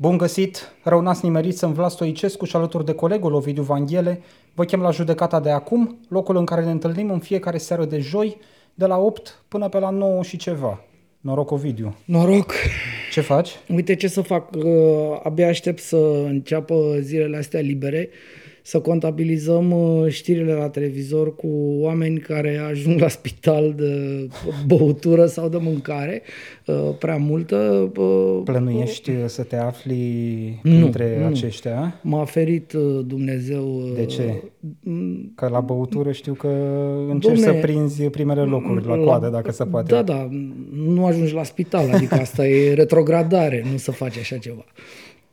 Bun găsit, rău n-ați nimerit, sunt Vlad Stoicescu și alături de colegul Ovidiu Vanghele vă chem la judecata de acum, locul în care ne întâlnim în fiecare seară de joi, de la 8 până pe la 9 și ceva. Noroc, Ovidiu. Noroc! Ce faci? Uite ce să fac, uh, abia aștept să înceapă zilele astea libere să contabilizăm uh, știrile la televizor cu oameni care ajung la spital de băutură sau de mâncare, uh, prea multă. Uh, Plănuiești să te afli între nu, aceștia? M-a ferit Dumnezeu. De ce? Că la băutură știu că încerci Domne, să prinzi primele locuri la coadă, dacă se poate. Da, da, nu ajungi la spital, adică asta e retrogradare, nu să faci așa ceva.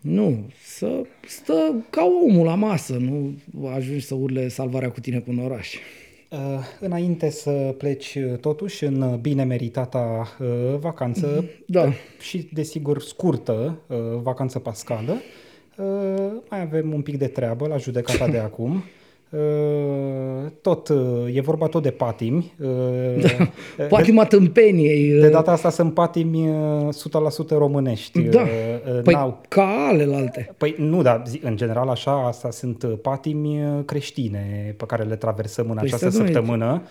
Nu, să stă ca omul la masă, nu ajungi să urle salvarea cu tine cu un oraș. Uh, înainte să pleci uh, totuși în bine meritata uh, vacanță mhm, da. Uh, și desigur scurtă uh, vacanță pascală, uh, mai avem un pic de treabă la judecata de acum. Uh, tot, uh, e vorba tot de patimi. Uh, da, patima tâmpeniei. De data asta sunt patimi 100% românești. Da, păi N-au... ca alelalte. Păi nu, dar în general așa, asta sunt patimi creștine pe care le traversăm în păi această săptămână.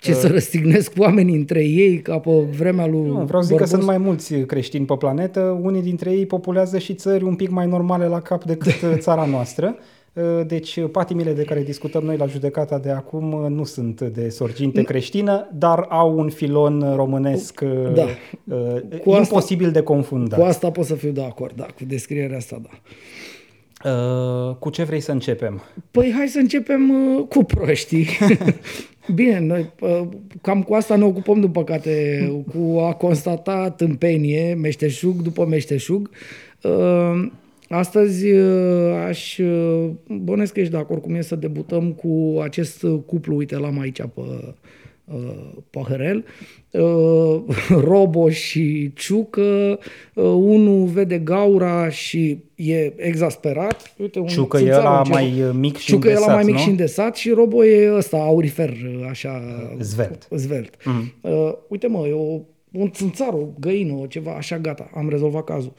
Ce să răstignesc oamenii între ei ca pe vremea lui nu, Vreau să zic că sunt mai mulți creștini pe planetă, unii dintre ei populează și țări un pic mai normale la cap decât țara noastră. Uh, deci patimile de care discutăm noi la judecata de acum uh, nu sunt de sorginte creștină, dar au un filon românesc da. uh, cu imposibil asta, de confundat. Cu asta pot să fiu de acord, da, cu descrierea asta, da. Uh, cu ce vrei să începem? Păi hai să începem uh, cu proștii. Bine, noi uh, cam cu asta ne ocupăm, după păcate, cu a constata tâmpenie, meșteșug după meșteșug. Uh, Astăzi uh, aș uh, bănesc că ești de acord cu mine să debutăm cu acest cuplu, uite, l-am aici pe uh, Pahărel, uh, Robo și Ciucă, uh, unul vede gaura și e exasperat. Uite, un Ciucă e la mai mic și Ciucă îndesat, e la mai mic nu? și îndesat și Robo e ăsta, aurifer, așa... Zvelt. Zvelt. Mm. Uh, uite mă, e o, un țânțar, o găină, ceva, așa, gata, am rezolvat cazul.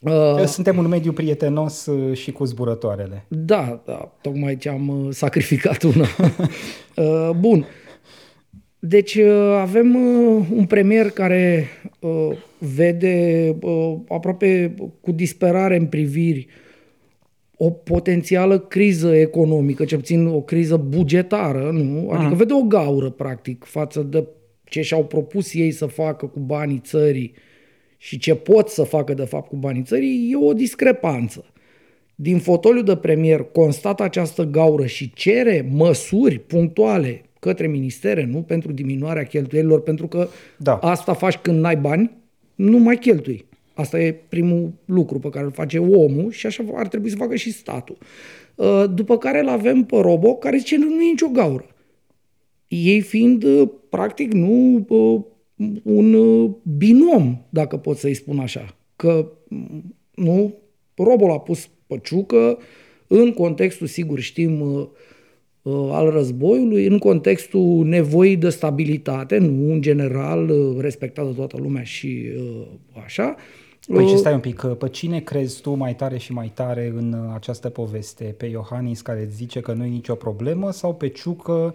Uh, Suntem un mediu prietenos uh, și cu zburătoarele. Da, da tocmai ce am uh, sacrificat una. Bun. Deci avem un premier care vede aproape cu disperare în priviri o potențială criză economică, ce puțin o criză bugetară, nu? Adică Aha. vede o gaură, practic, față de ce și-au propus ei să facă cu banii țării uh, și ce pot să facă de fapt cu banii țării, e o discrepanță. Din fotoliu de premier constată această gaură și cere măsuri punctuale către ministere, nu? Pentru diminuarea cheltuielilor, pentru că da. asta faci când n-ai bani, nu mai cheltui. Asta e primul lucru pe care îl face omul și așa ar trebui să facă și statul. Uh, după care îl avem pe Robo, care zice nu e nicio gaură. Ei fiind, uh, practic, nu uh, un uh, binom, dacă pot să-i spun așa. Că, mm, nu, robul a pus păciucă în contextul, sigur știm, uh, uh, al războiului, în contextul nevoii de stabilitate, nu în general respectat de toată lumea și așa. Păi ce stai un pic, pe cine crezi tu mai tare și mai tare în această poveste? Pe Iohannis care zice că nu e nicio problemă sau pe Ciucă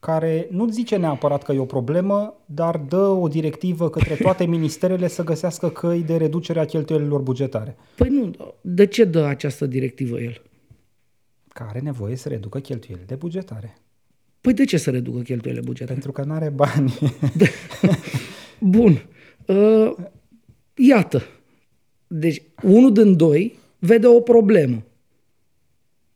care nu zice neapărat că e o problemă, dar dă o directivă către toate ministerele să găsească căi de reducere a cheltuielilor bugetare. Păi nu, de ce dă această directivă el? Că are nevoie să reducă cheltuielile de bugetare. Păi de ce să reducă cheltuielile bugetare? Pentru că nu are bani. Bun. Uh, iată. Deci, unul din doi vede o problemă.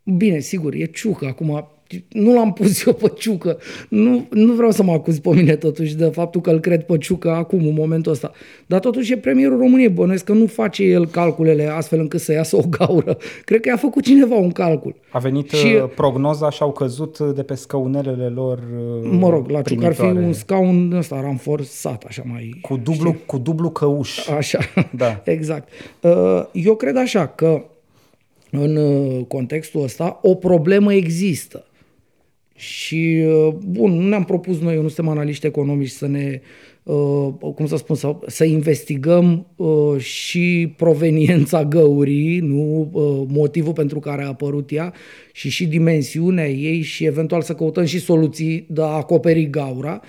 Bine, sigur, e ciucă. Acum nu l-am pus eu pe ciucă. Nu, nu vreau să mă acuz pe mine totuși de faptul că îl cred pe ciucă acum, în momentul ăsta. Dar totuși e premierul României. Bănuiesc că nu face el calculele astfel încât să iasă o gaură. Cred că i-a făcut cineva un calcul. A venit și, uh, prognoza și au căzut de pe scaunelele lor uh, Mă rog, la ciucă ar fi un scaun ăsta ranforsat, așa mai... Cu dublu, cu dublu căuș. Așa, da. exact. Uh, eu cred așa că în contextul ăsta o problemă există Și, uh, bun, nu ne-am propus noi, nu suntem analiști economici, să ne, uh, cum să spun, să, să investigăm uh, și proveniența găurii, nu motivul pentru care a apărut ea și și dimensiunea ei și eventual să căutăm și soluții de a acoperi gaura.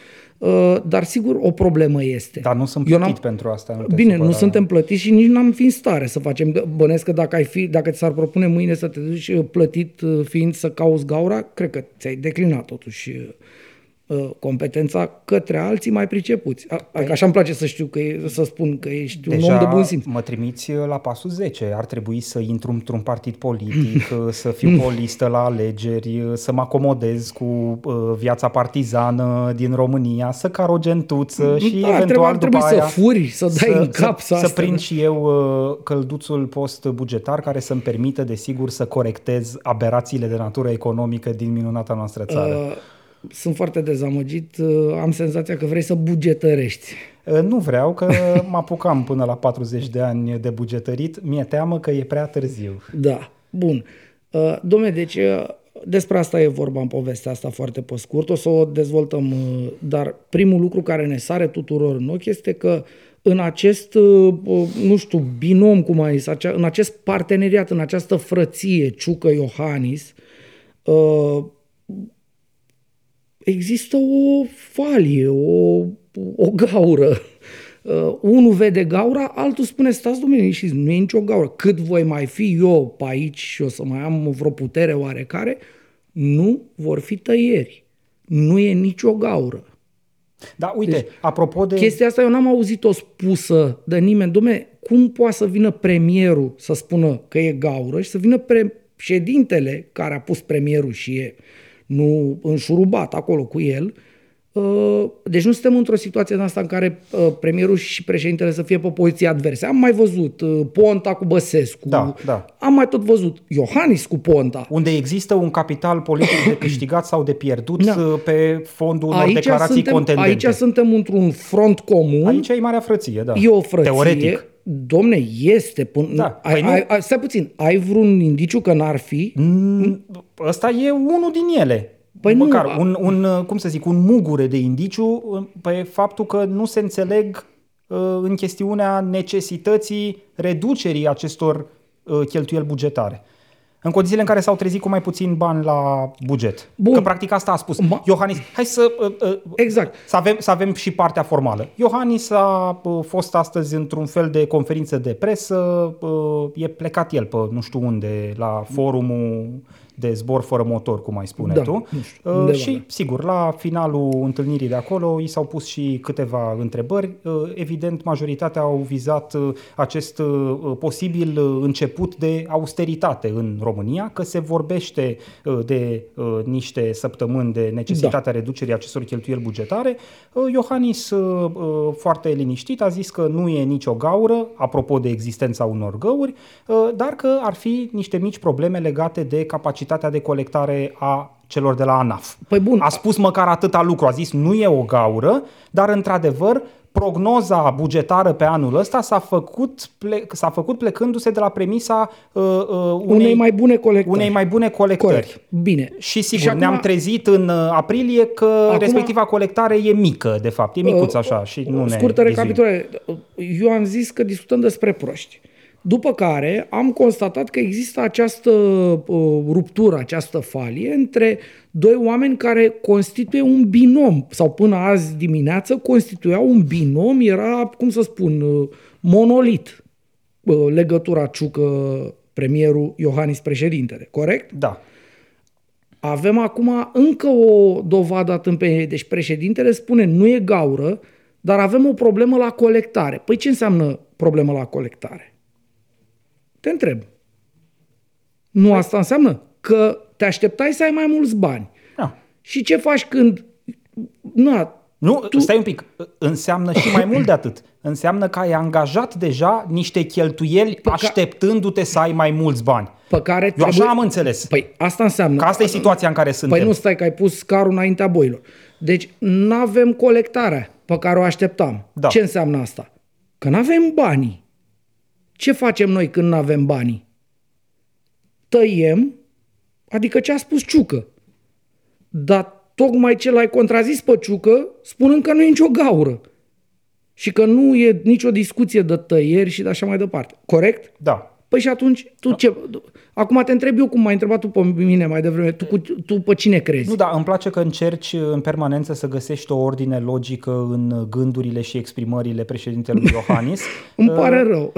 Uh, dar sigur o problemă este. Dar nu sunt plătit pentru asta. Nu Bine, supăra. nu suntem plătiți și nici n-am fi în stare să facem. Bănesc că dacă, ai fi, dacă ți s-ar propune mâine să te duci uh, plătit uh, fiind să cauți gaura, cred că ți-ai declinat totuși Uh, competența către alții mai pricepuți. Adică așa îmi place să știu că e, să spun că ești Deja un om de bun simț. mă trimiți la pasul 10. Ar trebui să intru într-un partid politic, să fiu pe o listă la alegeri, să mă acomodez cu uh, viața partizană din România, să car o gentuță și da, eventual ar trebui după aia să furi, să dai să, în cap să, să, să prind și eu uh, călduțul post bugetar care să-mi permită, desigur, să corectez aberațiile de natură economică din minunata noastră țară. Uh, sunt foarte dezamăgit. Uh, am senzația că vrei să bugetărești. Uh, nu vreau, că mă apucam până la 40 de ani de bugetărit. Mi-e teamă că e prea târziu. Da, bun. Uh, domne, deci despre asta e vorba în povestea asta foarte pe scurt. O să o dezvoltăm, dar primul lucru care ne sare tuturor în ochi este că în acest, nu știu, binom, cum ai zis, în acest parteneriat, în această frăție Ciucă-Iohannis, există o falie, o, o gaură. Uh, unul vede gaura, altul spune, stați domnule, și nu e nicio gaură. Cât voi mai fi eu pe aici și o să mai am vreo putere oarecare, nu vor fi tăieri. Nu e nicio gaură. Da, uite, deci, apropo de... Chestia asta eu n-am auzit-o spusă de nimeni. Dom'le, cum poate să vină premierul să spună că e gaură și să vină președintele care a pus premierul și e nu înșurubat acolo cu el. Uh, deci nu suntem într-o situație în asta în care uh, premierul și președintele să fie pe poziții adverse. Am mai văzut uh, Ponta cu Băsescu, da, da. am mai tot văzut Iohannis cu Ponta. Unde există un capital politic de câștigat sau de pierdut da. pe fondul unor aici declarații suntem, contendente. Aici suntem într-un front comun. Aici e marea frăție, da. E o frăție. Teoretic Domne, este. Până, da, ai, păi ai, ai, stai puțin, ai vreun indiciu că n-ar fi? Mm, ăsta e unul din ele. Păi Măcar nu, un, un, cum să zic, un mugure de indiciu pe faptul că nu se înțeleg uh, în chestiunea necesității reducerii acestor uh, cheltuieli bugetare în condițiile în care s-au trezit cu mai puțin bani la buget. Bun. Că practic asta a spus. Ma... Iohannis, hai să, uh, uh, exact. să, avem, să avem și partea formală. Iohannis a uh, fost astăzi într-un fel de conferință de presă, uh, e plecat el pe nu știu unde, la forumul de zbor fără motor, cum ai spune da, tu. știu, uh, și, sigur, la finalul întâlnirii de acolo i s-au pus și câteva întrebări. Uh, evident, majoritatea au vizat uh, acest uh, posibil uh, început de austeritate în România, că se vorbește uh, de uh, niște săptămâni de necesitatea da. reducerii acestor cheltuieli bugetare. Uh, Iohannis, uh, uh, foarte liniștit, a zis că nu e nicio gaură, apropo de existența unor găuri, uh, dar că ar fi niște mici probleme legate de capacitatea capacitatea de colectare a celor de la ANAF. Păi bun. A spus măcar atâta lucru, a zis nu e o gaură, dar într-adevăr prognoza bugetară pe anul ăsta s-a făcut, ple- s-a făcut plecându-se de la premisa uh, uh, unei, unei mai bune colectări. Unei mai bune colectări. Corect. Bine. Și sigur, și acum, ne-am trezit în uh, aprilie că acum, respectiva colectare e mică, de fapt, e micuță uh, așa și nu Scurtă recapitulare. Eu am zis că discutăm despre proști. După care am constatat că există această uh, ruptură, această falie între doi oameni care constituie un binom, sau până azi dimineață constituiau un binom, era, cum să spun, uh, monolit uh, legătura Ciucă premierul Iohannis președintele, corect? Da. Avem acum încă o dovadă a tâmpeniei. Deci președintele spune nu e gaură, dar avem o problemă la colectare. Păi ce înseamnă problemă la colectare? Te întreb. Nu păi- asta înseamnă că te așteptai să ai mai mulți bani. Da. Și ce faci când... Na, nu, tu... stai un pic. Înseamnă și mai mult de atât. Înseamnă că ai angajat deja niște cheltuieli pe așteptându-te să ai mai mulți bani. Pe care Eu așa am înțeles. Păi asta înseamnă... Că asta e situația în care suntem. Păi nu stai că ai pus carul înaintea boilor. Deci nu avem colectarea pe care o așteptam. Da. Ce înseamnă asta? Că nu avem banii. Ce facem noi când nu avem banii? Tăiem, adică ce a spus Ciucă. dar tocmai ce l-ai contrazis pe Ciucă, spunând că nu e nicio gaură. Și că nu e nicio discuție de tăieri și de așa mai departe. Corect? Da. Păi și atunci, tu ce... Acum te întreb eu cum m-ai întrebat tu pe mine mai devreme. Tu, cu, tu pe cine crezi? Nu, da, îmi place că încerci în permanență să găsești o ordine logică în gândurile și exprimările președintelui Iohannis. Îmi pare rău.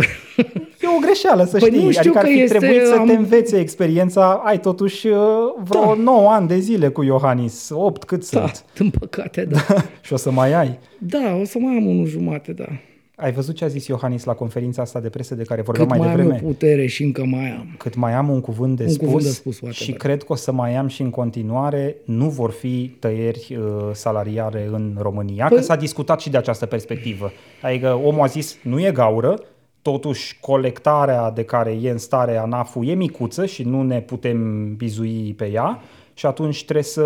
E o greșeală, să Păi știi. nu știu adică ar că fi este- trebuit să te am- învețe experiența. Ai totuși uh, vreo Da. 9 ani de zile cu Iohannis. 8 cât Da, sunt. din păcate, da. și o să mai ai. Da, o să mai am unul jumate, da. Ai văzut ce a zis Iohannis la conferința asta de presă de care vorbeam Cât mai mai am devreme? eu putere și încă mai am. Cât mai am un cuvânt de Un spus, cuvânt de spus, whatever. și cred că o să mai am și în continuare, nu vor fi tăieri uh, salariare în România, Păi- că s-a discutat și de această perspectivă. Adică omul a zis, nu e gaură, totuși colectarea de care e în stare ANAF-ul e micuță și nu ne putem bizui pe ea și atunci trebuie să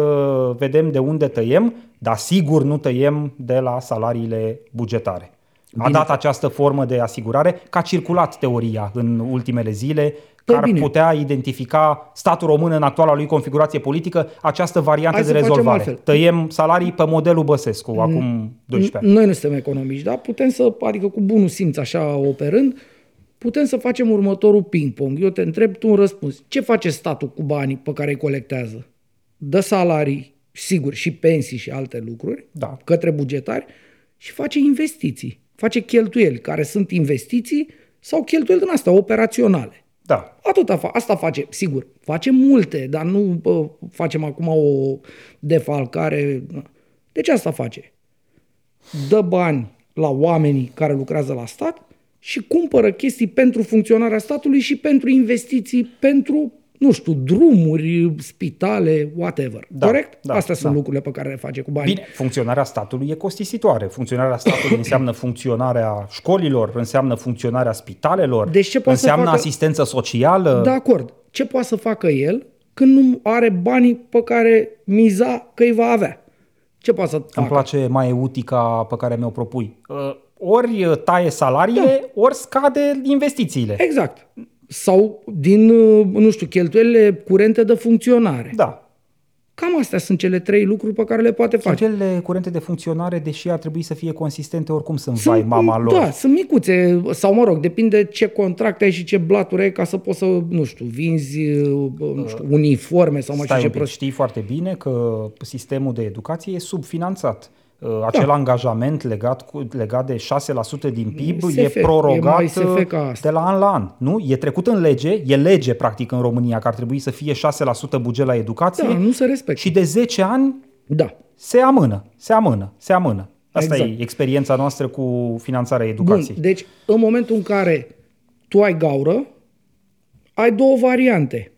vedem de unde tăiem, dar sigur nu tăiem de la salariile bugetare. A Bine. dat această formă de asigurare, că a circulat teoria în ultimele zile, Păi că ar bine. putea identifica statul român în actuala lui configurație politică această variantă Hai de să facem rezolvare. altfel. Tăiem salarii pe modelul Băsescu, acum 12 ani. Noi nu suntem economiști, dar putem să, adică cu bunul simț așa operând, putem să facem următorul ping-pong. Eu te întreb, tu un răspuns. Ce face statul cu banii pe care îi colectează? Dă salarii, sigur, și pensii și alte lucruri Da. către bugetari și face investiții. Face cheltuieli, care sunt investiții sau cheltuieli din astea operaționale. Da. Atâta fa- asta face, sigur, face multe, dar nu bă, facem acum o defalcare. Deci asta face. Dă bani la oamenii care lucrează la stat și cumpără chestii pentru funcționarea statului și pentru investiții, pentru, nu știu, drumuri, spitale, whatever. Da, Corect? da, Astea sunt da. lucrurile pe care le face cu banii. Bine, funcționarea statului e costisitoare. Funcționarea statului înseamnă funcționarea școlilor, înseamnă funcționarea spitalelor, Deci ce poate să înseamnă facă- asistență socială. De acord. Ce poate să facă el când nu are banii pe care miza că îi va avea? Ce poate să Îmi facă? place mai eutica pe care mi-o propui. Uh, Ori taie salariile, ori scade investițiile. Exact. Sau din, uh, nu știu, cheltuielile curente de funcționare. Da. Cam astea sunt cele trei lucruri pe care le poate face. Cheltuielile curente de funcționare, deși ar trebui să fie consistente, oricum sunt, vai mama lor. Da, sunt micuțe, sau mă rog, depinde ce contract ai și ce blaturi ai ca să poți să, nu știu, vinzi, uh, nu știu, uniforme sau mai știu Stai ce un pic, prost. știi foarte bine că sistemul de educație e subfinanțat. Uh, Acel angajament legat, cu, legat de 6% din PIB SF, e e prorogat mai SF uh, ca asta. de la an la an. Nu? E trecut în lege, e lege practic în România că ar trebui să fie 6% buget la educație Da, nu se respectă. și de 10 ani Da. se amână, se amână, se amână. Asta Exact. e experiența noastră cu finanțarea educației. Bun, deci în momentul în care tu ai gaură, ai două variante.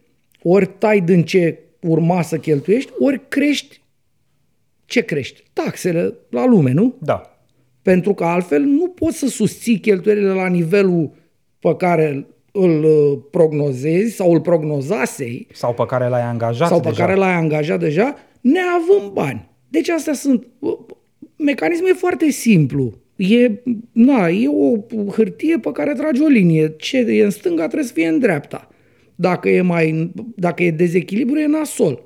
Ori tai din ce urma să cheltuiești, ori crești ce crești? Taxele la lume, nu? Da. Pentru că altfel nu poți să susții cheltuielile la nivelul pe care îl uh, prognozezi sau îl prognozasei Sau pe care l-ai angajat sau pe deja. care l-ai angajat deja, neavând bani. Deci astea sunt... Mecanismul e foarte simplu. E, na, e o hârtie pe care tragi o linie. Ce e în stânga trebuie să fie în dreapta. Dacă e, mai, dacă e dezechilibru, e nasol.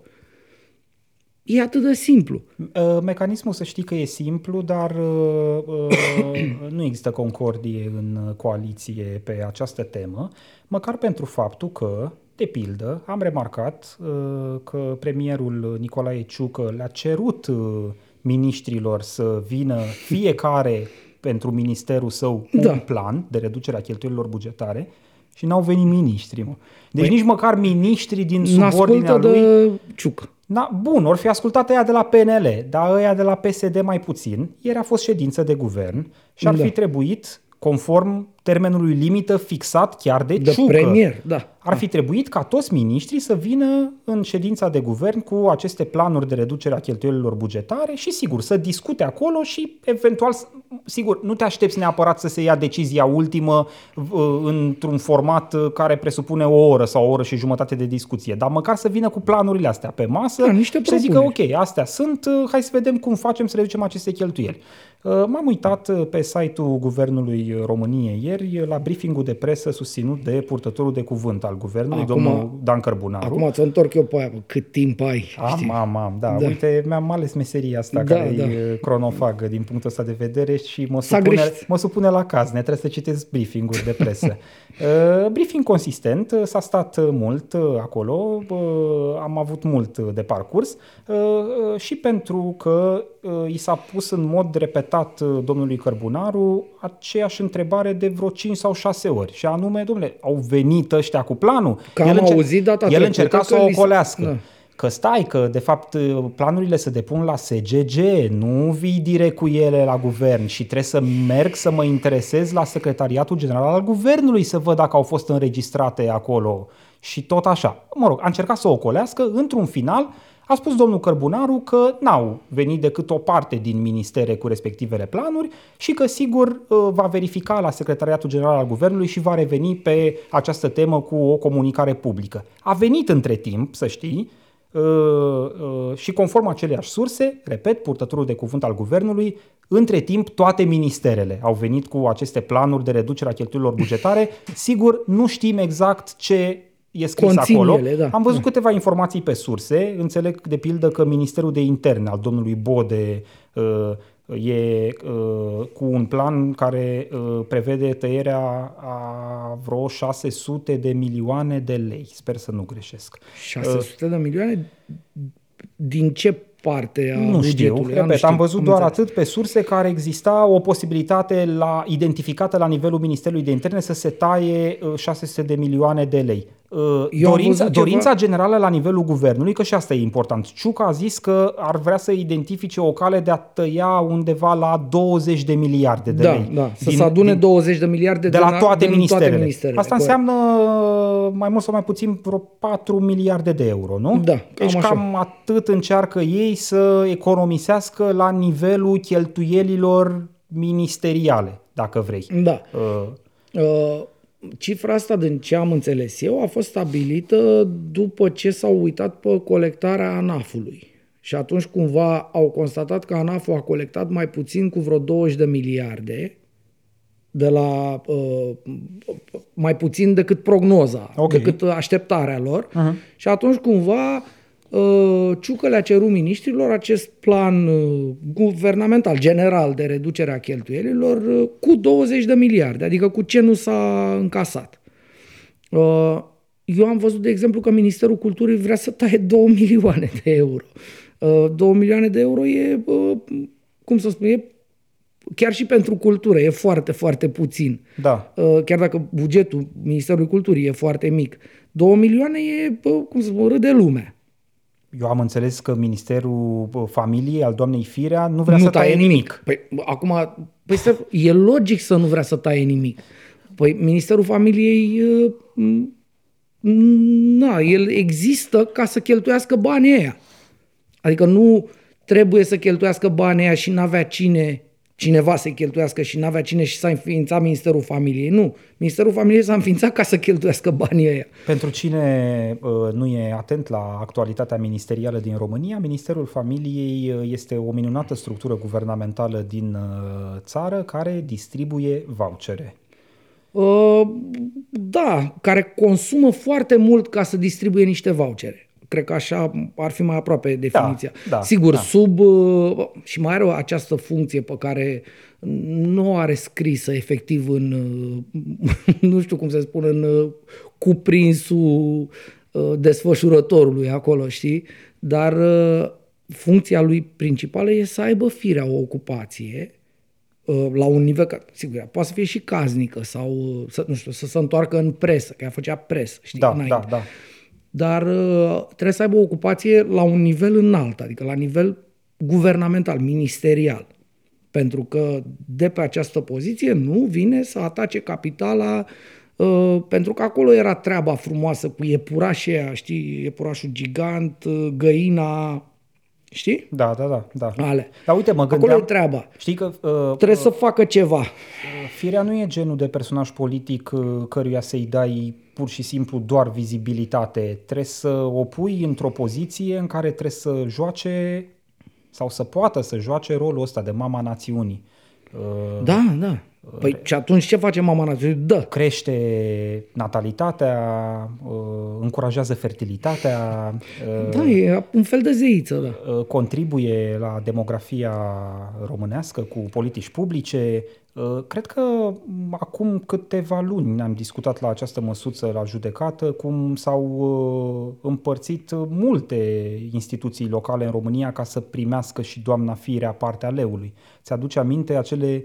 E atât de simplu. Uh, Mecanismul să știi că e simplu, dar uh, uh, nu există concordie în coaliție pe această temă, măcar pentru faptul că, de pildă, am remarcat uh, că premierul Nicolae Ciucă le-a cerut uh, miniștrilor să vină fiecare pentru ministerul său cu Da. un plan de reducere a cheltuielilor bugetare și n-au venit miniștri. Mă. Deci nici măcar miniștrii din subordinea N-ascultă lui... de ciuc. Na, bun, ori fi ascultat ăia de la PNL, dar ăia de la PSD mai puțin. Ieri a fost ședință de guvern și ar Da. fi trebuit, conform termenului limită fixat chiar de, De Ciucă, premier, da. ar fi trebuit ca toți miniștrii să vină în ședința de guvern cu aceste planuri de reducere a cheltuielilor bugetare și, sigur, să discute acolo și, eventual, s- sigur, nu te aștepți neapărat să se ia decizia ultimă v- într-un format uh, care presupune o oră sau o oră și jumătate de discuție, dar măcar să vină cu planurile astea pe masă Da, niște și să zică, propuneri. ok, astea sunt, uh, hai să vedem cum facem să reducem aceste cheltuieli. Uh, M-am uitat uh, pe site-ul Guvernului României ieri ieri la briefingul de presă susținut de purtătorul de cuvânt al guvernului, Acum- domnul Dan Cărbunaru. Acum ți întorc eu pe aia, bă, cât timp ai, Am, știi? am, am, da. Da. da. Uite, mi-am ales meseria asta Da, da, care da. e cronofagă din punctul ăsta de vedere și mă S-a supune, greșit. mă supune la caz. Ne trebuie să citesc briefing-uri de presă. Uh, briefing consistent, uh, s-a stat uh, mult uh, acolo, uh, am avut mult uh, de parcurs uh, uh, și pentru că uh, i s-a pus în mod repetat uh, domnului Cărbunaru aceeași întrebare de vreo 5 sau 6 ori și anume, domnule, au venit ăștia cu planul? Că am încer- auzit data El trecută încerca să că o li s- ocolească. Da. Că stai, că de fapt planurile se depun la SGG, nu vii direct cu ele la guvern și trebuie să merg să mă interesez la Secretariatul General al Guvernului să văd dacă au fost înregistrate acolo și tot așa. Mă rog, a încercat să o ocolească, într-un final a spus domnul Cărbunaru că n-au venit decât o parte din ministere cu respectivele planuri și că sigur uh, va verifica la Secretariatul General al Guvernului și va reveni pe această temă cu o comunicare publică. A venit între timp, să știi, Uh, uh, și conform aceleiași surse, repet, purtătorul de cuvânt al guvernului, între timp toate ministerele au venit cu aceste planuri de reducere a cheltuielilor bugetare. Sigur, nu știm exact ce e scris Conțin acolo. ele, da. Am văzut câteva informații pe surse. Înțeleg de pildă că Ministerul de Interne al domnului Bode uh, e uh, cu un plan care uh, prevede tăierea a vreo 600 de milioane de lei. Sper să nu greșesc. 600 de milioane din ce parte a Nu știu, bugetului? repet, am văzut doar înțeles. atât pe surse care exista o posibilitate la, identificată la nivelul Ministerului de Interne să se taie uh, 600 de milioane de lei. Uh, Eu am Dorința, văzut ceva- dorința generală la nivelul guvernului, că și asta e important. Ciucă a zis că ar vrea să identifice o cale de a tăia undeva la 20 de miliarde de Da, lei. da, să se adune 20 de miliarde de la din- toate din ministerele. Toate ministerele Asta corect. înseamnă uh, mai mult sau mai puțin vreo 4 miliarde de euro, nu? Da, cam deci așa. cam atât încearcă ei să economisească la nivelul cheltuielilor ministeriale, dacă vrei. Da. Uh, Uh, Cifra asta, din ce am înțeles eu, a fost stabilită după ce s-au uitat pe colectarea ANAF-ului. Și atunci cumva au constatat că ANAF-ul a colectat mai puțin cu vreo 20 de miliarde de la uh, mai puțin decât prognoza, Ok. decât așteptarea lor. Mhm. Și atunci cumva uh, Ciucă le-a cerut miniștrilor acest plan uh, guvernamental, general de reducere a cheltuielilor uh, cu 20 de miliarde, adică cu ce nu s-a încasat. Uh, Eu am văzut, de exemplu, că Ministerul Culturii vrea să taie 2 milioane de euro. Uh, 2 milioane de euro e, uh, cum să spun, e chiar și pentru cultură, e foarte, foarte puțin. da. Uh, Chiar dacă bugetul Ministerului Culturii e foarte mic. 2 milioane e, bă, cum să spun, râde lumea. Eu am înțeles că Ministerul bă, Familiei al doamnei Firea nu vrea nu să taie nimic. Păi, bă, acum, păi stă, e logic să nu vrea să taie nimic. Păi Ministerul Familiei, uh, m, na, el există ca să cheltuiască banii ăia. Adică nu trebuie să cheltuiască banii ăia și n-avea cine, cineva să cheltuiască și n-avea cine și s-a înființat Ministerul Familiei. Nu. Ministerul Familiei s-a înființat ca să cheltuiască banii ăia. Pentru cine uh, nu e atent la actualitatea ministerială din România, Ministerul Familiei uh, este o minunată structură guvernamentală din uh, țară care distribuie vouchere. Uh, da, care consumă foarte mult ca să distribuie niște vouchere. Cred că așa ar fi mai aproape definiția. da, Sigur, da. sub uh, și mai are această funcție pe care nu o are scrisă efectiv în, uh, nu știu cum să spun, în uh, cuprinsul uh, desfășurătorului acolo, știi? Dar uh, funcția lui principală e să aibă firea o ocupație uh, la un nivel, că, sigur, ea poate să fie și caznică sau, uh, să, nu știu, să se întoarcă în presă, că ea făcea presă, știi, Da, înainte. da, da. Dar uh, trebuie să aibă o ocupație la un nivel înalt, adică la nivel guvernamental, ministerial. Pentru că de pe această poziție nu vine să atace capitala uh, pentru că acolo era treaba frumoasă cu iepurașii aia, știi, iepurașul gigant, uh, găina, știi? Da, da, da, da. Ale. Dar uite, mă Acolo gândeam... e treaba. Știi că uh, Trebuie să facă ceva. Firea nu e genul de personaj politic uh, căruia să-i dai pur și simplu doar vizibilitate. Trebuie să o pui într-o poziție în care trebuie să joace sau să poată să joace rolul ăsta de mama națiunii. Uh, Da, da. Păi și atunci ce face mama natură? Dă. crește natalitatea, uh, încurajează fertilitatea, uh, Da, e un fel de zeiță, da. uh, contribuie la demografia românească cu politici publice. Uh, Cred că m, acum câteva luni am discutat la această măsuță la judecată cum s-au uh, împărțit multe instituții locale în România ca să primească și doamna Firea partea leului. Ți-aduce aminte acele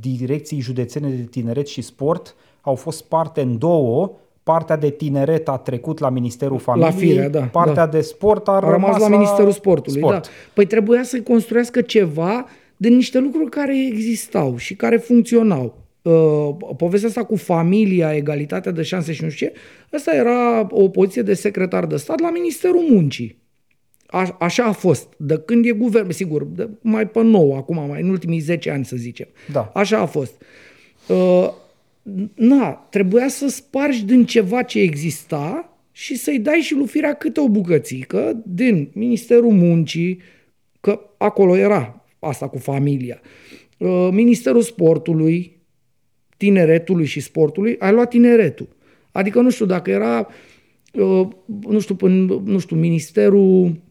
direcții județene de tineret și sport au fost sparte în două, partea de tineret a trecut la Ministerul Familiei, Firea, da, partea da. de sport a, A rămas la Ministerul Sportului, sport. da. Păi trebuia să construiască ceva din niște lucruri care existau și care funcționau. Uh, povestea asta cu familia, egalitatea de șanse și nu știu ce, asta era o poziție de secretar de stat la Ministerul Muncii. Aș, așa a fost. De când e guvern, sigur, de, mai pe nou, acum, mai în ultimii 10 ani, să zicem. Da. Așa a fost. Uh, na, trebuia să spargi din ceva ce exista și să-i dai și lui Firea câte o bucățică din Ministerul Muncii, că acolo era asta cu familia, uh, Ministerul Sportului, tineretului și sportului, ai luat tineretul. Adică, nu știu, dacă era, uh, nu știu, până, nu știu, Ministerul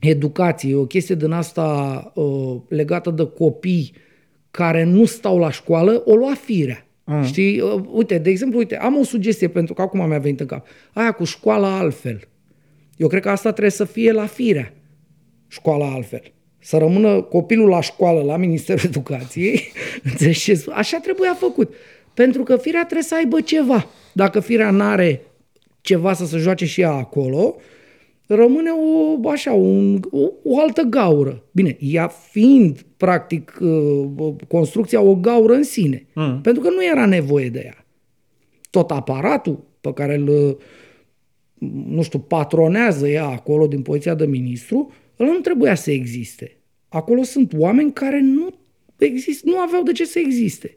Educației, o chestie din asta uh, legată de copii care nu stau la școală, o lua firea. Mm. Știi? Uh, Uite, de exemplu, uite, am o sugestie pentru că acum mi-a venit în cap. Aia cu școala altfel. Eu cred că asta trebuie să fie la firea. Școala altfel. Să rămână copilul la școală, la Ministerul Educației. Înțelegi ce spun? Așa trebuia făcut. Pentru că firea trebuie să aibă ceva. Dacă firea n-are ceva să se joace și ea acolo, rămâne o, așa, un, o, o altă gaură. Bine, ea fiind, practic, uh, construcția o gaură în sine. Mm. Pentru că nu era nevoie de ea. Tot aparatul pe care îl, uh, nu știu, patronează ea acolo din poziția de ministru, ăla nu trebuia să existe. Acolo sunt oameni care nu, exist, nu aveau de ce să existe.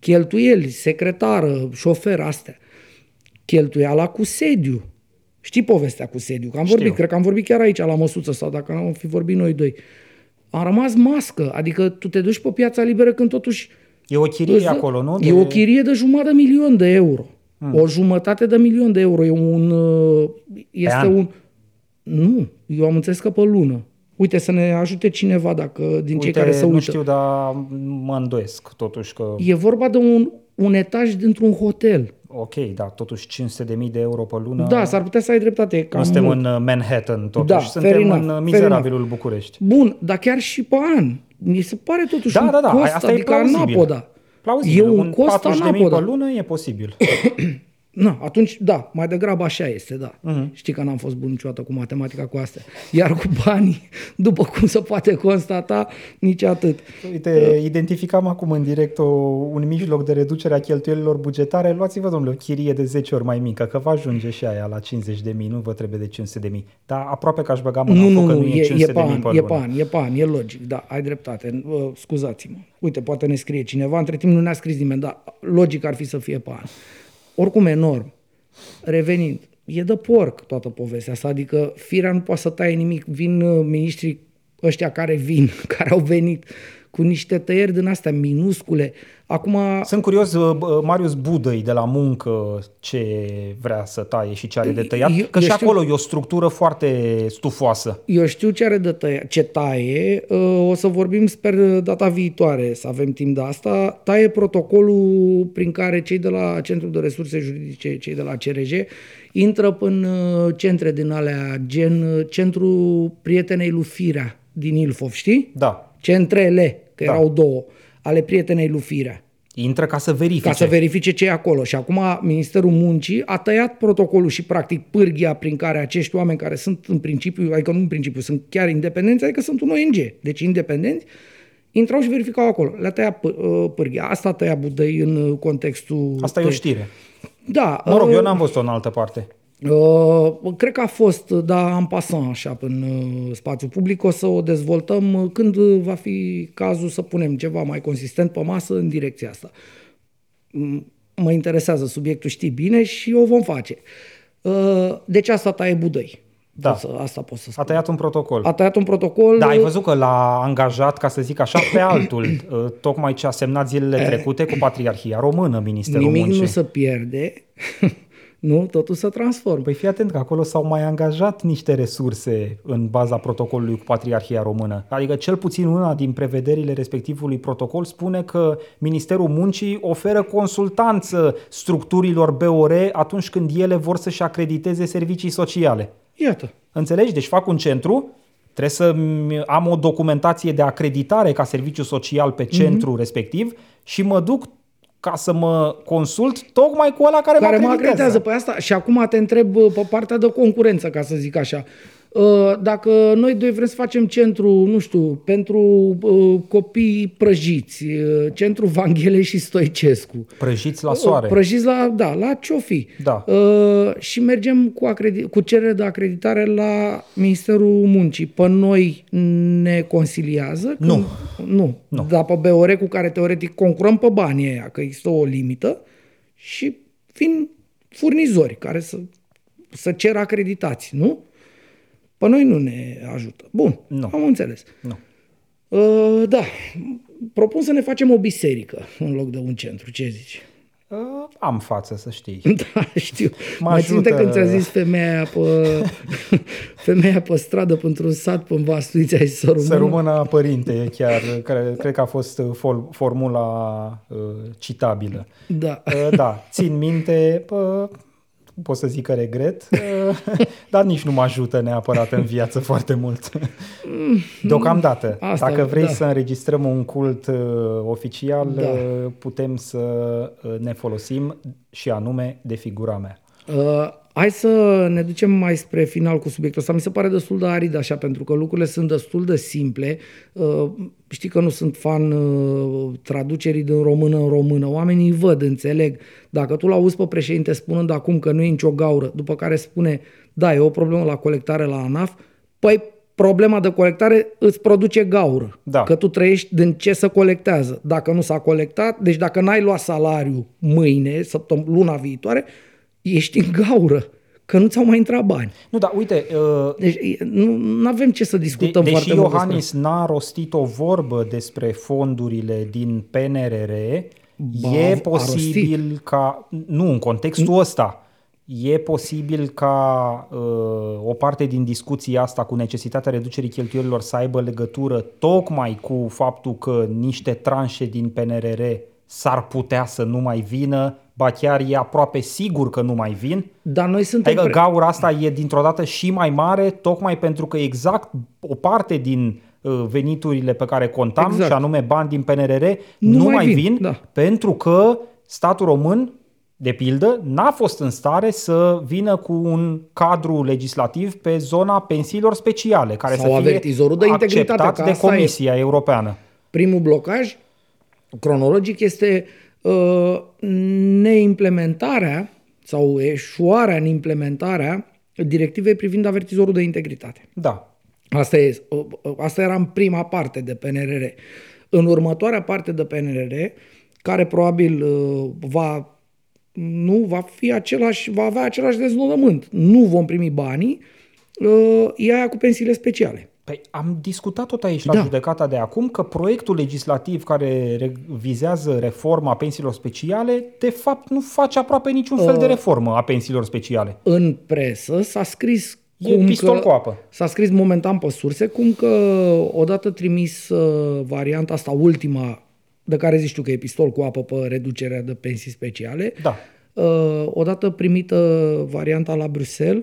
Cheltuieli, secretară, șofer, astea. Cheltuiala cu sediu. Știi povestea cu sediu? Că am vorbit, Știu. cred că am vorbit chiar aici la măsuță sau dacă am fi vorbit noi doi. Am rămas mască, adică tu te duci pe piața liberă când totuși E o chirie Îți dă- acolo, nu? E o chirie de jumătate de milion de euro. Hmm. O jumătate de milion de euro. E un... uh, Este an? un... Nu, eu am înțeles că pe lună. Uite, să ne ajute cineva dacă din cei Uite, care se nu uită. știu, dar mă îndoiesc totuși că... E vorba de un, un etaj dintr-un hotel. Ok, da, totuși 500.000 de euro pe lună. Da, s-ar putea să ai dreptate. e Cam nu suntem mult. în uh, Manhattan, totuși. Da, suntem fair enough, în uh, fair mizerabilul București. Bun, dar chiar și pe an. Mi se pare totuși Da, un da, da, cost, asta e adică plauzibil. anapoda. Plauzibil, E un un cost 40.000 anapoda. pe lună e posibil. Na, atunci, da, mai degrabă așa este, da. Mhm. Uh-huh. Știi că n-am fost bun niciodată cu matematica cu astea. Iar cu banii, după cum se poate constata, nici atât. Uite, identificam acum în direct o, un mijloc de reducere a cheltuielilor bugetare. Luați-vă, domnule, o chirie de 10 ori mai mică, că vă ajunge și aia la 50 de mii, nu vă trebuie de 500 de mii. Dar aproape că aș băga mâna Nu, în nu, foc că nu, nu e e, 500 e de mii pan, pe e lună. pan, e pan, e logic, da, ai dreptate. Uh, Scuzați-mă. Uite, poate ne scrie cineva, între timp nu ne-a scris nimeni, dar logic ar fi să fie pan. Oricum, enorm. Revenind, e de porc toată povestea asta, adică firea nu poate să taie nimic, vin uh, miniștrii ăștia care vin, care au venit cu niște tăieri din astea minuscule. Acum, Sunt curios, uh, bă, Marius Budăi de la muncă ce vrea să taie și ce are de tăiat, Eu- că eu și știu- acolo e o structură foarte stufoasă. Eu știu ce are de tăia, ce taie, uh, o să vorbim, sper, data viitoare, să avem timp de asta. Taie protocolul prin care cei de la Centrul de Resurse Juridice, cei de la CRJ, intră în uh, centre din alea, gen uh, Centrul Prietenei lui Firea din Ilfov, știi? Da. Centrele, că Da. erau două, ale Prietenei lui Firea Intră ca să verifice. ca să verifice ce e acolo. Și acum Ministerul Muncii a tăiat protocolul și practic pârghia prin care acești oameni care sunt în principiu, adică nu în principiu, sunt chiar independenți, adică sunt un ONG, deci independenți, intrau și verificau acolo. Le-a tăiat pâ- uh, pârghia. Asta a tăiat Budăi în uh, contextul... Asta e o de- știre. Da. Mă rog, uh, eu n-am văzut-o în altă parte. Uh, cred că a fost, dar am pasat așa în uh, spațiu public. O să o dezvoltăm uh, când uh, va fi cazul să punem ceva mai consistent pe masă în direcția asta. M- Mă interesează subiectul, știi bine, și o vom face. Uh, Deci asta taie Budăi. Da. Pot să, asta pot să spun. A tăiat un protocol. A tăiat un protocol. Da, ai văzut că l-a angajat, ca să zic așa, pe altul, uh, tocmai ce a semnat zilele trecute cu Patriarhia Română, Ministerul Nimic Muncii. nu se pierde. nu, totul se transformă. Păi fii atent că acolo s-au mai angajat niște resurse în baza protocolului cu Patriarhia Română. Adică cel puțin una din prevederile respectivului protocol spune că Ministerul Muncii oferă consultanță structurilor BOR atunci când ele vor să-și acrediteze servicii sociale. Iată. Înțelegi? Deci fac un centru, trebuie să am o documentație de acreditare ca serviciu social pe centru mm-hmm. respectiv și mă duc ca să mă consult tocmai cu ăla care, care mă mă acreditează. acreditează pe asta. Și acum te întreb uh, pe partea de concurență, ca să zic așa. Uh, Dacă noi doi vrem să facem centru, nu știu, pentru uh, copii prăjiți, uh, centru Vanghele și Stoicescu. Prăjiți la soare. Prăjiți la, da, la Ciofi. Da. Uh, și mergem cu, acredi- cu cerere de acreditare la Ministerul Muncii. Pe noi ne consiliază? Nu. Când, nu. Nu. Dar pe BOR cu care teoretic concurăm pe banii ăia, că există o limită și vin furnizori care să, să ceră acreditați, nu? Pe noi nu ne ajută. Bun, Nu. am înțeles. Nu. Uh, da, propun să ne facem o biserică în loc de un centru. Ce zici? Uh, am față, să știi. Da, știu. Mă Mai ținte ajută- când ți-a zis femeia aia pe, femeia aia pe stradă pentru un sat pe Vastuița și să rămână? Să rămână părinte, chiar, care, cred că a fost uh, fol, formula uh, citabilă. Da. Uh, da, țin minte, uh, pot să zic că regret, uh, dar nici nu mă ajută neapărat în viață foarte mult. Deocamdată. Asta, Dacă vrei da. să înregistrăm un cult uh, oficial, Da. uh, putem să uh, ne folosim și anume de figura mea. Uh, hai să ne ducem mai spre final cu subiectul ăsta. Mi se pare destul de arid așa, pentru că lucrurile sunt destul de simple. Uh, știi că nu sunt fan uh, traducerii din română în română. Oamenii îi văd, înțeleg. Dacă tu l-auzi pe președinte spunând acum că nu e nicio gaură, după care spune, da, e o problemă la colectare la ANAF, păi problema de colectare îți produce gaură. Da. Că tu trăiești din ce să colectează. Dacă nu s-a colectat, deci dacă n-ai luat salariu mâine, săptămâna, luna viitoare, ești în gaură, că nu ți-au mai intrat bani. Nu, dar uite, uh, Deci e, nu avem ce să De, discutăm deși foarte mult despre Iohannis n-a rostit o vorbă despre fondurile din PNRR, Ba, e a posibil ca, nu în contextul ăsta, e posibil ca uh, o parte din discuția asta cu necesitatea reducerii cheltuielilor să aibă legătură tocmai cu faptul că niște tranșe din PNRR s-ar putea să nu mai vină, ba chiar e aproape sigur că nu mai vin. Dar noi suntem... Adică pre- gaura asta e dintr-o dată și mai mare, tocmai pentru că exact o parte din uh, veniturile pe care contam, Exact. exact. și anume bani din PNRR, Nu nu, mai mai vin, vin, da. pentru că statul român, de pildă, n-a fost în stare să vină cu un cadru legislativ pe zona pensiilor speciale, care Sau să fie avertizorul de integritate, acceptat că de asta e. Comisia Europeană. Primul blocaj cronologic este uh, neimplementarea sau eșuarea în implementarea directivei privind avertizorul de integritate. Da. Asta, e, asta era în prima parte de PNRR. În următoarea parte de PNRR, care probabil uh, va, nu va fi același, va avea același deznodământ. Nu vom primi banii, uh, e aia cu pensiile speciale. Păi am discutat tot aici la Da. judecata de acum că proiectul legislativ care re- vizează reforma pensiilor speciale, de fapt nu face aproape niciun fel Uh. de reformă a pensiilor speciale. În presă s-a scris E cum pistol că, cu apă. S-a scris momentan pe surse cum că odată trimis uh, varianta asta ultima, de care zici tu că e pistol cu apă pe reducerea de pensii speciale, Da. uh, odată primită varianta la Bruxelles,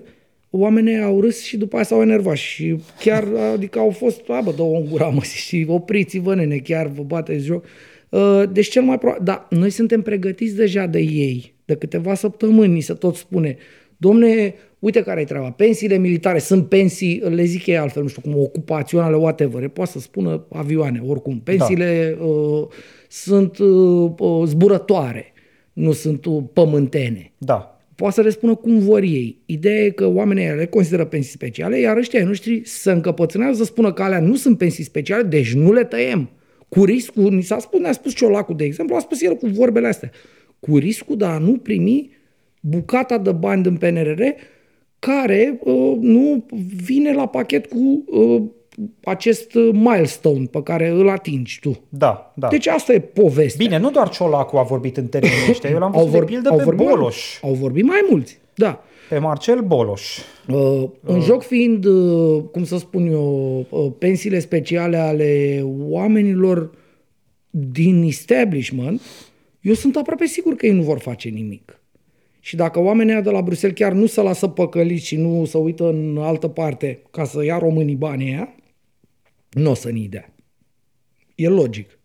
oamenii au râs și după aia s-au enervat și chiar, adică au fost, a, bă, dă-o în gura, mă, și opriți-vă, nene, chiar vă bateți joc. Uh, Deci cel mai probabil, da, noi suntem pregătiți deja de ei, de câteva săptămâni, ni se tot spune, domne, uite care e treaba, pensiile militare sunt pensii, le zic ei altfel, nu știu cum, ocupaționale, whatever, poate să spună avioane, oricum, pensiile da. uh, sunt uh, uh, zburătoare, nu sunt uh, pământene Da. Poate să le spună cum vor ei. Ideea e că oamenii ăia le consideră pensii speciale, iar ăștia ai noștri să încăpățânează să spună că alea nu sunt pensii speciale, deci nu le tăiem. Cu riscul, ni s-a spus, ne-a spus Ciolacu, de exemplu, a spus el cu vorbele astea, cu riscul de a nu primi bucata de bani din PNRR care uh, nu vine la pachet cu uh, acest milestone pe care îl atingi tu. Da, da. Deci asta e povestea. Bine, nu doar Ciolacu a vorbit în termenii ăștia, eu l-am Au văzut de vorbi- pildă au pe vorbit mai- Boloș, Au vorbit mai mulți, da. pe Marcel Boloș. Uh, în joc fiind, uh, cum să spun eu, uh, pensiile speciale ale oamenilor din establishment, eu sunt aproape sigur că ei nu vor face nimic. Și dacă oamenii ăia de la Bruxelles chiar nu se lasă păcăliți și nu se uită în altă parte ca să ia românii banii ăia, nu o să ni dea. E logic.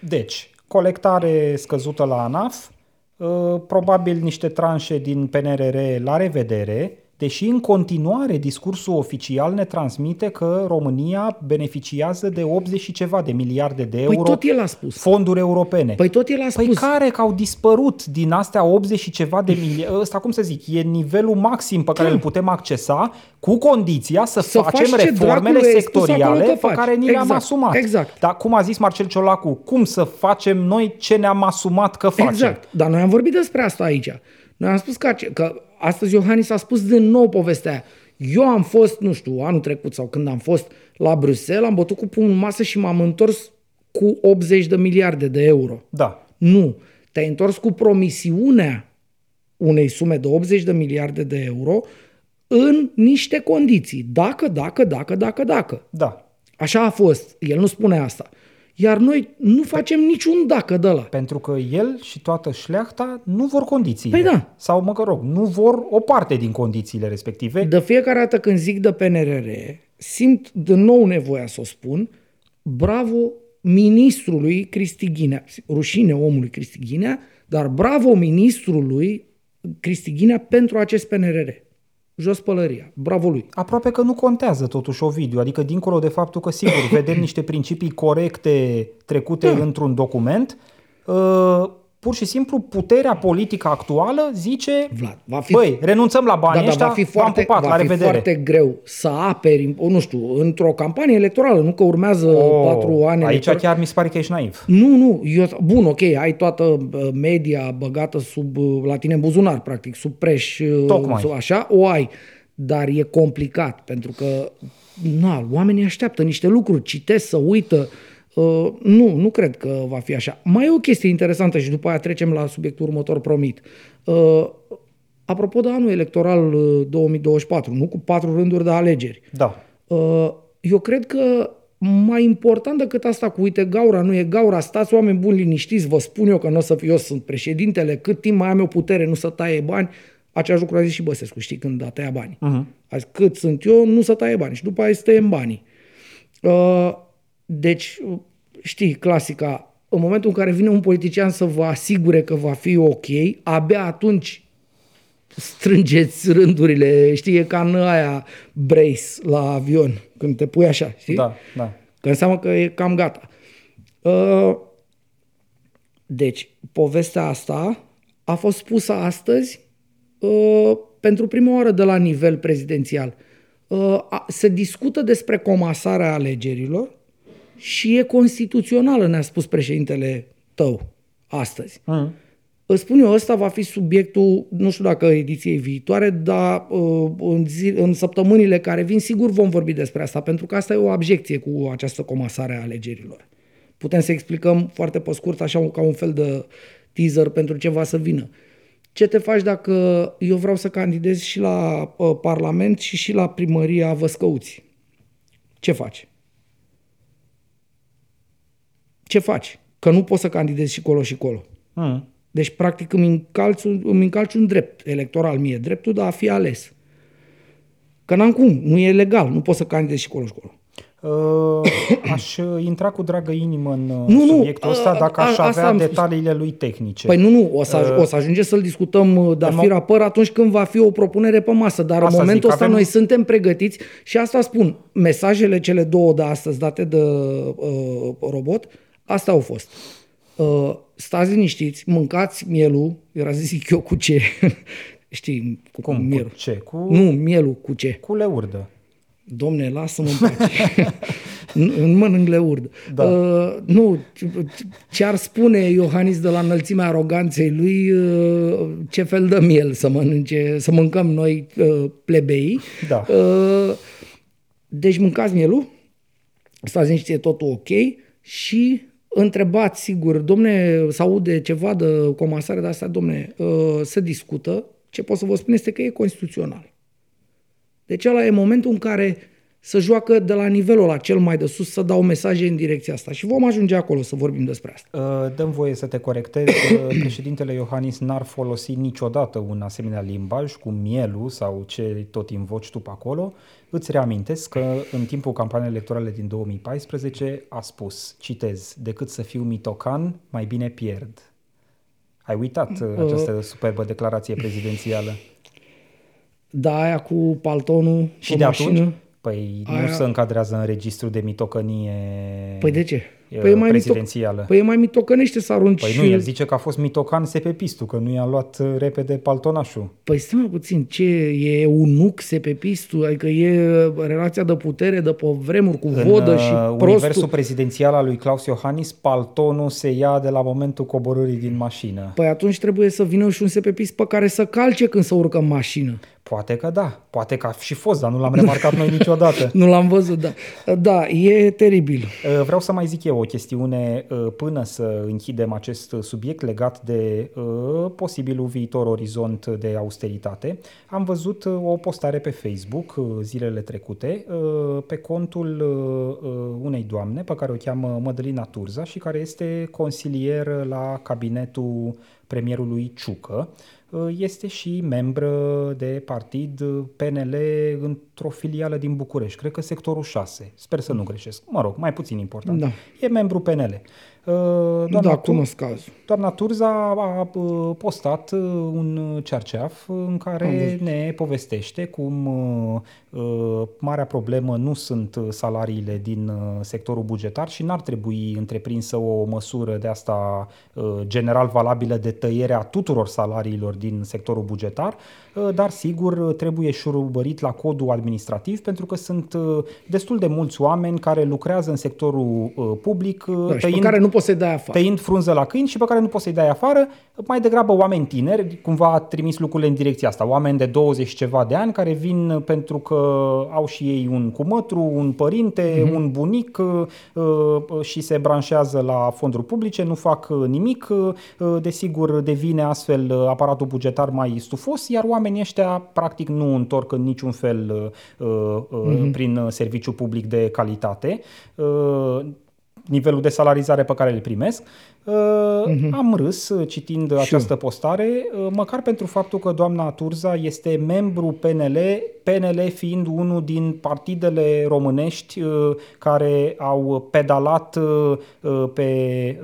Deci, colectare scăzută la ANAF, uh, probabil niște tranșe din PNRR la revedere, deși în continuare discursul oficial ne transmite că România beneficiază de 80 și ceva de miliarde de euro Păi tot el a spus. fonduri europene. Păi tot el a Păi spus. care că au dispărut din astea 80 și ceva de miliarde? Ăsta, cum să zic, e nivelul maxim pe care Da. îl putem accesa cu condiția să, Să facem faci ce reformele dracule ai spus sectoriale acolo că pe faci. care ni le-am Exact, asumat. exact. Dar cum a zis Marcel Ciolacu, cum să facem noi ce ne-am asumat că facem? Exact. Dar noi am vorbit despre asta aici. Noi am spus că, ace- că astăzi Iohannis a spus din nou povestea aia. Eu am fost, nu știu, anul trecut sau când am fost la Bruxelles, am bătut cu pumnul în masă și m-am întors cu 80 de miliarde de euro. Da. Nu. Te-ai întors cu promisiunea unei sume de 80 de miliarde de euro în niște condiții. Dacă, dacă, dacă, dacă, dacă. Da. Așa a fost. El nu spune asta. Iar noi nu facem niciun dacă de la. Pentru că el și toată șleachta nu vor condițiile. Păi da. Sau, mă rog, nu vor o parte din condițiile respective. De fiecare dată când zic de PNRR, simt de nou nevoia să o spun, bravo ministrului Cristi Ghinea, rușine omului Cristi Ghinea, dar bravo ministrului Cristi Ghinea pentru acest PNRR. Jos pălăria. Bravo lui. Aproape că nu contează totuși Ovidiu, adică dincolo de faptul că, sigur, vedem niște principii corecte trecute Da. într-un document, uh, pur și simplu puterea politică actuală zice, Vlad, va fi- băi, renunțăm la banii Da, dar ăștia, va fi v-am foarte, pupat, va la fi revedere. foarte greu să aperi, o, nu știu, într-o campanie electorală, nu că urmează Oh, patru ani Aici electorale. chiar mi se pare că ești naiv. Nu, nu, eu, bun, ok, ai toată uh, media băgată sub, uh, la tine în buzunar, practic, sub preș, uh, Tocmai. sub așa, o ai, dar e complicat, pentru că, na, oamenii așteaptă niște lucruri, citesc, să uită, uh, nu, nu cred că va fi așa. Mai e o chestie interesantă și după aia trecem la subiectul următor, promit. Uh, apropo de anul electoral uh, 2024, nu cu patru rânduri de alegeri, Da. Uh, eu cred că mai important decât asta cu uite, gaura nu e gaura, stați oameni buni liniștiți, vă spun eu că nu o să fiu eu, sunt președintele, cât timp mai am eu putere, nu să taie bani, același lucru a zis și Băsescu, știi, când a tăiat banii. Uh-huh. A zis, cât sunt eu, nu să taie bani și după aia să tăiem banii. Uh, deci, uh, știi, clasica, în momentul în care vine un politician să vă asigure că va fi ok, abia atunci strângeți rândurile, știi, e ca în aia brace la avion, când te pui așa, știi? Da, da. Că înseamnă că e cam gata. Uh, Deci, povestea asta a fost spusă astăzi uh, pentru prima oară de la nivel prezidențial. Uh, a- Se discută despre comasarea alegerilor și e constituțională, ne-a spus președintele tău astăzi. Mm. Îți spun eu, ăsta va fi subiectul, nu știu dacă ediției viitoare, dar uh, în, zi, în săptămânile care vin, sigur vom vorbi despre asta, pentru că asta e o abjecție cu această comasare a alegerilor. Putem să explicăm foarte pe scurt, așa ca un fel de teaser pentru ce va să vină. Ce te faci dacă eu vreau să candidez și la uh, Parlament și și la primăria Văscăuți? Ce faci? Ce faci? Că nu poți să candidezi și colo și colo. Mm. Deci, practic, îmi încalci, un- îmi încalci un drept electoral mie, dreptul de a fi ales. Că n-am cum, nu e legal, nu pot să candidez și colo și colo. Uh, aș uh, intra cu dragă inimă în uh, Nu, nu, subiectul ăsta a- dacă a- aș asta avea am spus. detaliile lui tehnice. Păi nu, nu, o să, o să ajungem să-l discutăm uh, de-a În fi mo- rapăr atunci când va fi o propunere pe masă, dar Asta în momentul zic, ăsta avem- noi suntem pregătiți și asta spun, mesajele cele două de astăzi date de uh, robot, astea au fost. Uh, stați liniștiți, mâncați mielul, era să zic eu cu ce, știi, cu Cum? mielul. Cu ce? Cu, Nu, mielul cu ce. cu leurdă. Domne, lasă-mă în pace. Nu mănânc leurd. Da. Uh, nu, ce ar spune Iohannis de la înălțimea aroganței lui, uh, ce fel de miel să mănânce, să mâncăm noi uh, plebei. Da. Uh, deci mâncați mielul, stați niște, e totul ok și întrebați, sigur, domne, să aude ceva de comasare de asta, domne, uh, se discută, ce pot să vă spun este că e constituțional. Deci ăla e momentul în care să joacă de la nivelul la cel mai de sus, să dau mesaje în direcția asta. Și vom ajunge acolo să vorbim despre asta. Uh, Dăm voie să te corectez. Uh, Președintele Iohannis n-ar folosi niciodată un asemenea limbaj cu mielul sau ce tot invoci tu pe acolo. Îți reamintesc că în timpul campaniei electorale din 2014 a spus, citez, decât să fiu mitocan, mai bine pierd. Ai uitat uh, această superbă declarație prezidențială. Da, aia cu paltonul Și pe de mașină. atunci? Păi nu Aia- se încadrează în registru de mitocănie Păi de ce? e, Păi e mai, mito- prezidențială. păi e mai mitocănește să arunci... Păi nu, el zice că a fost mitocan sepepistul, că nu i-a luat uh, repede paltonașul. Păi stai mai puțin, ce, e unuc sepepistul? Adică e relația de putere de pe vremuri cu vodă în și uh, prostul? universul prezidențial al lui Claus Iohannis, paltonul se ia de la momentul coborârii din mașină. Păi atunci trebuie să vină și un sepepist pe care să calce când să urcă în mașină. Poate că da, poate că a și fost, dar nu l-am remarcat noi niciodată. Nu l-am văzut, da. Da, e teribil. Uh, Vreau să mai zic eu o chestiune uh, până să închidem acest subiect legat de uh, posibilul viitor orizont de austeritate. Am văzut uh, o postare pe Facebook uh, zilele trecute uh, pe contul uh, uh, unei doamne pe care o cheamă Mădălina Turza și care este consilier la cabinetul premierului Ciucă. Uh, Este și membră de partid uh, PNL într-o filială din București, cred că sectorul 6. Sper să nu greșesc. Mă rog, mai puțin important. Da. E membru PNL. Uh, Da, Tur- cunosc cazul. Doamna Turza a uh, postat uh, un cerceaf în care ne povestește cum uh, uh, marea problemă nu sunt uh, salariile din uh, sectorul bugetar și n-ar trebui întreprinsă o măsură de asta uh, general valabilă de tăiere a tuturor salariilor din sectorul bugetar, uh, dar sigur trebuie șurubărit la codul administrativ pentru că sunt uh, destul de mulți oameni care lucrează în sectorul uh, public uh, Da, și pe care nu poți să-i dai afară. tăind frunză la câini și pe care nu poți să-i dai afară, mai degrabă oameni tineri, cumva a trimis lucrurile în direcția asta, oameni de 20 și ceva de ani care vin pentru că au și ei un cumătru, un părinte, mm-hmm. un bunic uh, uh, și se branșează la fonduri publice, nu fac uh, nimic, uh, desigur devine astfel uh, aparatul bugetar mai stufos, iar oamenii ăștia practic nu întorc în niciun fel uh, uh, mm-hmm. prin uh, serviciu public de calitate. Uh, nivelul de salarizare pe care îl primesc. Uh, Am râs uh, citind această postare, uh, măcar pentru faptul că doamna Turza este membru PNL, PNL fiind unul din partidele românești uh, care au pedalat uh, uh, pe,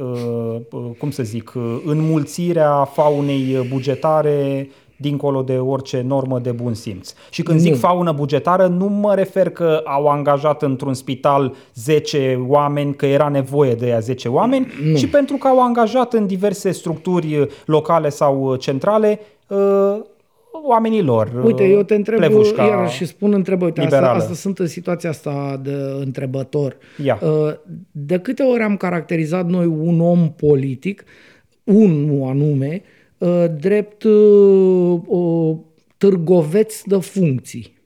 uh, uh, cum să zic, uh, înmulțirea faunei bugetare dincolo de orice normă de bun simț. Și când zic Nu. faună bugetară, nu mă refer că au angajat într-un spital 10 oameni, că era nevoie de ea 10 oameni, Nu. ci pentru că au angajat în diverse structuri locale sau centrale uh, oamenii lor. uh, Uite, eu te întreb plevușca iar și spun întrebări. Uite, asta, liberală. asta sunt în situația asta de întrebător. Ia. Uh, De câte ori am caracterizat noi un om politic, unul anume, uh, drept uh, uh, târgoveț de funcții?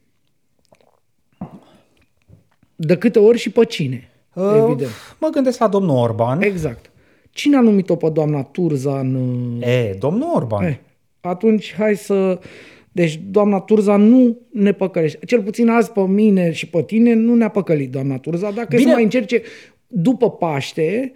De câte ori și pe cine? Uh, Evident. Mă gândesc la domnul Orban. Exact. Cine a numit-o pe doamna Turza în... uh, E, domnul Orban. Eh, atunci hai să... Deci doamna Turza nu ne păcălește. Cel puțin azi pe mine și pe tine nu ne-a păcălit doamna Turza. Dacă Bine. Bine. să mai încerce după Paște,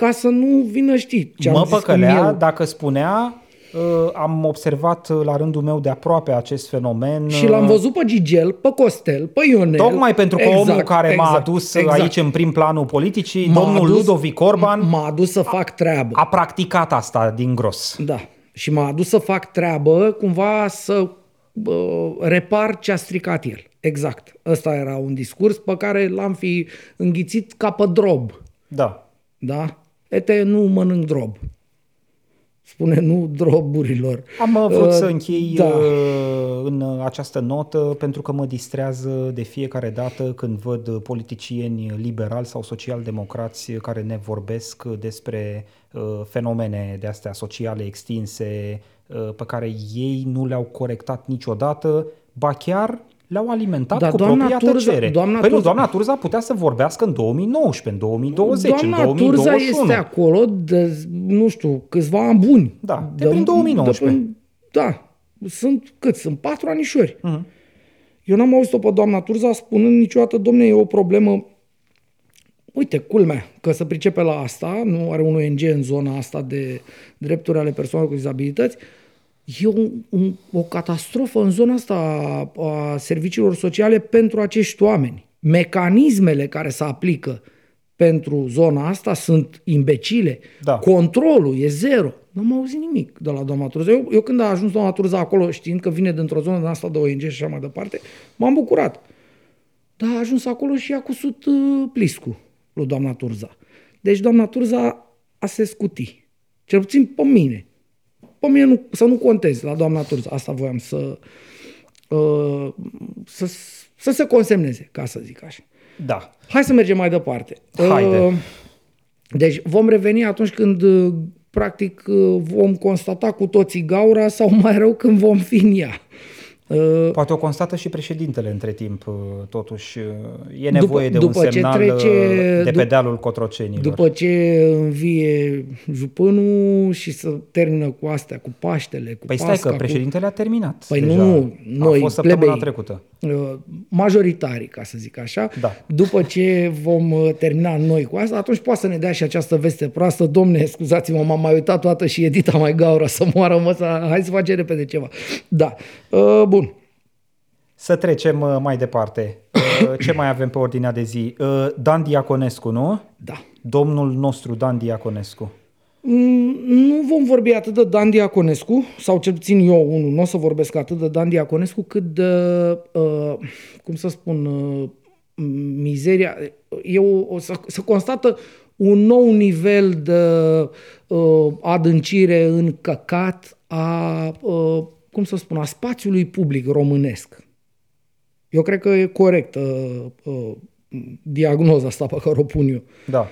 ca să nu vină, știi, ce am mă zis cu păcălea mielul. dacă spunea uh, am observat uh, la rândul meu de aproape acest fenomen. Și l-am văzut pe Gigel, pe Costel, pe Ionel. Tocmai pentru că Exact, omul care m-a exact, adus exact. aici în prim planul politicii, M-a domnul adus- Ludovic Orban, M-a adus să fac treabă. a practicat asta din gros. Da. Și m-a adus să fac treabă, cumva să bă, repar ce a stricat el. Exact. Ăsta era un discurs pe care l-am fi înghițit ca pe drob. Da. Da? Ete, nu mănânc drob. spune nu droburilor. Am uh, vrut Uh, să închei da. uh, în această notă pentru că mă distrează de fiecare dată când văd politicieni liberali sau social-democrați care ne vorbesc despre uh, fenomene de astea sociale extinse uh, pe care ei nu le-au corectat niciodată, ba chiar le-au alimentat Dar cu doamna propria Turza- tăcere. doamna păi nu, Turza- doamna Turza putea să vorbească în 2019, în 2020, Doamna în 2021. Turza este acolo de, nu știu, câțiva ani buni. Da, de prin 2019. prin- da, sunt cât? Sunt patru anișori. Mhm. Eu n-am auzit-o pe doamna Turza spunând niciodată, domne, e o problemă Uite, culmea, că se pricepe la asta, nu are un ONG în zona asta de drepturi ale persoanelor cu dizabilități, e un, un, o catastrofă în zona asta a, a serviciilor sociale pentru acești oameni. Mecanismele care se aplică pentru zona asta sunt imbecile. Da. Controlul e zero. Nu am auzit nimic de la doamna Turza. Eu, eu când a ajuns doamna Turza acolo, știind că vine dintr-o zonă din asta de ONG și așa mai departe, m-am bucurat. Dar a ajuns acolo și a cusut uh, pliscu lui doamna Turza. Deci doamna Turza a se scuti. Cel puțin pe mine. Pe mine nu, să nu contez la doamna Turza. Asta voiam să, uh, să, să se consemneze, ca să zic așa. Da. Hai să mergem mai departe. Haide. Uh, Deci vom reveni atunci când uh, practic uh, vom constata cu toții gaura sau mai rău când vom fi în ea. Uh, Poate o constată și președintele între timp, uh, totuși. uh, E nevoie de după un ce semnal trece- uh, de pe dup- dealul cotrocenilor. După ce învie jupânul și să termină cu astea, cu Paștele, cu Păi stai Pasca, că președintele a terminat Păi deja. nu, noi, a fost săptămâna plebei. trecută. Cu uh, majoritarii, ca să zic așa. Da. După ce vom uh, termina noi cu asta, atunci poate să ne dea și această veste proastă. Domne, scuzați-mă, m-am mai uitat toată și Edita mai gaură să moară măsa. Hai să facem repede ceva. Da. Uh, bun. Să trecem uh, mai departe. Uh, Ce mai avem pe ordinea de zi? Uh, Dan Diaconescu, nu? Da. Domnul nostru Dan Diaconescu. Mm, Nu vom vorbi atât de Dan Diaconescu, sau cel puțin eu, unul, nu o să vorbesc atât de Dan Diaconescu, cât de, uh, cum să spun, uh, mizeria. Eu o să, să constată un nou nivel de uh, adâncire în căcat a, uh, cum să spun, a spațiului public românesc. Eu cred că e corectă uh, diagnoza asta pe care o pun eu. Da. Uh,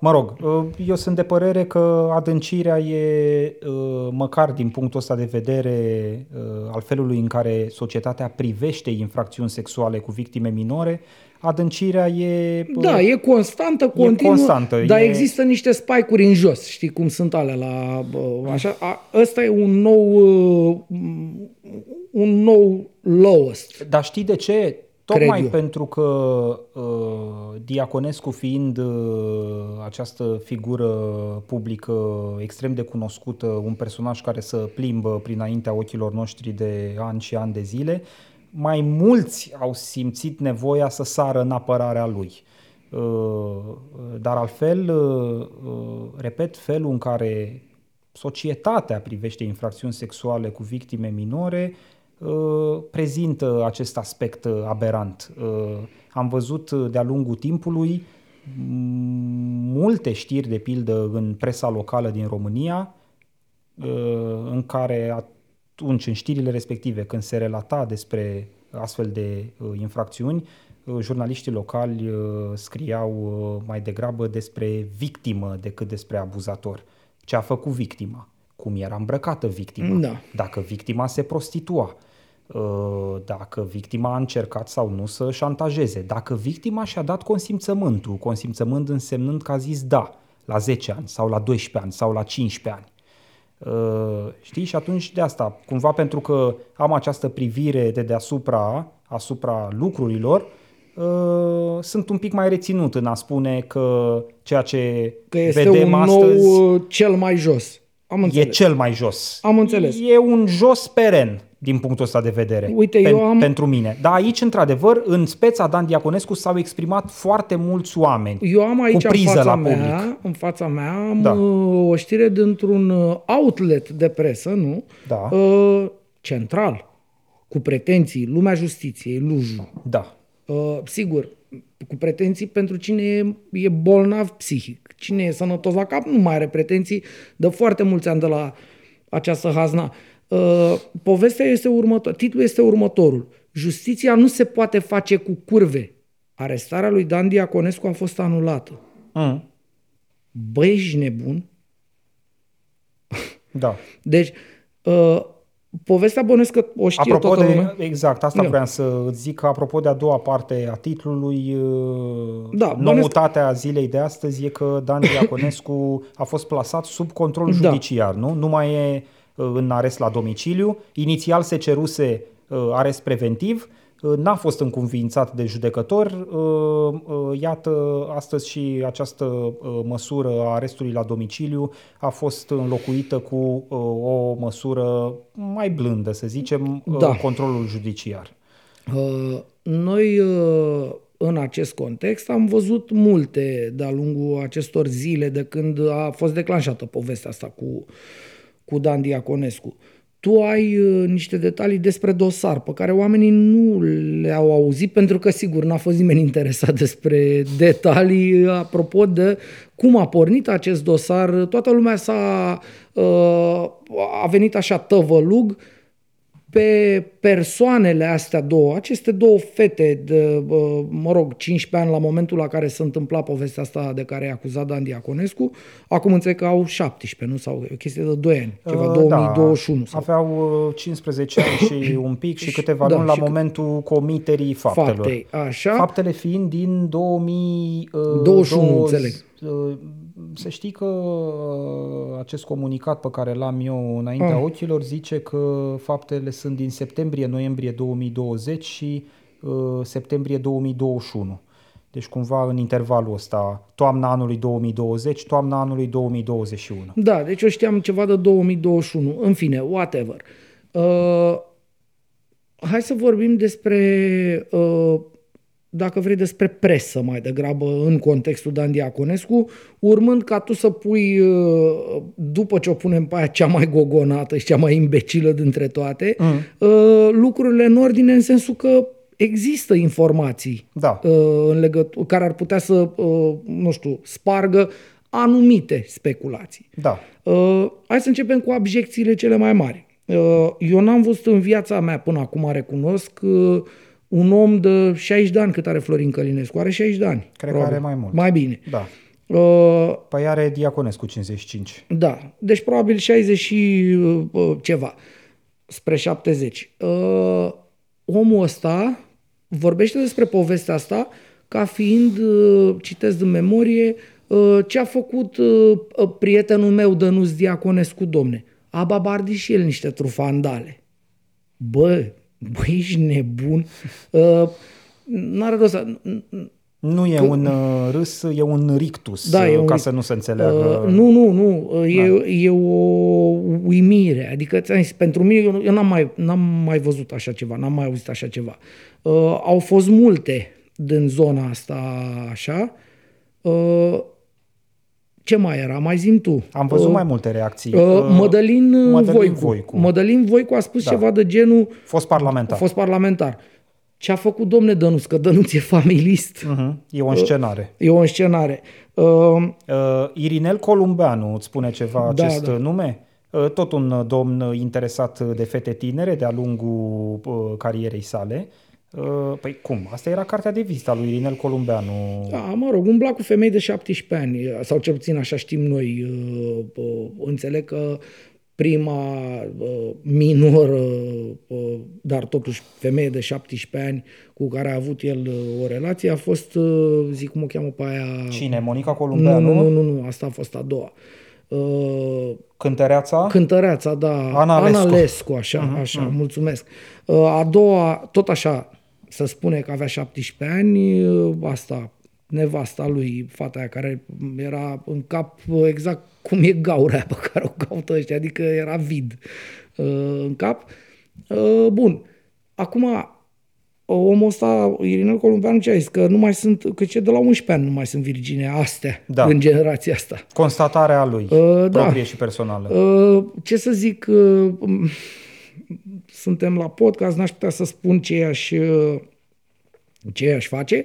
Mă rog, uh, eu sunt de părere că adâncirea e, uh, măcar din punctul ăsta de vedere, uh, al felului în care societatea privește infracțiuni sexuale cu victime minore, adâncirea e... uh, Da, e constantă, continuă, constantă, dar e- există niște spike-uri în jos, știi cum sunt alea la bă, așa. A, ăsta e un nou uh, un nou lowest. Dar știi de ce? Cred Tocmai eu. pentru că uh, Diaconescu fiind uh, această figură publică extrem de cunoscută, un personaj care să plimbă prinaintea ochilor noștri de ani și ani de zile, mai mulți au simțit nevoia să sară în apărarea lui. Uh, dar altfel, uh, uh, repet, felul în care societatea privește infracțiuni sexuale cu victime minore uh, prezintă acest aspect uh, aberant. Uh, Am văzut uh, de-a lungul timpului m- multe știri, de pildă, în presa locală din România, uh, în care atunci, în știrile respective, când se relata despre astfel de uh, infracțiuni, uh, jurnaliștii locali uh, scriau uh, mai degrabă despre victimă decât despre abuzator. Ce a făcut victima? Cum era îmbrăcată victima? Da. Dacă victima se prostitua? Uh, Dacă victima a încercat sau nu să șantajeze? Dacă victima și-a dat consimțământul, consimțământ însemnând că a zis da la 10 ani sau la 12 ani sau la 15 ani. Uh, știi? Și atunci de asta, cumva pentru că am această privire de deasupra asupra lucrurilor, uh, sunt un pic mai reținut în a spune că ceea ce Că este vedem un astăzi nou uh, cel mai jos. Am e înțeles. cel mai jos. Am înțeles. E un jos peren din punctul ăsta de vedere. Uite, eu am- Pentru mine. Dar aici, într-adevăr, în speța Dan Diaconescu s-au exprimat foarte mulți oameni. Eu am aici cu în priză fața, la mea, public. în fața mea am Da. uh, o știre dintr-un uh, outlet de presă, nu? Da. Uh, central, cu pretenții, lumea justiției, Luju. Da. Uh, sigur, cu pretenții pentru cine e, e bolnav psihic. Cine e sănătos la cap nu mai are pretenții de foarte mulți ani de la această hazna. Uh, povestea este următoare, titlul este următorul. Justiția nu se poate face cu curve. Arestarea lui Dan Diaconescu a fost anulată. Mm. Băi, ești nebun? Da. Deci, uh, povestea bănuiesc că o știe Apropo toată de, lumea. exact, asta Ia. vreau să îți zic, că apropo de a doua parte a titlului, uh, Da, noutatea zilei de astăzi e că Dan Diaconescu a fost plasat sub control Da. judiciar, nu? Nu mai e uh, în arest la domiciliu. Inițial se ceruse uh, arest preventiv, uh, n-a fost înconvințat de judecător. Uh, uh, Iată, astăzi și această uh, măsură a arestului la domiciliu a fost înlocuită cu uh, o măsură mai blândă, să zicem, uh, Da. controlul judiciar. Uh, Noi, uh, în acest context, am văzut multe de-a lungul acestor zile de când a fost declanșată povestea asta cu, cu Dan Diaconescu. Tu ai uh, niște detalii despre dosar pe care oamenii nu le-au auzit pentru că, sigur, n-a fost nimeni interesat despre detalii apropo de cum a pornit acest dosar. Toată lumea s-a, uh, a venit așa tăvălug pe persoanele astea două, aceste două fete de, bă, mă rog, 15 ani la momentul la care se întâmpla povestea asta de care e acuzat Dan Diaconescu, acum înțeleg că au 17, nu? Sau e o chestie de 2 ani, ceva Uh, 2021. Da, sau aveau uh, 15 ani și un pic și câteva da, luni la și cât- momentul comiterii faptelor. faptei, așa. Faptele fiind din 2021, 21, înțeleg. Uh, Să știi că uh, acest comunicat pe care l-am eu înaintea Ah. ochilor zice că faptele sunt din septembrie-noiembrie 2020 și uh, septembrie 2021. Deci cumva în intervalul ăsta, toamna anului 2020, toamna anului 2021. Da, deci eu știam ceva de 2021. În fine, whatever. Uh, hai să vorbim despre, uh, dacă vrei, despre presă mai degrabă în contextul Dan Diaconescu, urmând ca tu să pui, uh, după ce o punem pe aia cea mai gogonată și cea mai imbecilă dintre toate, Mm. uh, lucrurile în ordine în sensul că există informații Da. uh, în legătură, care ar putea să, uh, nu știu, spargă anumite speculații. Da. Uh, hai să începem cu abjecțiile cele mai mari. Uh, eu n-am văzut în viața mea până acum, recunosc, uh, un om de 60 de ani cât are Florin Călinescu. Are 60 de ani. Cred că are mai mult. Mai bine. Da. Uh, Păi are Diaconescu 55. da, deci probabil 60 și uh, ceva, spre 70. Uh, omul ăsta vorbește despre povestea asta ca fiind, uh, citesc din memorie, uh, ce a făcut uh, uh, prietenul meu Dănuț Diaconescu, domne. A babardit și el niște trufandale. Bă, bă, ești nebun. Uh, n-are rost să... Nu e un uh, râs, e un rictus, Da, e uh, un ca ric- să nu se înțeleagă. Uh, nu, nu, nu. Uh, E, e o uimire. Adică, ți-am zis, pentru mine, eu, eu n-am, mai, n-am mai văzut așa ceva, n-am mai auzit așa ceva. Uh, au fost multe din zona asta așa. Uh, ce mai era? Mai zim tu. Am văzut Uh, mai multe reacții. Uh, Uh, Mădălin, uh, Mădălin Voicu. Voicu. Mădălin Voicu a spus Da. ceva de genul Fost parlamentar. a fost parlamentar. Ce a făcut domne Dănuț? Că Dănuț e familist. Uh-huh. E o înscenare. E o înscenare. Uh, Uh, Irinel Columbeanu îți spune ceva Da, acest da. nume? Uh, tot un uh, domn interesat de fete tinere de-a lungul uh, carierei sale. Uh, păi cum? Asta era cartea de vizită a lui Irinel Columbeanu. Da, mă rog, umbla cu femei de 17 ani, sau cel puțin așa știm noi. uh, uh, Înțeleg că prima uh, minoră, uh, dar totuși femeie de 17 ani cu care a avut el uh, o relație a fost, uh, zic cum o cheamă pe aia... Cine? Monica Nu, Columbeanu? nu, nu, nu, asta a fost a doua. Uh, Cântăreața? Cântăreața, da. Ana Lescu. Ana Lescu, așa, uh-huh, așa, uh-huh. mulțumesc. Uh, A doua, tot așa, să spune că avea 17 ani, uh, asta, nevasta lui, fata aia care era în cap uh, exact cum e gaura aia pe care o caută ăștia, adică era vid uh, în cap. Uh, Bun. Acum, omul ăsta, Irinel Columbeanu, ce a zis? Că nu mai sunt, că ce de la 11 ani nu mai sunt virgine astea Da. în generația asta. Constatarea lui, Uh, da. proprie și personală. Uh, ce să zic, uh, m, suntem la podcast, n-aș putea să spun ce aș, uh, ce ea își face.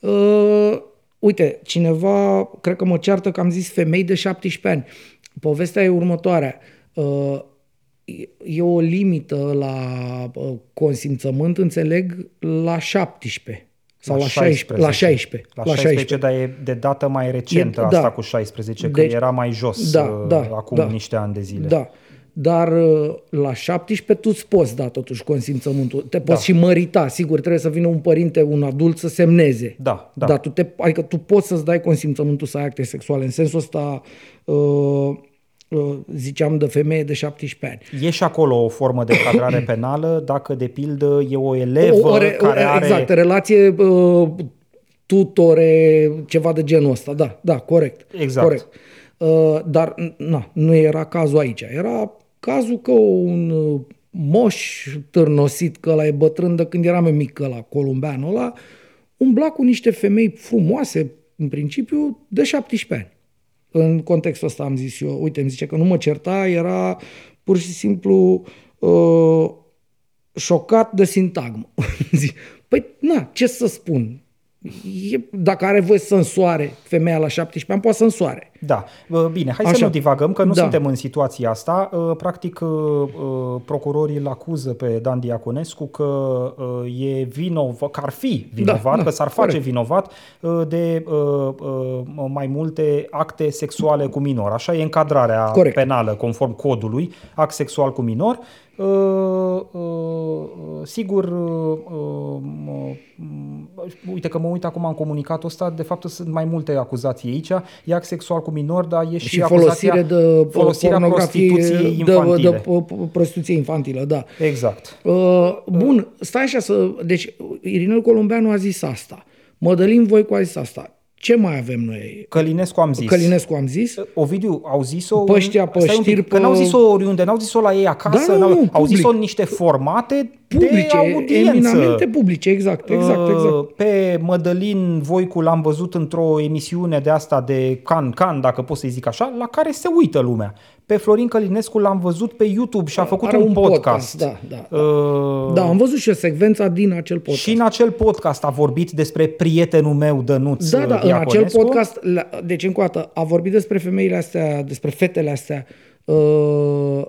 Uh, uite, cineva, cred că mă ceartă că am zis femei de 17 ani. Povestea e următoarea. Uh, e o limită la uh, consimțământ, înțeleg, la 17. Sau la, 16. La 16. La 16, la 16, dar e de dată mai recentă e, asta da. cu 16, că deci, era mai jos da, uh, da, acum da, niște ani de zile. Da. Dar uh, la 17 tu îți poți da totuși consimțământul. Te poți da. și mărita, sigur, trebuie să vină un părinte, un adult să semneze. Da, da. Dar tu, te, adică tu poți să-ți dai consimțământul să ai acte sexuale. În sensul ăsta, uh, uh, ziceam de femeie de 17 ani. E și acolo o formă de cadrare penală dacă, de pildă, e o elevă o, o re, care are... Exact, relație uh, tutore, ceva de genul ăsta. Da, da, corect. Exact. Corect. Uh, dar na, nu era cazul aici. Era cazul că un uh, moș târnosit, că la e bătrân de când eram mic, că la columbeanul ăla, umbla cu niște femei frumoase, în principiu, de 17 ani. În contextul ăsta am zis eu, uite, îmi zice că nu mă certa, era pur și simplu uh, șocat de sintagmă. păi, na, ce să spun? e, dacă are voie să însoare femeia la 17 ani, poate să însoare. Da. Bine, hai Așa. să nu divagăm, că nu da. suntem în situația asta. Practic, procurorii îl acuză pe Dan Diaconescu că e vinovat, că ar fi vinovat, da, da, că s-ar face corect. vinovat de mai multe acte sexuale cu minor. Așa e încadrarea corect. penală, conform codului, act sexual cu minor. Uh, uh, sigur, uh, uite că mă uit acum în comunicatul ăsta, de fapt sunt mai multe acuzații aici, e act sexual cu minor, dar e și, și folosirea de folosirea prostituției infantile. De, de, de prostituție infantilă, da. Exact. Uh, bun, stai așa să... Deci, Irinel Columbeanu a zis asta. Mădălin Voicu a zis asta. Ce mai avem noi? Călinescu am zis. Călinescu am zis. Ovidiu, au zis-o... Păștia, păștiri, că n-au zis-o oriunde, n-au zis-o la ei acasă, da, nu, au zis-o în niște formate publice, de audiență. eminamente publice, exact, exact, exact. Uh, pe Mădălin Voicu l-am văzut într-o emisiune de asta de can, can, dacă pot să-i zic așa, la care se uită lumea. Pe Florin Călinescu l-am văzut pe YouTube și a făcut Are un, un podcast. podcast. Da, da, uh, da, am văzut și o secvența din acel podcast. Și în acel podcast a vorbit despre prietenul meu, Dănuț Da, da, în acel podcast, deci încă o dată, a vorbit despre femeile astea, despre fetele astea, uh,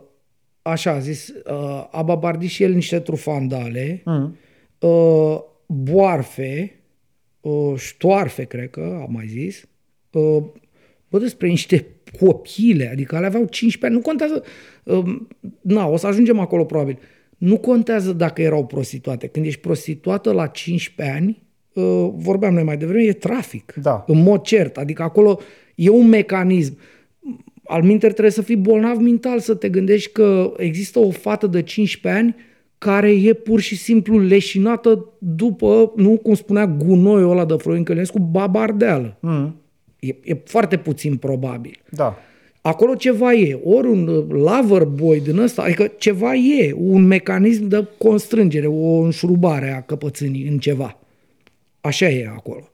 așa a zis, uh, a babardit și el niște trufandale, mm. uh, boarfe, uh, ștoarfe, cred că a mai zis, uh, bă, despre niște copile, adică ale aveau 15 ani, nu contează, uh, na, o să ajungem acolo probabil, nu contează dacă erau prostituate. Când ești prostituată la 15 ani, uh, vorbeam noi mai devreme, e trafic. Da. În mod cert. Adică acolo e un mecanism al minter trebuie să fii bolnav mental să te gândești că există o fată de 15 ani care e pur și simplu leșinată după, nu cum spunea gunoiul ăla de Florin Călinescu, babardeală. Mm. E, e foarte puțin probabil. Da. Acolo ceva e, ori un lover boy din ăsta, adică ceva e, un mecanism de constrângere, o înșurubare a căpățânii în ceva. Așa e acolo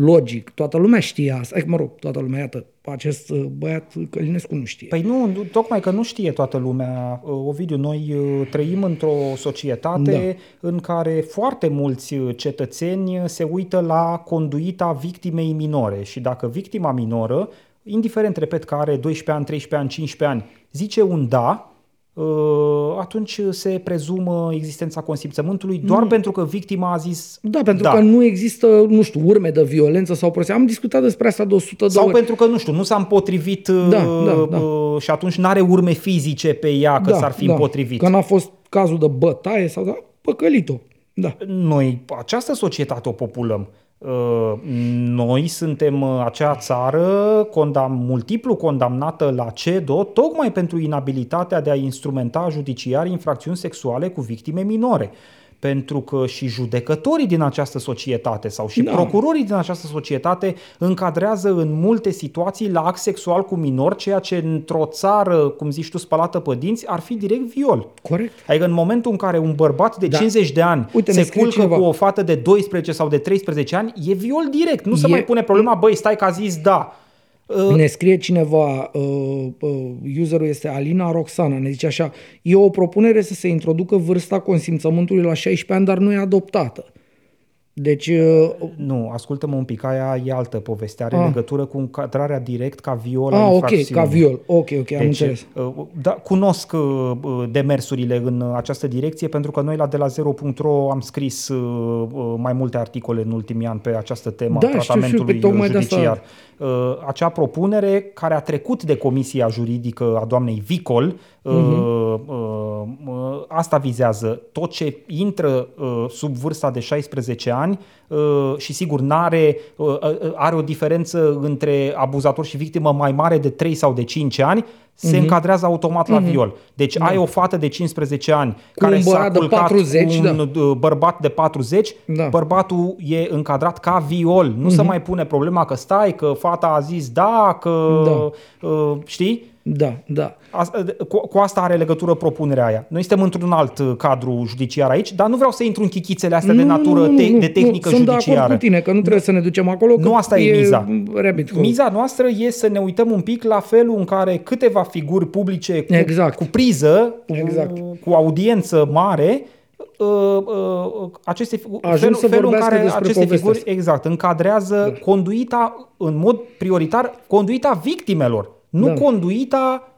logic. Toată lumea știe asta. Adică, mă rog, toată lumea, iată, acest uh, băiat Călinescu nu știe. Păi nu, tocmai că nu știe toată lumea. Uh, Ovidiu, noi uh, trăim într-o societate da. în care foarte mulți cetățeni se uită la conduita victimei minore și dacă victima minoră, indiferent, repet, că are 12 ani, 13 ani, 15 ani, zice un da, Uh, atunci se prezumă existența consimțământului doar mm. pentru că victima a zis Da, pentru da. că nu există, nu știu, urme de violență sau prostie. Am discutat despre asta de 100 de Sau ori. pentru că, nu știu, nu s-a împotrivit da, uh, da, da. Uh, și atunci nu are urme fizice pe ea că da, s-ar fi da. împotrivit. Că n-a fost cazul de bătaie sau da, păcălit-o. Da. Noi această societate o populăm. Uh, noi suntem uh, acea țară condam, multiplu condamnată la CEDO tocmai pentru inabilitatea de a instrumenta judiciar infracțiuni sexuale cu victime minore pentru că și judecătorii din această societate sau și da. procurorii din această societate încadrează în multe situații la act sexual cu minor, ceea ce într-o țară, cum zici tu, spălată pe dinți, ar fi direct viol. Corect. Adică în momentul în care un bărbat de da. 50 de ani Uite, se culcă cineva. cu o fată de 12 sau de 13 ani, e viol direct. Nu e... se mai pune problema, băi, stai că a zis da. Uh, ne scrie cineva, uh, uh, userul este Alina Roxana, ne zice așa, e o propunere să se introducă vârsta consimțământului la 16 ani, dar nu e adoptată. Deci, uh, Nu, ascultă-mă un pic, aia e altă poveste. Are Ah. legătură cu încadrarea direct ca viol a ah, ok, infracțiunii. ca viol. Ok, ok, am Deci, înțeles. uh, da, cunosc uh, uh, demersurile în uh, această direcție pentru că noi la de la 0.ro am scris uh, uh, mai multe articole în ultimii ani pe această temă Da, a știu, știu, tratamentului pe tocmai de judiciar. asta- Uh, Acea propunere care a trecut de Comisia Juridică a doamnei Vicol, uh, Mhm. uh, uh, asta vizează tot ce intră uh, sub vârsta de 16 ani uh, și sigur n-are, uh, uh, are o diferență între abuzator și victimă mai mare de 3 sau de 5 ani, se Mhm. încadrează automat la viol. Deci ai o fată de 15 ani Cu care un s-a băiat de culcat 40, cu un da. uh, bărbat de 40, Da. bărbatul e încadrat ca viol. Nu se mai pune problema că stai, că fata a zis da, că Da. uh, știi? Da, da. Asta, cu, cu asta are legătură propunerea aia. Noi suntem într-un alt uh, cadru judiciar aici, dar nu vreau să intru în chichițele astea de natură te, de tehnică Sunt de judiciară. acord cu tine, că nu trebuie să ne ducem acolo. Nu că asta e miza. Rabbit hole. Miza noastră e să ne uităm un pic la felul în care câteva figuri publice cu, Exact. cu priză, cu, Exact. cu audiență mare, uh, uh, aceste figu- Ajung felul, să felul în vorbească care despre aceste povestea figuri asta. exact încadrează conduita în mod prioritar conduita victimelor, nu Da. conduita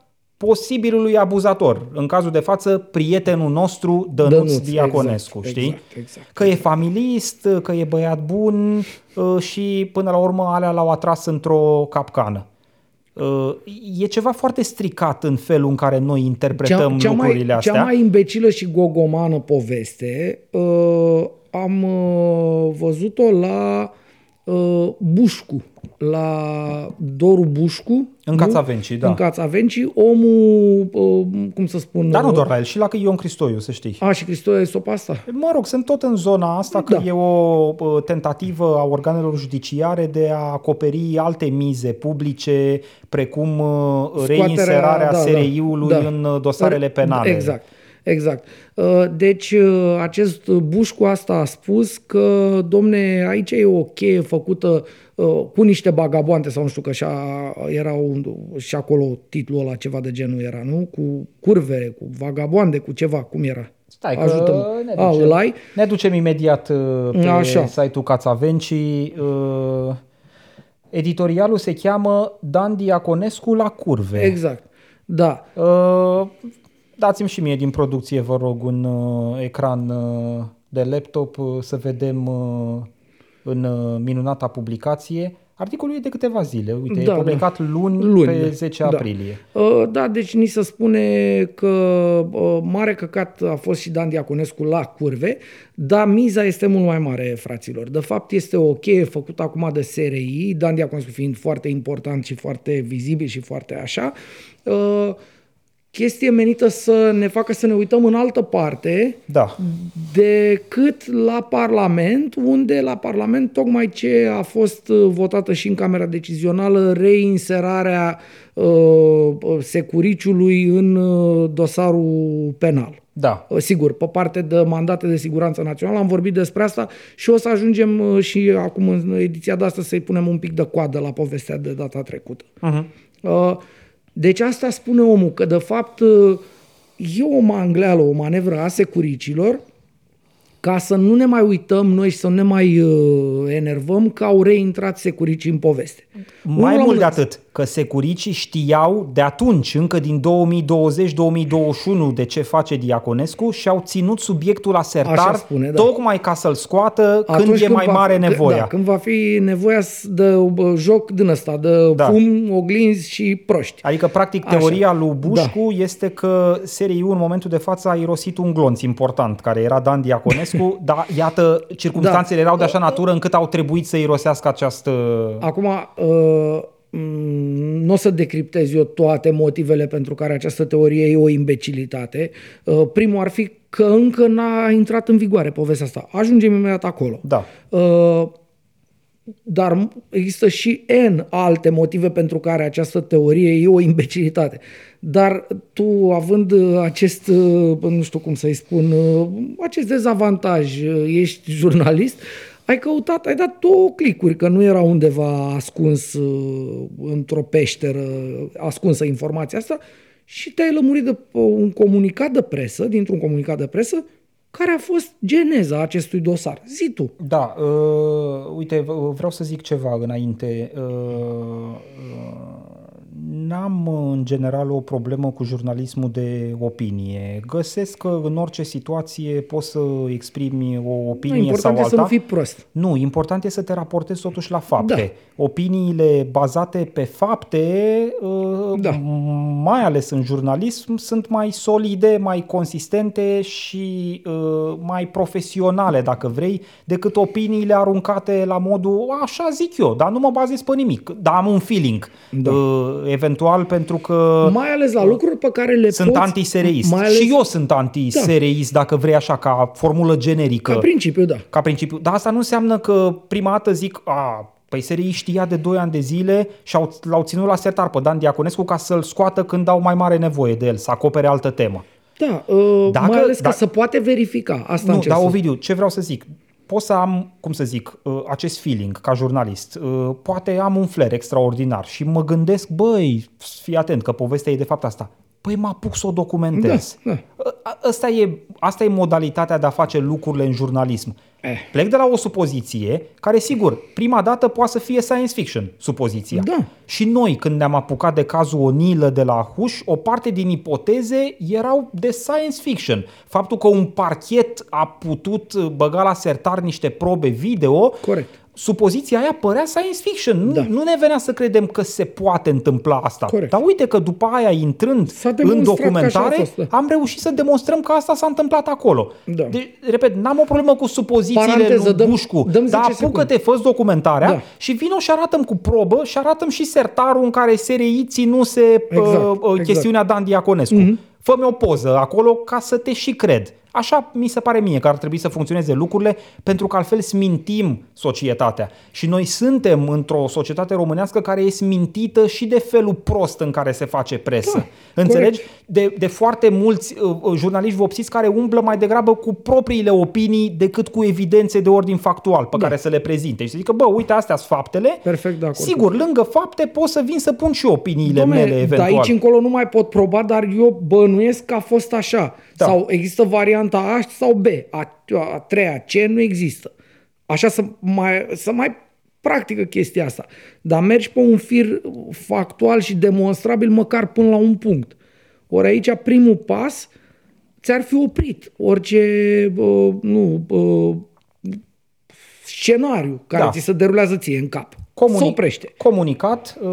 posibilului abuzator. În cazul de față, prietenul nostru Dănuț, Dănuț, Diaconescu, exact, știi? exact, exact. Că e familist, că e băiat bun uh, și până la urmă alea l-au atras într-o capcană. Uh, E ceva foarte stricat în felul în care noi interpretăm lucrurile mai, astea. Cea mai imbecilă și gogomană poveste uh, am uh, văzut-o la uh, Bușcu, la Doru Bușcu. În nu? Cațavencii, da. În Cațavencii, omul, uh, cum să spun... Dar nu uh, doar la el, și la Ion Cristoiu, să știi. A, și Cristoie Sopa asta? Mă rog, sunt tot în zona asta că Da. e o uh, tentativă a organelor judiciare de a acoperi alte mize publice, precum uh, Scoaterea, reinserarea da, da, SRI-ului da. în uh, dosarele penale. Exact. Exact. Uh, Deci uh, acest Bușcu asta a spus că, domne, aici e o cheie făcută uh, cu niște bagaboante sau nu știu că așa era un, și acolo titlul ăla ceva de genul era, nu? Cu curve, cu vagabonde, cu ceva, cum era? Stai că Ajută-mă. ne A, ducem. îl ai? Ne ducem imediat uh, pe Așa. site-ul Cațavencii. uh, Editorialul se cheamă Dan Diaconescu la curve. Exact. Da. Uh, Dați-mi și mie din producție, vă rog, un uh, ecran uh, de laptop uh, să vedem uh, în uh, minunata publicație. Articolul e de câteva zile, uite, Da, e publicat luni, Luni, pe da. 10 Da. aprilie. Uh, Da, deci ni se spune că uh, mare căcat a fost și Dan Diaconescu la curve, dar miza este mult mai mare, fraților. De fapt, este o cheie făcută acum de SRI, Dan Diaconescu fiind foarte important și foarte vizibil și foarte așa, uh, chestie menită să ne facă să ne uităm în altă parte Da, decât la Parlament, unde la Parlament tocmai ce a fost uh, votată și în Camera Decizională reinserarea uh, securiciului în uh, dosarul penal. da. Uh, Sigur, pe parte de mandate de siguranță națională am vorbit despre asta și o să ajungem uh, și acum în ediția de astăzi să-i punem un pic de coadă la povestea de data trecută. Uh-huh. Uh, Deci asta spune omul, că de fapt uh, e o mangleală, o manevră a securicilor ca să nu ne mai uităm noi și să nu ne mai uh, enervăm că au reintrat securicii în poveste. Mai Unul la mult de mână- atât, că securicii știau de atunci, încă din 2020-2021, de ce face Diaconescu și au ținut subiectul asertar Așa spune, da. tocmai ca să-l scoată când Atunci e mai va, mare că- nevoia. Da, când va fi nevoia s- de uh, joc din ăsta, de Da. fum, oglinzi și proști. Adică, practic, Așa. Da. teoria lui Bușcu este că SRI-ul în momentul de față a irosit un glonț important, care era Dan Diaconescu, dar iată, circumstanțele Da. erau de așa natură încât au trebuit să irosească această... Acum, uh, m, nu o să decriptez eu toate motivele pentru care această teorie e o imbecilitate. Uh, primul ar fi că încă n-a intrat în vigoare povestea asta. Ajungem imediat acolo. Da. Uh, dar există și N alte motive pentru care această teorie e o imbecilitate. Dar tu, având uh, acest, uh, nu știu cum să-i spun, uh, acest dezavantaj, uh, ești jurnalist, ai căutat, ai dat două clicuri, că nu era undeva ascuns uh, într-o peșteră, ascunsă informația asta, și te-ai lămurit de pe un comunicat de presă, dintr-un comunicat de presă, că Care a fost geneza acestui dosar? Zi tu. Da, uh, uite, v- vreau să zic ceva înainte. Uh, uh, N-am în general o problemă cu jurnalismul de opinie. Găsesc că în orice situație poți să exprimi o Nu, opinie important sau e alta. să nu fii prost. Nu, important e să te raportezi totuși la fapte. Da. Opiniile bazate pe fapte, uh, Da. mai ales în jurnalism, sunt mai solide, mai consistente și uh, mai profesionale, dacă vrei, decât opiniile aruncate la modul, așa zic eu, dar nu mă bazez pe nimic, dar am un feeling, Da. Uh, eventual pentru că Mai ales la lucruri pe care le sunt poți... antisereist. Mai ales Și eu sunt antisereist, dacă vrei așa, ca formulă generică ca principiu, da. ca principiu. Dar asta nu înseamnă că prima dată zic, a, păi SRI știa de 2 ani de zile și au, l-au ținut la sertar pe Dan Diaconescu ca să-l scoată când au mai mare nevoie de el, să acopere altă temă. Da, uh, Dacă- mai ales că da- se poate verifica. Asta nu, încerc dar să Ovidiu, ce vreau să zic? Pot să am, cum să zic, uh, acest feeling ca jurnalist. Uh, Poate am un flair extraordinar și mă gândesc, băi, fii atent că povestea e de fapt asta. Păi mă apuc să o documentez. Da, A- Asta e, asta e modalitatea de a face lucrurile în jurnalism. Eh. Plec de la o supoziție care, sigur, prima dată poate să fie science fiction, supoziția. Da. Și noi, când ne-am apucat de cazul Onilă de la Huș, o parte din ipoteze erau de science fiction. Faptul că un parchet a putut băga la sertar niște probe video, Corect. Supoziția aia părea science fiction. Nu, Da. nu ne venea să credem că se poate întâmpla asta. Corect. Dar uite că după aia, intrând S-a în demonstrat că așa a documentare, fost, da. am reușit să demonstrăm că asta s-a întâmplat acolo. Da. Deci, repet, n-am o problemă cu supozițiile Paranteză, lui dăm- Bușcu, dăm dar 10 apucă-te, fă documentarea Da. și vino și arătăm cu probă și arătăm și sertarul în care SRI ținuse Exact, uh, uh, exact. chestiunea Dan Diaconescu. Mm-hmm. Fă-mi o poză acolo ca să te și cred. Așa mi se pare mie că ar trebui să funcționeze lucrurile, pentru că altfel smintim societatea. Și noi suntem într-o societate românească care e smintită și de felul prost în care se face presă. Da, Înțelegi? De, de foarte mulți uh, uh, jurnaliști vopsiți care umblă mai degrabă cu propriile opinii decât cu evidențe de ordin factual pe Da. care să le prezinte. Și să zică, bă, uite, astea sunt faptele. Perfect de acord. Sigur, lângă fapte pot să vin să pun și opiniile Dom'le, mele de eventual. aici încolo nu mai pot proba, dar eu bănuiesc că a fost așa. Da. Sau există varianta A sau B. A, a treia C nu există. Așa să mai, să mai practică chestia asta. Dar mergi pe un fir factual și demonstrabil măcar până la un punct. Ori aici primul pas ți-ar fi oprit orice uh, nu, uh, scenariu care Da. ți se derulează ție în cap. Comuni- Se oprește. Comunicat uh,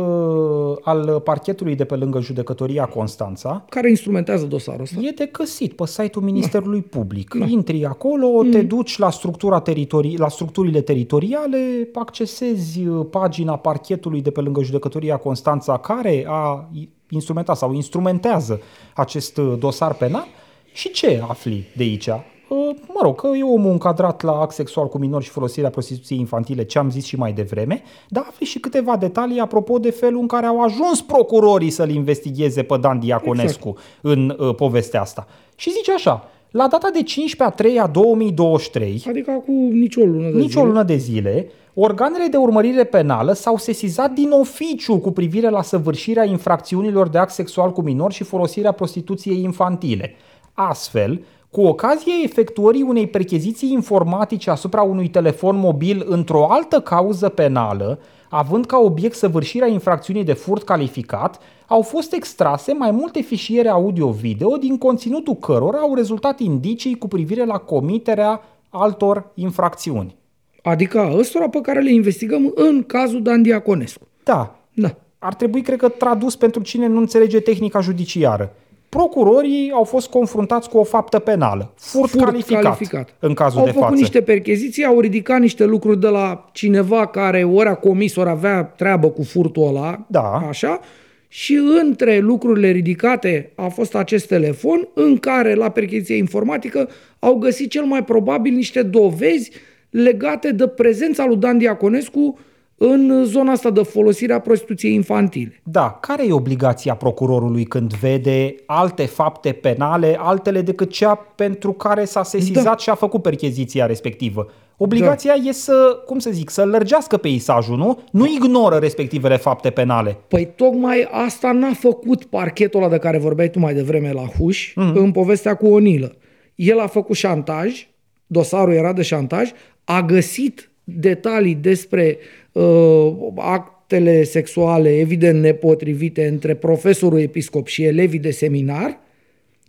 al parchetului de pe lângă judecătoria Constanța Care instrumentează dosarul ăsta? e de găsit pe site-ul Ministerului Public. Intri acolo, te duci la, structura teritori- la structurile teritoriale, accesezi uh, pagina parchetului de pe lângă judecătoria Constanța care a instrumentat sau instrumentează acest uh, dosar penal și ce afli de aici? Uh, Mă rog, că e omul încadrat la act sexual cu minori și folosirea prostituției infantile, ce am zis și mai devreme, dar afli și câteva detalii apropo de felul în care au ajuns procurorii să-l investigheze pe Dan Diaconescu exact. în uh, povestea asta. Și zice așa, la data de 15 a 3 a 2023, Adică cu nicio lună de nici o zile. lună de zile, organele de urmărire penală s-au sesizat din oficiu cu privire la săvârșirea infracțiunilor de act sexual cu minori și folosirea prostituției infantile. Astfel, cu ocazia efectuării unei percheziții informatice asupra unui telefon mobil într-o altă cauză penală, având ca obiect săvârșirea infracțiunii de furt calificat, au fost extrase mai multe fișiere audio-video din conținutul cărora au rezultat indicii cu privire la comiterea altor infracțiuni. Adică a ăstora pe care le investigăm în cazul Dan Diaconescu. Da, Da. ar trebui, cred că, tradus pentru cine nu înțelege tehnica judiciară. Procurorii au fost confruntați cu o faptă penală, furt, Furt calificat, calificat. în cazul au de făcut față. niște percheziții, au ridicat niște lucruri de la cineva care ori a comis, ori avea treabă cu furtul ăla, Da. așa, și între lucrurile ridicate a fost acest telefon în care la percheziție informatică au găsit cel mai probabil niște dovezi legate de prezența lui Dan Diaconescu în zona asta de folosire a prostituției infantile. Da, care e obligația procurorului când vede alte fapte penale, altele decât cea pentru care s-a sesizat Da. și a făcut percheziția respectivă? Obligația e să, cum să zic, să lărgească peisajul, nu? Nu ignoră respectivele fapte penale. Păi tocmai asta n-a făcut parchetul ăla de care vorbeai tu mai devreme la Huș, mm. în povestea cu Onilă. El a făcut șantaj, dosarul era de șantaj, a găsit detalii despre uh, actele sexuale evident nepotrivite între profesorul episcop și elevii de seminar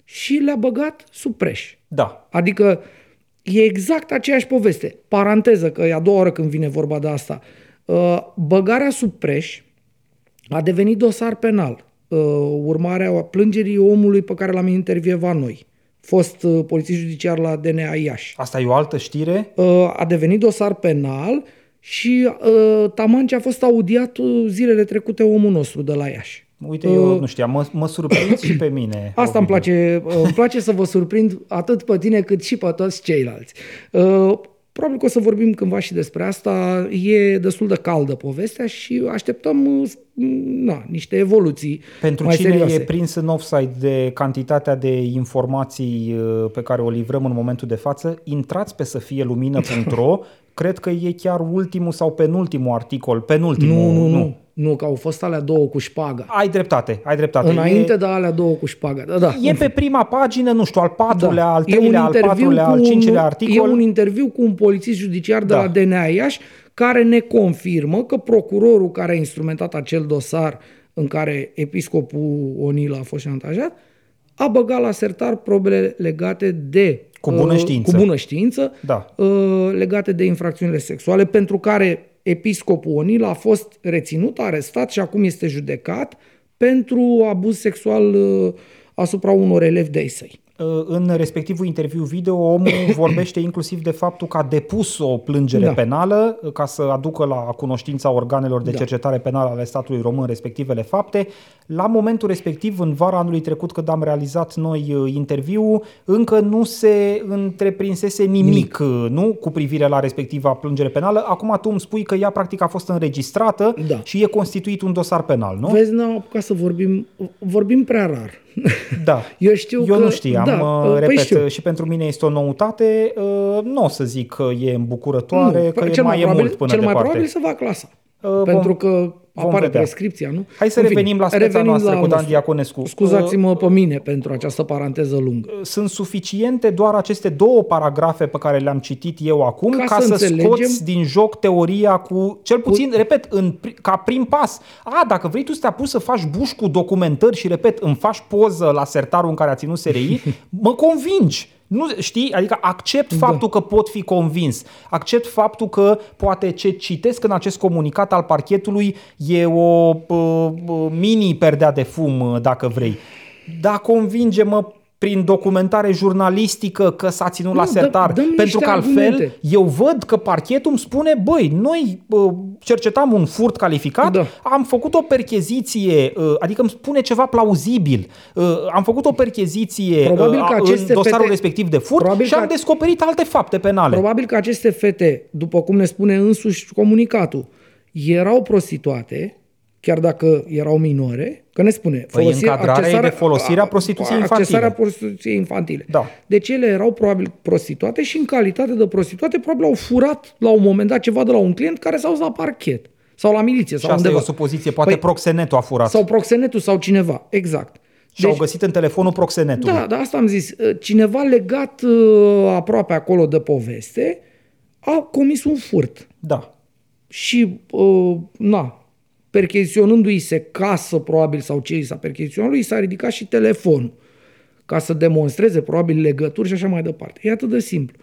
și le-a băgat sub preș. Da. Adică e exact aceeași poveste. Paranteză, că e a doua oră când vine vorba de asta. Uh, băgarea sub preș a devenit dosar penal. Uh, urmarea plângerii omului pe care l-am intervievat noi. Fost uh, polițist judiciar la DNA Iași. Asta e o altă știre? A devenit dosar penal și taman ce a fost audiat zilele trecute omul nostru de la Iași. Uite, eu nu știam, mă, mă surprind și pe mine. Asta îmi place, îmi place să vă surprind atât pe tine cât și pe toți ceilalți. Probabil că o să vorbim cândva și despre asta. E destul de caldă povestea și așteptăm na, niște evoluții Pentru mai cine serioase. e prins în offside de cantitatea de informații uh, pe care o livrăm în momentul de față, intrați pe să fie lumină.ro Cred că e chiar ultimul sau penultimul articol. Penultimul, nu, nu, nu. Nu, că au fost alea două cu șpaga. Ai dreptate, ai dreptate. Înainte e, de alea două cu șpaga. Da, da. E pe prima pagină, nu știu, al patrulea, Da. al E un treilea, al interviu patrulea, cu al un- cincilea articol. E un interviu cu un polițist judiciar de Da. la DNA Iași care ne confirmă că procurorul care a instrumentat acel dosar în care episcopul Onila a fost șantajat a băgat la sertar probele legate de Cu bună uh, știință. cu bună știință Da. uh, legate de infracțiunile sexuale pentru care episcopul Onila a fost reținut, arestat și acum este judecat pentru abuz sexual uh, asupra unor elevi de-ai săi. Uh, În respectivul interviu video, omul vorbește inclusiv de faptul că a depus o plângere Da. penală uh, ca să aducă la cunoștința organelor de Da. cercetare penală ale statului român respectivele fapte. La momentul respectiv, în vara anului trecut, când am realizat noi uh, interviu, încă nu se întreprinsese nimic, nimic. nu cu privire la respectiva plângere penală. Acum tu îmi spui că ea practic a fost înregistrată Da. și e constituit un dosar penal, nu? Vezi, n-am apucat să vorbim, vorbim prea rar. Da. Eu știu Eu că... nu știam, da, uh, păi repet, știu. și pentru mine este o noutate. uh, Nu o să zic că e îmbucurătoare, Nu, că e cel mai e probabil, mult până Cel mai departe. probabil să va clasa. Uh, vom- pentru că apare vedea. prescripția, nu? Hai să În fine, revenim la speța revenim noastră la cu Dan nostru. Diaconescu. Scuzați-mă pe mine pentru această paranteză lungă. Sunt suficiente doar aceste două paragrafe pe care le-am citit eu acum ca, Ca să să, înțelegem- scoți din joc teoria cu, cel puțin, repet, în, pri- ca prim pas. A, dacă vrei tu să te apuci să faci buș cu documentări și, repet, îmi faci poză la sertarul în care a ținut SRI, mă convingi. Nu, știi? Adică accept Da. faptul că pot fi convins. Accept faptul că poate ce citesc în acest comunicat al parchetului e o uh, uh, mini perdea de fum, uh, dacă vrei. Dar convinge-mă prin documentare jurnalistică că s-a ținut Nu, la dă- sertar. dă-mi pentru niște că altfel argumente. eu văd că parchetul îmi spune, băi, noi uh, cercetam un furt calificat, Da. am făcut o percheziție, uh, adică îmi spune ceva plauzibil, uh, am făcut o percheziție Probabil uh, că în aceste dosarul fete- respectiv de furt Probabil și am că- descoperit alte fapte penale. Probabil că aceste fete, după cum ne spune însuși comunicatul, erau prostituate, chiar dacă erau minore, că ne spune... Păi încadrarea e de folosirea prostituției infantile. Accesarea prostituției infantile. Da. Deci ele erau probabil prostituate și în calitate de prostituate probabil au furat la un moment dat ceva de la un client care s-a dus la parchet sau la miliție și sau asta undeva. e o supoziție, poate Păi- proxenetul a furat. Sau proxenetul sau cineva, exact. și au găsit în telefonul proxenetului. Da, da, asta am zis. Cineva legat uh, aproape acolo de poveste a comis un furt. da. Și, uh, na, percheziționându-i se casă, probabil, sau ce i s-a percheziționat, lui i s-a ridicat și telefonul ca să demonstreze, probabil, legături și așa mai departe. E atât de simplu.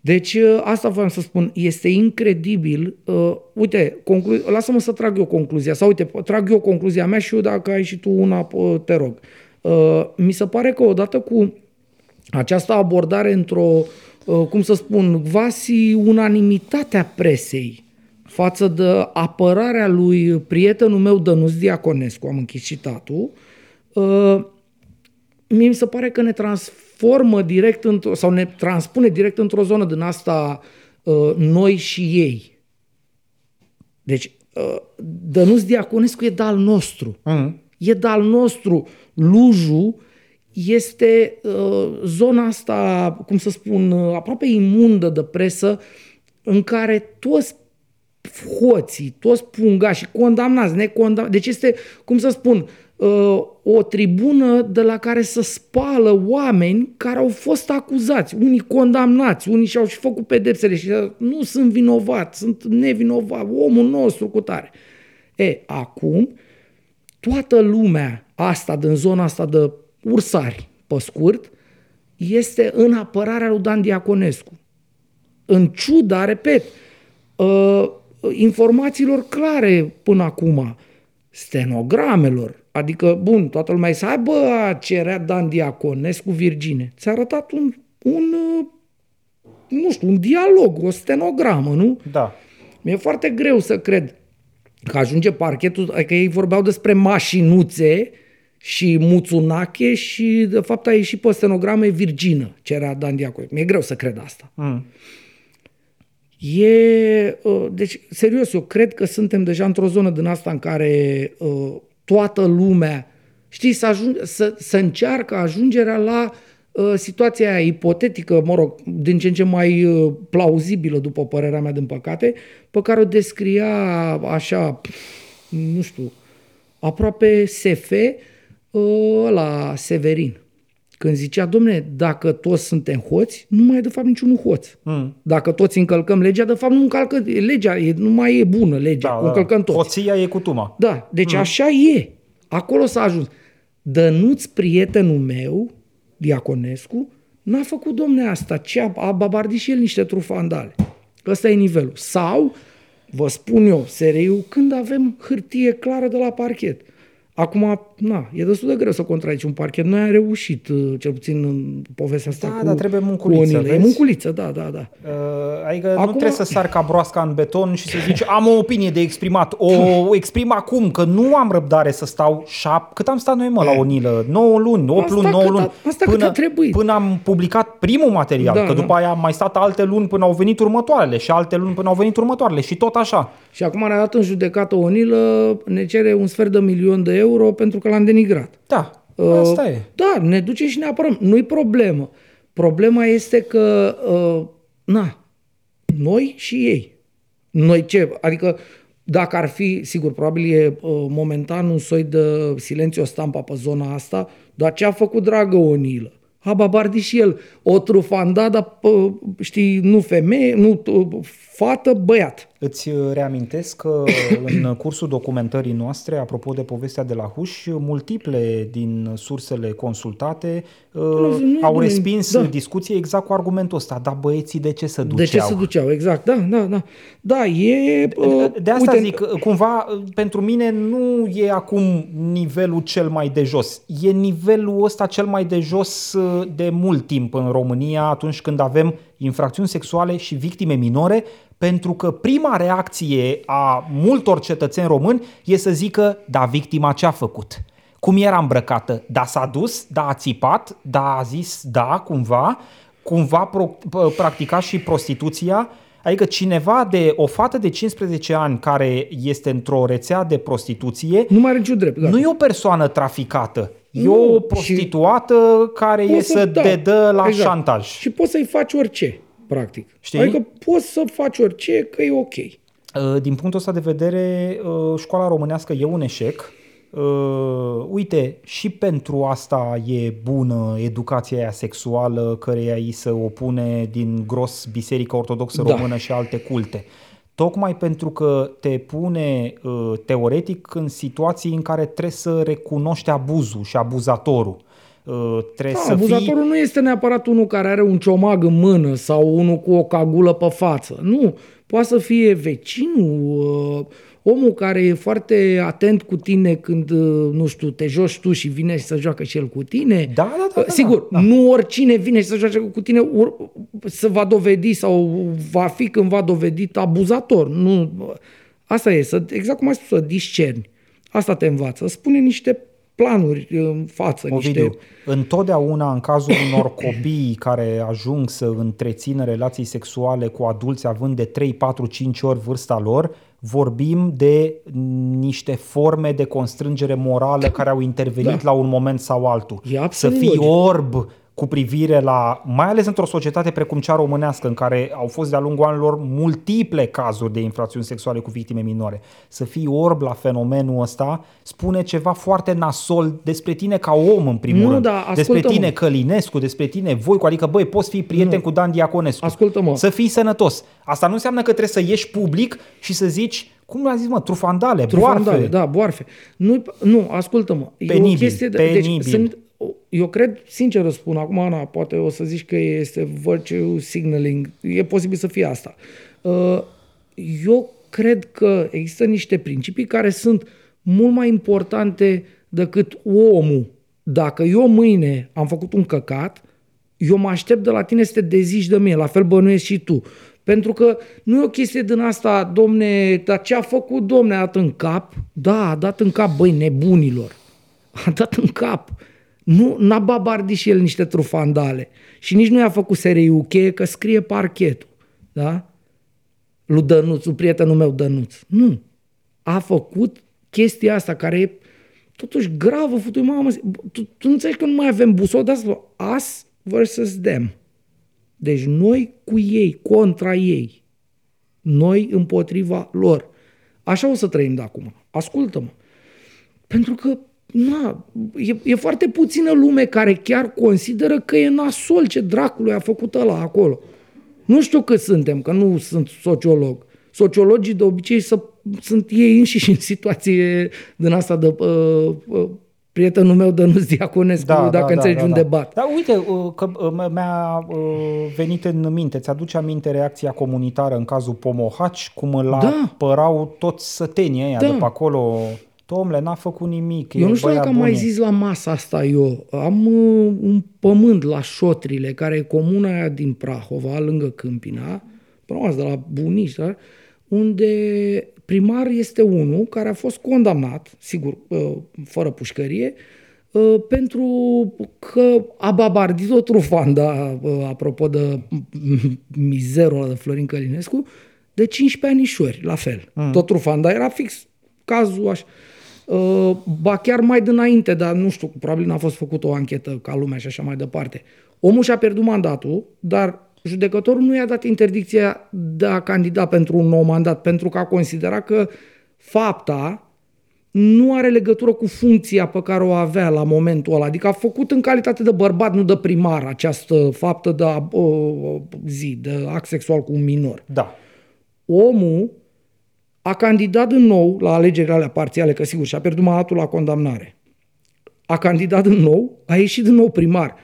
Deci, uh, asta voiam să spun, este incredibil. Uh, uite, conclu- lasă-mă să trag eu concluzia. Sau uite, trag eu concluzia mea și eu dacă ai și tu una, uh, te rog. Uh, mi se pare că odată cu această abordare într-o, uh, cum să spun, quasi unanimitatea presei față de apărarea lui prietenul meu Dănuț Diaconescu, am închis citatul, uh, mie mi se pare că ne transformă direct într- sau ne transpune direct într-o zonă din asta uh, noi și ei. Deci, uh, Dănuț Diaconescu e de-al nostru. Mm. E de-al nostru. Lujul este uh, zona asta, cum să spun, uh, aproape imundă de presă, în care toți hoții, toți pungași, condamnați, necondamnați, deci este, cum să spun, uh, o tribună de la care să spală oameni care au fost acuzați, unii condamnați, unii și-au și făcut pedepsele și nu sunt vinovați, sunt nevinovați, omul nostru cu tare. E, acum, toată lumea asta, din zona asta de ursari, pe scurt, este în apărarea lui Dan Diaconescu. În ciuda, repet, uh, informațiilor clare până acum, stenogramelor, adică, bun, toată lumea să aibă cerea Dan Diaconescu Virgine. Ți-a arătat un, un, uh, nu știu, un dialog, o stenogramă, nu? Da. Mi-e foarte greu să cred că ajunge parchetul, adică ei vorbeau despre mașinuțe și Muțunache și de fapt a ieșit pe stenograme Virgină, cerea Dan Diaconescu. Mi-e greu să cred asta. Mm. E, uh, deci, serios, eu cred că suntem deja într-o zonă din asta în care uh, toată lumea, știi, să, ajung, să, să încearcă ajungerea la uh, situația aia ipotetică, mă rog, din ce în ce mai uh, plauzibilă, după părerea mea, din păcate, pe care o descria așa, nu știu, aproape SF uh, la Severin. Când zicea, domne, dacă toți suntem hoți, nu mai e de fapt niciunul hoț. Mm. Dacă toți încălcăm legea, de fapt nu încalcă legea, e, nu mai e bună legea, Da, o da. încălcăm toți. Hoția e cu tuma. Da, deci mm. așa e. Acolo s-a ajuns. Dănuț, prietenul meu, Diaconescu, n-a făcut domne asta, ci a, a babardit și el niște trufandale. Ăsta e nivelul. Sau, vă spun eu, seriu, când avem hârtie clară de la parchet. Acum, na, e destul de greu să contraici un parchet. Noi am reușit, uh, cel puțin în povestea asta Da, cu, dar trebuie cu munculiță, Onile. E vezi? munculiță, da, da, da. Uh, adică Acum- nu trebuie să sar ca broasca în beton și să zici am o opinie de exprimat. O exprim acum, că nu am răbdare să stau șap... Cât am stat noi, mă, la o nilă? 9 luni, 8 Asta luni, 9 cât a- luni. asta cât a trebuit. Până am publicat primul material, Da, că da. după aia am mai stat alte luni până au venit următoarele și alte luni până au venit următoarele și tot așa. Și acum ne-a dat în judecată Onilă, ne cere un sfert de milion de euro pentru că l-am denigrat. Da, Uh, asta e. Da, ne duce și ne apărăm. Nu-i problemă. Problema este că, uh, na, noi și ei. Noi ce? Adică dacă ar fi, sigur, probabil e uh, momentan un soi de silențiu stampa pe zona asta, dar ce a făcut dragă Onilă? A babardit și el o trufanda, dar, uh, știi, nu femeie, nu uh, fată, băiat. Îți uh, reamintesc că în cursul documentării noastre, apropo de povestea de la Huș, multiple din sursele consultate uh, nu- au nu- respins da. discuție exact cu argumentul ăsta. Dar băieții de ce se duceau? De ce se duceau? Exact, da, da, da. Da, e... uh, De asta uite, zic, cumva, pentru mine nu e acum nivelul cel mai de jos. E nivelul ăsta cel mai de jos uh, de mult timp în România atunci când avem infracțiuni sexuale și victime minore, pentru că prima reacție a multor cetățeni români e să zică, da, victima ce a făcut? Cum era îmbrăcată? Da, s-a dus? Da, a țipat? Da, a zis da, cumva? Cumva pro, p- practica și prostituția? Adică cineva de o fată de 15 ani care este într-o rețea de prostituție Nu mai are niciun drept. Da. nu e o persoană traficată, e Nu, o și- prostituată care e Poți să da, dedă la exact. șantaj. Și poți să-i faci orice, practic. Știi? Adică poți să faci orice, că e ok. Uh, Din punctul ăsta de vedere, uh, școala românească e un eșec. Uh, uite, și pentru asta e bună educația aia sexuală, căreia îi se opune din gros Biserica Ortodoxă Da. Română și alte culte. Tocmai pentru că te pune uh, teoretic în situații în care trebuie să recunoști abuzul și abuzatorul. Uh, trebuie Da, să fii abuzatorul nu este neapărat unul care are un ciomag în mână sau unul cu o cagulă pe față. Nu. Poate să fie vecinul, uh, omul care e foarte atent cu tine când, uh, nu știu, te joci tu și vine și să joacă și el cu tine. Da, da, da, da, Sigur, da. nu oricine vine și să joace cu tine ur- se va dovedi sau va fi când va dovedit abuzator. Nu. Asta e, să, exact cum ai spus, să discerni. Asta te învață. Spune niște planuri în față, Ovidiu, niște... întotdeauna în cazul unor copii care ajung să întrețină relații sexuale cu adulți având de 3, 4, 5 ori vârsta lor, vorbim de niște forme de constrângere morală care au intervenit Da. la un moment sau altul. E să absolut fii logic. orb cu privire la, mai ales într-o societate precum cea românească, în care au fost de-a lungul anilor multiple cazuri de infracțiuni sexuale cu victime minore, să fii orb la fenomenul ăsta, spune ceva foarte nasol despre tine ca om, în primul Nu, rând. da, despre ascultă-mă. tine, Călinescu, despre tine, Voicu, adică, băi, poți fi prieten Nu. cu Dan Diaconescu. Ascultă-mă. Să fii sănătos. Asta nu înseamnă că trebuie să ieși public și să zici, cum l-a zis, mă, trufandale, Trufandale, boarfe. da, boarfe. Nu, nu ascultă-mă. E Penibil, o chestie de, penibil. Deci, sunt, eu cred, sincer îți spun, acum, Ana, poate o să zici că este virtue signaling. E posibil să fie asta. Uh, Eu cred că există niște principii care sunt mult mai importante decât omul. Dacă eu mâine am făcut un căcat, eu mă aștept de la tine să te dezici de mine, la fel bănuiesc și tu. Pentru că nu e o chestie din asta, domne, dar ce a făcut domne, a dat în cap? Da, a dat în cap, băi, nebunilor. A dat în cap. Nu, n-a babardit și el niște trufandale. Și nici nu i-a făcut SRIU cheie că scrie parchetul. Da? Lui Dănuț, lui prietenul meu Dănuț. Nu. A făcut chestia asta care e totuși gravă, futui mamă. Tu, tu nu înțelegi că nu mai avem busol de asta? Us versus them. Deci noi cu ei, contra ei. Noi împotriva lor. Așa o să trăim de acum. Ascultă-mă. Pentru că na, e, e foarte puțină lume care chiar consideră că e nasol ce dracului a făcut ăla acolo. Nu știu cât suntem, că nu sunt sociolog. Sociologii de obicei să, sunt ei înșiși în situație din asta de uh, uh, prietenul meu de nu Diaconescu, dacă înțelegi un debat. Da, uite, uh, că uh, mi-a uh, venit în minte, ți-aduce aminte reacția comunitară în cazul Pomohaci, cum îl Da. apărau toți sătenii ăia Da. de pe acolo. Domnule, n-a făcut nimic, e Eu nu știu băiat dacă am bun. mai zis la masa asta eu. Am uh, un pământ la Șotrile, care e comuna aia din Prahova, lângă Câmpina, până de la Bunici, da? unde primar este unul care a fost condamnat, sigur, uh, fără pușcărie, uh, pentru că a babardit o trufanda, uh, apropo de mizerul ăla de Florin Călinescu, de 15 anișori, la fel. Mm. Tot trufanda era fix cazul așa. Uh, ba chiar mai dinainte, dar nu știu, probabil n-a fost făcută o anchetă ca lumea și așa mai departe. Omul și-a pierdut mandatul, dar judecătorul nu i-a dat interdicția de a candida pentru un nou mandat, pentru că a considerat că fapta nu are legătură cu funcția pe care o avea la momentul ăla. Adică a făcut în calitate de bărbat, nu de primar, această faptă de a, uh, zi, de act sexual cu un minor Da. omul a candidat din nou la alegerile alea parțiale, că sigur și-a pierdut mandatul la condamnare. A candidat din nou, a ieșit din nou primar.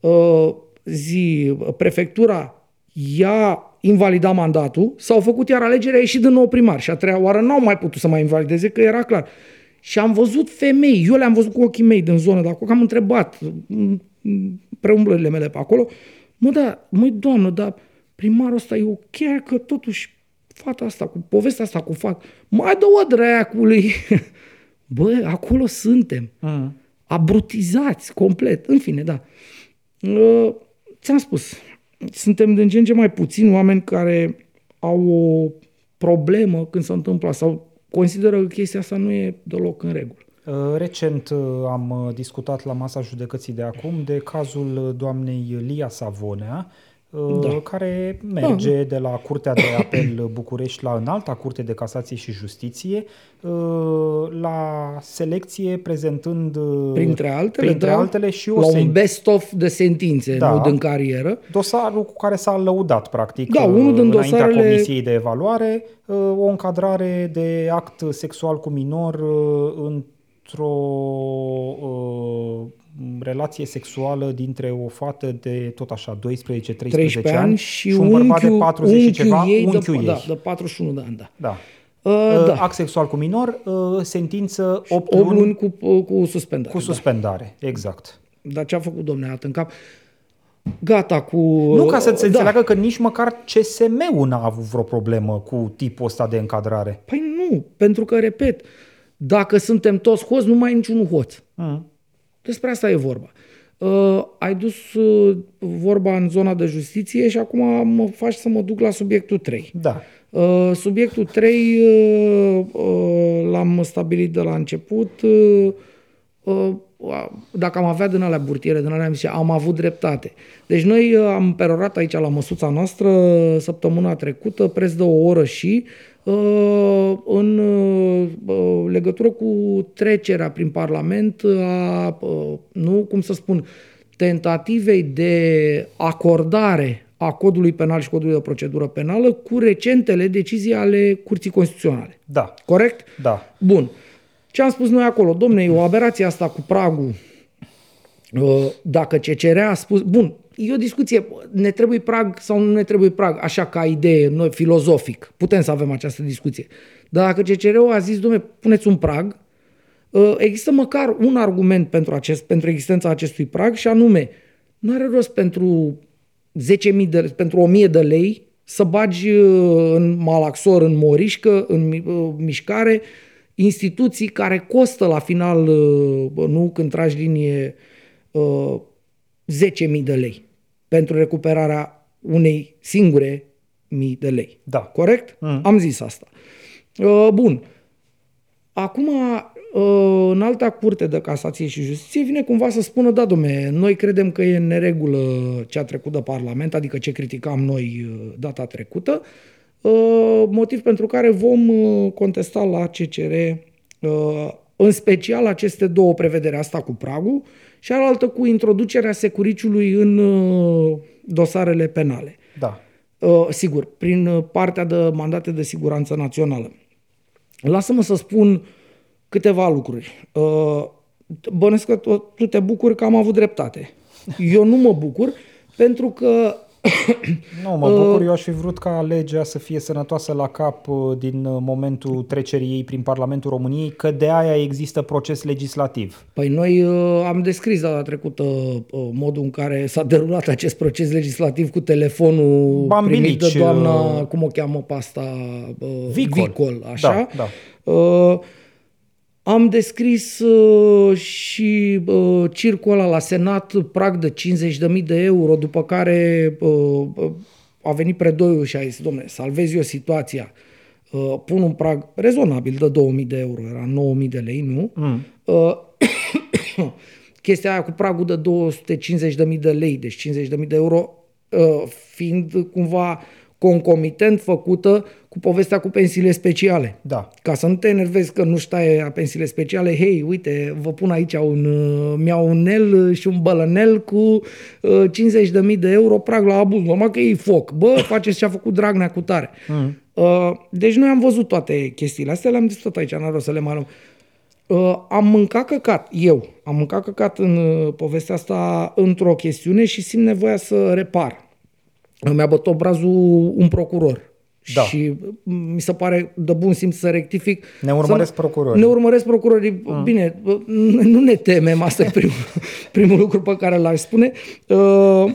Uh, zi, prefectura i-a invalidat mandatul, s-au făcut iar alegeri, a ieșit din nou primar și a treia oară n-au mai putut să mai invalideze, că era clar. Și am văzut femei, eu le-am văzut cu ochii mei din zonă de acolo, că am întrebat m, m, preumblările mele pe acolo, mă, da, măi, doamnă, dar primarul ăsta e ok, că totuși fata asta, cu povestea asta cu fata, mai dă-o dracului. Bă, acolo suntem. Mm. Abrutizați complet. În fine, da. Uh, Ți-am spus, suntem din ce în ce mai puțini oameni care au o problemă când se întâmplă asta sau consideră că chestia asta nu e deloc în regulă. Uh, Recent uh, am uh, discutat la masa judecății de acum de cazul uh, doamnei Lia Savonea, uh, Da. care merge de la Curtea de Apel București la înalta Curte de Casație și Justiție uh, la selecție prezentând uh, Printre altele, printre da, altele și o la sen- un best-of de sentințe, Da. nu din carieră. dosarul cu care s-a lăudat, practic, Da, uh, unul din înaintea dosarele- Comisiei de Evaluare, uh, o încadrare de act sexual cu minor uh, într-o uh, relație sexuală dintre o fată de tot așa 12-13 13 ani, ani și, un bărbat de unchiul, 40 și unchiul ceva, ei, unchiul de, ei. Da, de 41 de ani, da. Da. Uh, Uh, da. Act sexual cu minor, uh, sentință 8 8 luni, luni cu, uh, cu suspendare. cu suspendare. Exact. Da. Dar ce a făcut domnule dat în cap? Gata cu... Nu ca să se da. înțeleagă că nici măcar CSM-ul n-a avut vreo problemă cu tipul ăsta de încadrare. Păi nu, pentru că, repet, dacă suntem toți hoți, nu mai e niciunul hoț. Mm. Despre asta e vorba. Uh, ai dus uh, vorba în zona de justiție și acum mă faci să mă duc la subiectul 3. Da. Uh, subiectul 3 uh, uh, l-am stabilit de la început. Uh, uh, dacă am avea din alea burtiere, din alea, zice, am avut dreptate. Deci noi uh, am perorat aici la măsuța noastră săptămâna trecută, preț de o oră și uh, în legătură cu trecerea prin Parlament a, nu, cum să spun, tentativei de acordare a codului penal și codului de procedură penală cu recentele decizii ale Curții Constituționale. Da. Corect? Da. Bun. Ce am spus noi acolo? Domne, e o aberație asta cu pragul. Uh, dacă CCR a spus... Bun, e o discuție. Ne trebuie prag sau nu ne trebuie prag? Așa ca idee, noi, filozofic. Putem să avem această discuție. Dar dacă CCR-ul a zis, domne, puneți un prag, uh, există măcar un argument pentru, acest, pentru existența acestui prag și anume, nu are rost pentru 10.000 de, pentru 1.000 de lei să bagi uh, în malaxor, în morișcă, în mișcare, instituții care costă la final, uh, nu când tragi linie, 10.000 uh, de lei pentru recuperarea unei singure mii de lei. Da. Corect? Mm. Am zis asta. Uh, bun. Acum, în alta curte de casație și justiție vine cumva să spună, da, domne, noi credem că e în neregulă ce a trecut de Parlament, adică ce criticam noi data trecută, Uh, motiv pentru care vom uh, contesta la CCR uh, în special aceste două prevedere, asta cu pragul și alaltă cu introducerea securiciului în dosarele penale. Da. Sigur, prin partea de mandate de siguranță națională. Lasă-mă să spun câteva lucruri. Bănesc că tu te bucuri că am avut dreptate. Eu nu mă bucur pentru că nu, mă bucur. Uh, Eu aș fi vrut ca legea să fie sănătoasă la cap uh, din uh, momentul trecerii ei prin Parlamentul României, că de aia există proces legislativ. Păi noi am descris data trecută modul în care s-a derulat acest proces legislativ cu telefonul Bambilici, primit de doamna, cum o cheamă pe asta? Vicol. Vicol așa? Da, da. Uh, am descris uh, și uh, circul ăla la Senat, prag de 50.000 de euro, după care uh, uh, a venit predoiul și a zis, domnule, salvez eu situația, uh, pun un prag rezonabil de 2.000 de euro, era 9.000 de lei, nu? Mm. Uh, chestia aia cu pragul de 250.000 de lei, deci 50.000 de euro, uh, fiind cumva concomitent făcută cu povestea cu pensiile speciale. Da. Ca să nu te enervezi că nu ștai a pensiile speciale, hei, uite, vă pun aici un uh, miaunel și un bălănel cu uh, 50.000 de euro prag la abuz. Normal că e foc. Bă, faceți ce a făcut Dragnea cu tare. Mm. Uh, deci noi am văzut toate chestiile astea, le-am zis tot aici, n-ar rost să le mai luăm. Uh, am mâncat căcat, eu, am mâncat căcat în uh, povestea asta într-o chestiune și simt nevoia să repar mi-a bătut obrazul un procuror. Da. Și mi se pare de bun simț să rectific. Ne urmăresc să, procurorii. Ne urmăresc procurorii. Mm. Bine, nu ne temem, asta e primul, primul lucru pe care l-aș spune. Uh,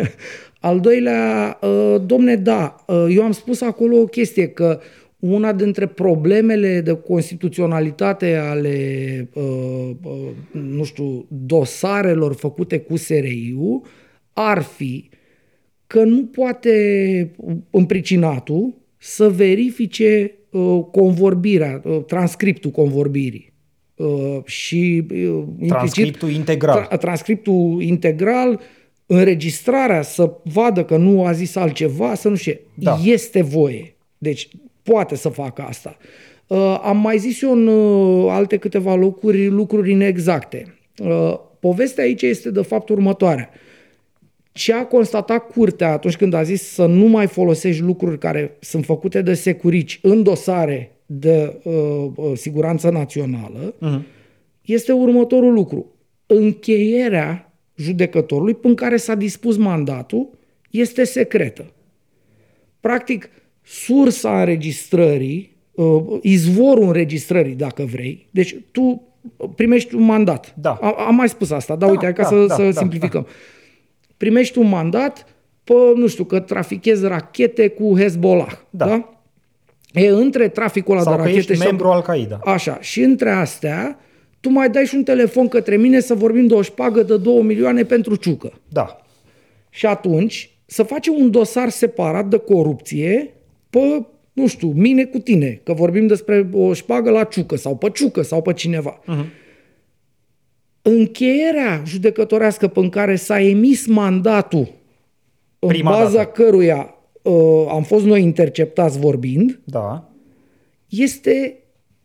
al doilea, uh, domne, da, uh, eu am spus acolo o chestie, că una dintre problemele de constituționalitate ale, uh, uh, nu știu, dosarelor făcute cu SRI-ul ar fi că nu poate împricinatul să verifice uh, convorbirea, uh, transcriptul convorbirii. Uh, și uh, transcriptul integral. Tra- transcriptul integral, înregistrarea să vadă că nu a zis altceva, să nu știe. Da. Este voie. Deci poate să facă asta. Uh, am mai zis eu în uh, alte câteva locuri lucruri inexacte. Uh, povestea aici este de fapt următoarea. Uh, ce a constatat curtea atunci când a zis să nu mai folosești lucruri care sunt făcute de securici în dosare de uh, uh, siguranță națională, uh-huh. este următorul lucru. Încheierea judecătorului până care s-a dispus mandatul este secretă. Practic, sursa înregistrării, uh, izvorul înregistrării, dacă vrei, deci tu primești un mandat. Da. Am mai spus asta, dar da, uite, ca da, să, da, să da, simplificăm. Da primești un mandat pe, nu știu, că trafichezi rachete cu Hezbollah. Da. da? E între traficul ăla Sau de rachete ești membru Al-Qaeda. Așa. Și între astea, tu mai dai și un telefon către mine să vorbim de o șpagă de 2 milioane pentru ciucă. Da. Și atunci să facem un dosar separat de corupție pe, nu știu, mine cu tine, că vorbim despre o șpagă la ciucă sau pe ciucă sau pe cineva. Uh-huh încheierea judecătorească pe care s-a emis mandatul în Prima baza dată. căruia uh, am fost noi interceptați vorbind, Da. este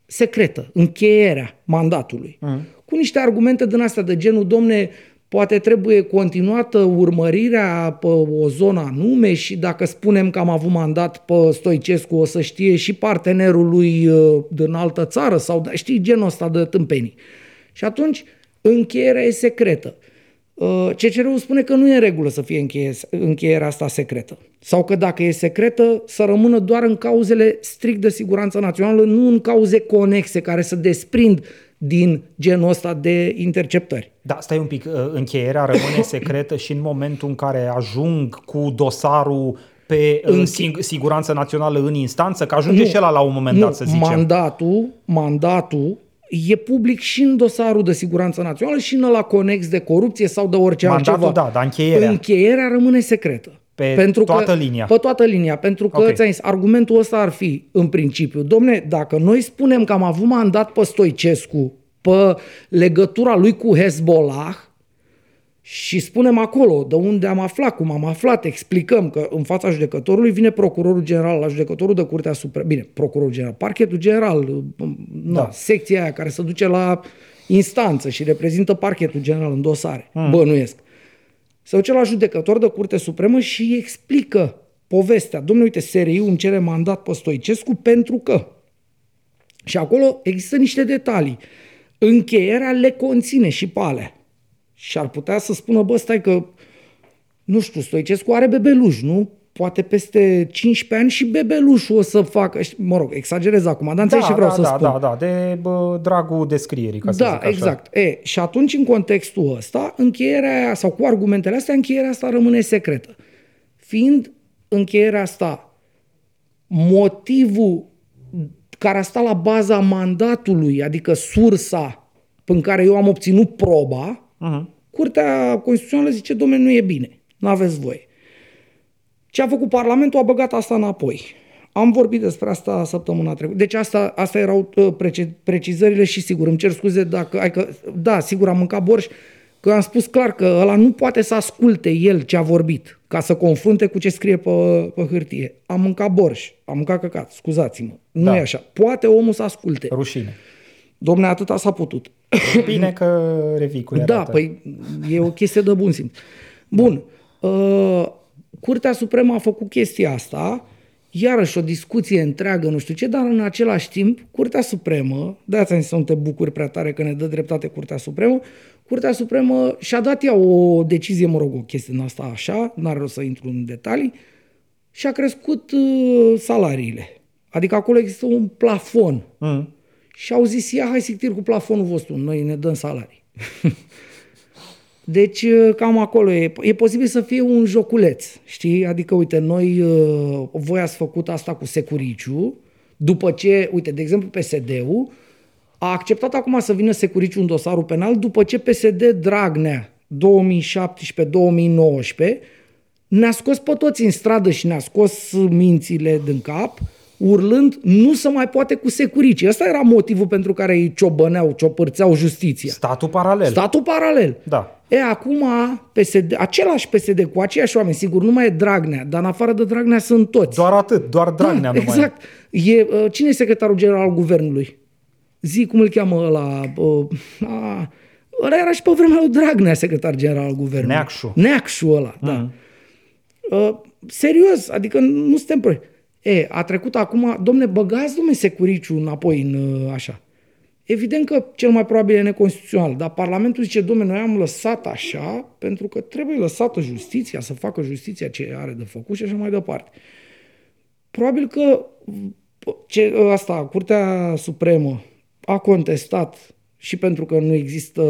secretă, încheierea mandatului. Mm. Cu niște argumente din astea de genul, domne, poate trebuie continuată urmărirea pe o zonă anume și dacă spunem că am avut mandat pe Stoicescu, o să știe și partenerul lui uh, din altă țară sau da, știi genul ăsta de tâmpenii. Și atunci încheierea e secretă. Uh, CCR-ul spune că nu e în regulă să fie încheie, încheierea asta secretă. Sau că dacă e secretă, să rămână doar în cauzele strict de siguranță națională, nu în cauze conexe care să desprind din genul ăsta de interceptări. Da, stai un pic, uh, încheierea rămâne secretă și în momentul în care ajung cu dosarul pe uh, sig- siguranță națională în instanță, că ajunge Nu. și ăla la un moment nu, dat, să zicem. mandatul, mandatul e public și în dosarul de siguranță națională și în ăla conex de corupție sau de orice Mandatul, altceva. da, dar încheierea. Încheierea rămâne secretă. Pe toată linia. Pe toată linia. Pentru că, Ok. okay. ți-am zis, argumentul ăsta ar fi, în principiu, domne, dacă noi spunem că am avut mandat pe Stoicescu pe legătura lui cu Hezbollah și spunem acolo de unde am aflat, cum am aflat, explicăm că în fața judecătorului vine procurorul general la judecătorul de Curtea Supremă, bine, procurorul general, parchetul general, na, Da. secția aia care se duce la instanță și reprezintă parchetul general în dosare, hmm. bănuiesc. Se duce la judecător de Curte Supremă și îi explică povestea. Domnule, uite, SRI îmi cere mandat pe Stoicescu pentru că. Și acolo există niște detalii. Încheierea le conține și pe alea. Și ar putea să spună, bă, stai că, nu știu, Stoicescu are bebeluș, nu? Poate peste 15 ani și bebelușul o să facă, mă rog, exagerez acum, dar înțelegi ce vreau da, să da, spun. da, da, de bă, dragul descrierii, ca să Da, zic așa. exact. E, și atunci, în contextul ăsta, încheierea aia, sau cu argumentele astea, încheierea asta rămâne secretă. Fiind încheierea asta motivul care a stat la baza mandatului, adică sursa în care eu am obținut proba, Uh-huh. Curtea Constituțională zice, domnule, nu e bine, nu aveți voie. Ce a făcut Parlamentul a băgat asta înapoi. Am vorbit despre asta săptămâna trecută. Deci asta, asta erau uh, prece- precizările și sigur, îmi cer scuze dacă... Ai că, da, sigur, am mâncat borș, că am spus clar că ăla nu poate să asculte el ce a vorbit, ca să confrunte cu ce scrie pe, pe hârtie. Am mâncat borș, am mâncat căcat, scuzați-mă. Nu Da. e așa. Poate omul să asculte. Rușine. Domne, atâta s-a putut. Bine că revii cu ea Da, dată. păi e o chestie de bun simț. Bun. Uh, Curtea Supremă a făcut chestia asta, iarăși o discuție întreagă, nu știu ce, dar în același timp, Curtea Supremă, de-aia să nu te bucuri prea tare că ne dă dreptate Curtea Supremă, Curtea Supremă și-a dat ea o decizie, mă rog, o chestie din asta așa, n-are rost să intru în detalii, și a crescut uh, salariile. Adică acolo există un plafon. Mm. Și au zis, ia hai sictir cu plafonul vostru, noi ne dăm salarii. deci cam acolo e. E posibil să fie un joculeț, știi? Adică, uite, noi, uh, voi ați făcut asta cu Securiciu, după ce, uite, de exemplu, PSD-ul a acceptat acum să vină Securiciu în dosarul penal după ce PSD Dragnea 2017-2019 ne-a scos pe toți în stradă și ne-a scos mințile din cap, urlând nu se mai poate cu securicii. Ăsta era motivul pentru care ei ciobăneau, ciopărțeau justiția. Statul paralel. Statul paralel. Da. E, acum PSD, același PSD cu aceiași oameni, sigur, nu mai e Dragnea, dar în afară de Dragnea sunt toți. Doar atât, doar Dragnea da, nu mai exact. E, uh, cine e secretarul general al guvernului? Zi, cum îl cheamă ăla? Uh, a, ăla era și pe vremea lui Dragnea, secretar general al guvernului. Neacșu. Neacșu ăla, da. Mm. Uh, serios, adică nu suntem pro. E, a trecut acum, domne, băgați, domne, securiciu înapoi în uh, așa. Evident că cel mai probabil e neconstituțional, dar Parlamentul zice, domne, noi am lăsat așa pentru că trebuie lăsată justiția să facă justiția ce are de făcut și așa mai departe. Probabil că ce, asta, Curtea Supremă a contestat și pentru că nu există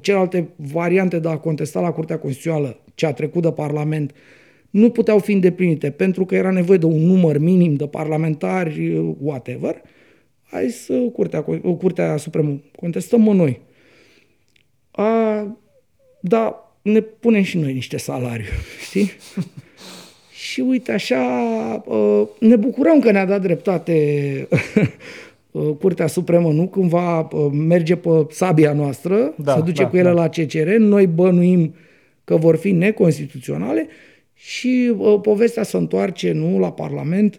celelalte variante de a contesta la Curtea Constituțională ce a trecut de Parlament nu puteau fi îndeplinite pentru că era nevoie de un număr minim de parlamentari, whatever, hai să Curtea, Curtea Supremă contestăm mă noi. A, da, ne punem și noi niște salariu, știi? și uite așa, ne bucurăm că ne-a dat dreptate uh, Curtea Supremă nu, când va uh, merge pe sabia noastră, Da, să duce da, cu ele da. la CCR, noi bănuim că vor fi neconstituționale și uh, povestea se întoarce nu la Parlament,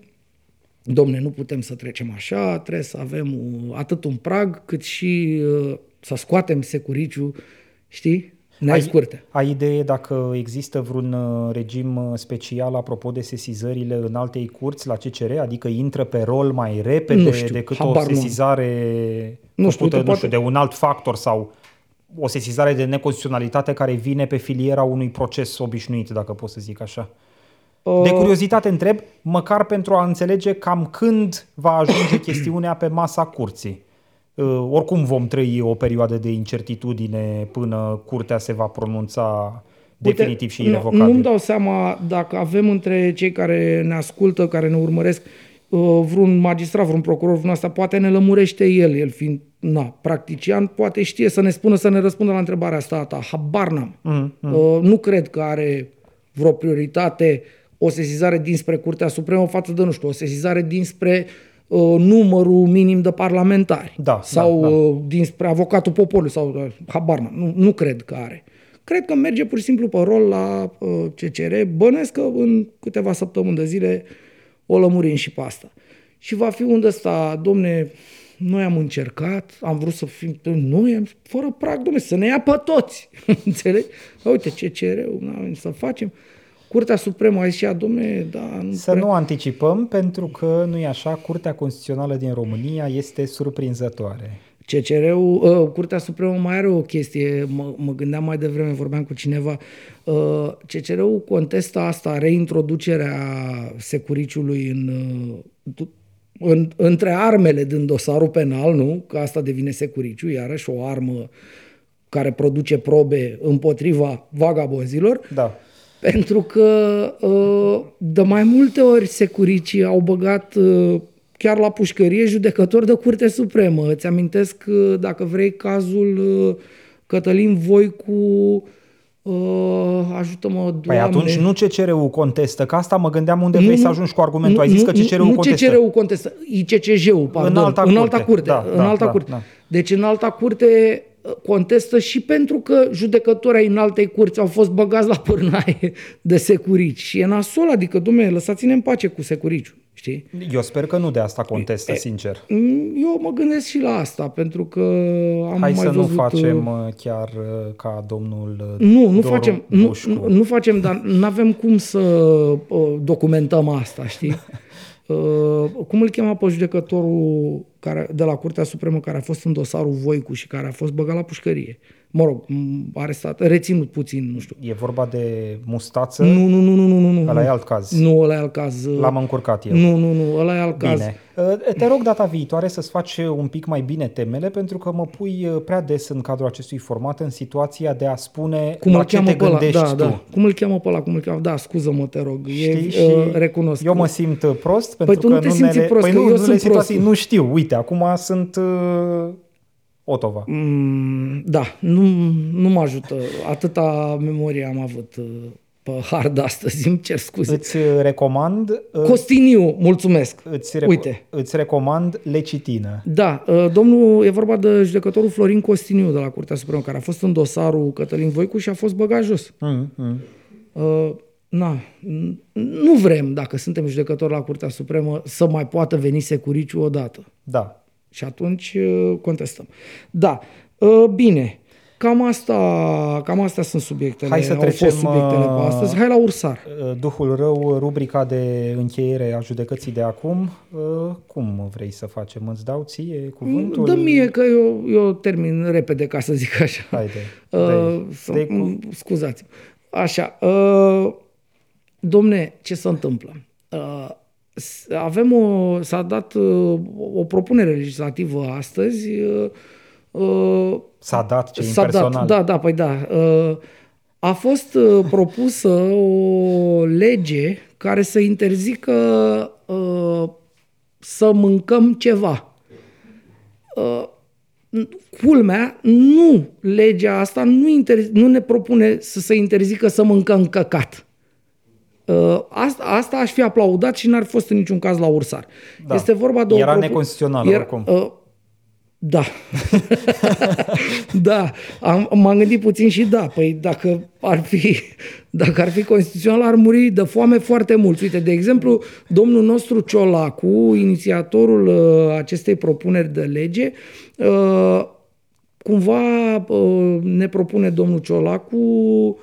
domne, nu putem să trecem așa, trebuie să avem uh, atât un prag, cât și uh, să scoatem securiciu, știi? Ne-ai scurte. Ai idee dacă există vreun uh, regim uh, special apropo de sesizările în altei curți la CCR? Adică intră pe rol mai repede Nu știu, decât o habar nu. sesizare Nu făcută, știu, uite, nu poate- știu, de un alt factor sau o sesizare de neconstituționalitate care vine pe filiera unui proces obișnuit, dacă pot să zic așa. De curiozitate întreb, măcar pentru a înțelege cam când va ajunge chestiunea pe masa curții. Uh, Oricum vom trăi o perioadă de incertitudine până curtea se va pronunța definitiv și nu- irrevocabil. Nu-mi dau seama dacă avem între cei care ne ascultă, care ne urmăresc, uh, vreun magistrat, vreun procuror, vreun asta, poate ne lămurește el, el fiind na, practician, poate știe să ne spună, să ne răspundă la întrebarea asta a ta. Habar n-am. Mm, Uh, Nu cred că are vreo prioritate o sesizare dinspre Curtea Supremă față de, nu știu, o sesizare dinspre uh, numărul minim de parlamentari Da, sau da, da. uh, dinspre avocatul poporului sau uh, habar n-am. Nu, nu cred că are. Cred că merge pur și simplu pe rol la uh, CCR. Bănesc că în câteva săptămâni de zile o lămurim și pe asta. Și va fi unde ăsta, domne, noi am încercat, am vrut să fim, noi am, fără prag, domne, să ne ia pe toți. Înțelegi? Uite, CCR-ul, n-avem să facem. Curtea Supremă a zis și ea, domne, da, nu Să nu anticipăm, pentru că nu e așa, Curtea Constituțională din România este surprinzătoare. CCR-ul, uh, Curtea Supremă mai are o chestie, mă, mă gândeam mai devreme, vorbeam cu cineva, uh, CCR-ul contestă asta, reintroducerea securiciului în, uh, du- în, între armele din dosarul penal, nu? Că asta devine securiciu, iarăși o armă care produce probe împotriva vagabonzilor. Da. Pentru că uh, de mai multe ori securicii au băgat uh, chiar la pușcărie judecători de Curte Supremă. Îți amintesc, uh, dacă vrei, cazul uh, Cătălin Voicu, uh, ajută-mă, Doamne. Păi atunci nu CCR-ul contestă, că asta mă gândeam unde vrei să ajungi cu argumentul. Ai zis că CCR-ul nu contestă. CCR-ul contestă, ICCJ-ul, pardon, alta în alta curte. curte. Da, în da, alta da, curte. da. Deci în alta curte uh, contestă și pentru că judecătorii ai în altei curți au fost băgați la pârnaie de securici. Și e nasol, adică, domnule, lăsați-ne în pace cu securiciul, știi? Eu sper că nu de asta contestă, sincer. Mm, Eu mă gândesc și la asta, pentru că am Hai mai să nu văzut... facem uh, uh, chiar uh, ca domnul uh, Nu, nu Doru facem, nu, Bușcu. nu, nu facem, dar nu avem cum să uh, documentăm asta, știi? Uh, cum îl chema pe judecătorul care, de la Curtea Supremă care a fost în dosarul Voicu și care a fost băgat la pușcărie? Mă rog, m- arestat, reținut puțin, nu știu. E vorba de mustață? Nu, nu, nu, nu, nu, nu. nu. Ăla e alt caz. Nu, ăla e alt caz. uh, L-am încurcat eu. Nu, nu, nu, ăla e alt caz. Bine. Uh, Te rog data viitoare să-ți faci un pic mai bine temele, pentru că mă pui uh, prea des în cadrul acestui format în situația de a spune Cum la îl ce cheamă te pe ăla? gândești Da, tu. da. Cum îl cheamă pe ăla? Cum îl cheamă? Da, scuză-mă, te rog. Știi? E, și uh, recunosc. Eu mă simt uh, prost pentru tu nu că te în simți unele, prost, păi că nu, eu în sunt unele situații prost. nu știu. Uite, acum sunt uh, Otova. Mm, da, nu, nu mă ajută. Atâta memorie am avut uh, pe hard astăzi, îmi cer scuze. Îți uh, recomand uh, Costiniu, mulțumesc. îți, reco- Uite. îți recomand lecitină. Da, uh, domnul, e vorba de judecătorul Florin Costiniu de la Curtea Supremă, care a fost în dosarul Cătălin Voicu și a fost băgat jos. Mm, mm. Uh, na, n- nu vrem, dacă suntem judecători la Curtea Supremă, să mai poată veni securiciu odată. Da. Și atunci uh, contestăm. Da, uh, bine. Cam asta, cam astea sunt subiectele. Hai să Au trecem, fost subiectele pe uh, astăzi. Hai la ursar. Uh, Duhul rău, rubrica de încheiere a judecății de acum. Uh, Cum vrei să facem? Îți dau ție cuvântul? Dă mie că eu, eu termin repede, ca să zic așa. Haide. Uh, dă-i. să, Dă-i cu- m- Scuzați. Așa. Uh, domne, ce se întâmplă? Uh, s- avem o, s-a dat uh, o propunere legislativă astăzi. Uh, uh, S-a dat ce S-a impersonal. dat, da, da, păi da. Uh, A fost uh, propusă o lege care să interzică uh, să mâncăm ceva. Uh, Culmea, nu, legea asta nu, inter, nu ne propune să se interzică să mâncăm căcat. Uh, asta, asta aș fi aplaudat și n-ar fi fost în niciun caz la ursar. Da. Este vorba de o Era propu- neconstituțională oricum. Uh, da. da. Am, m-am gândit puțin și da. Păi dacă ar fi, dacă ar fi constituțional, ar muri de foame foarte mulți. Uite, de exemplu, domnul nostru Ciolacu, inițiatorul uh, acestei propuneri de lege, uh, cumva uh, ne propune domnul Ciolacu, uh,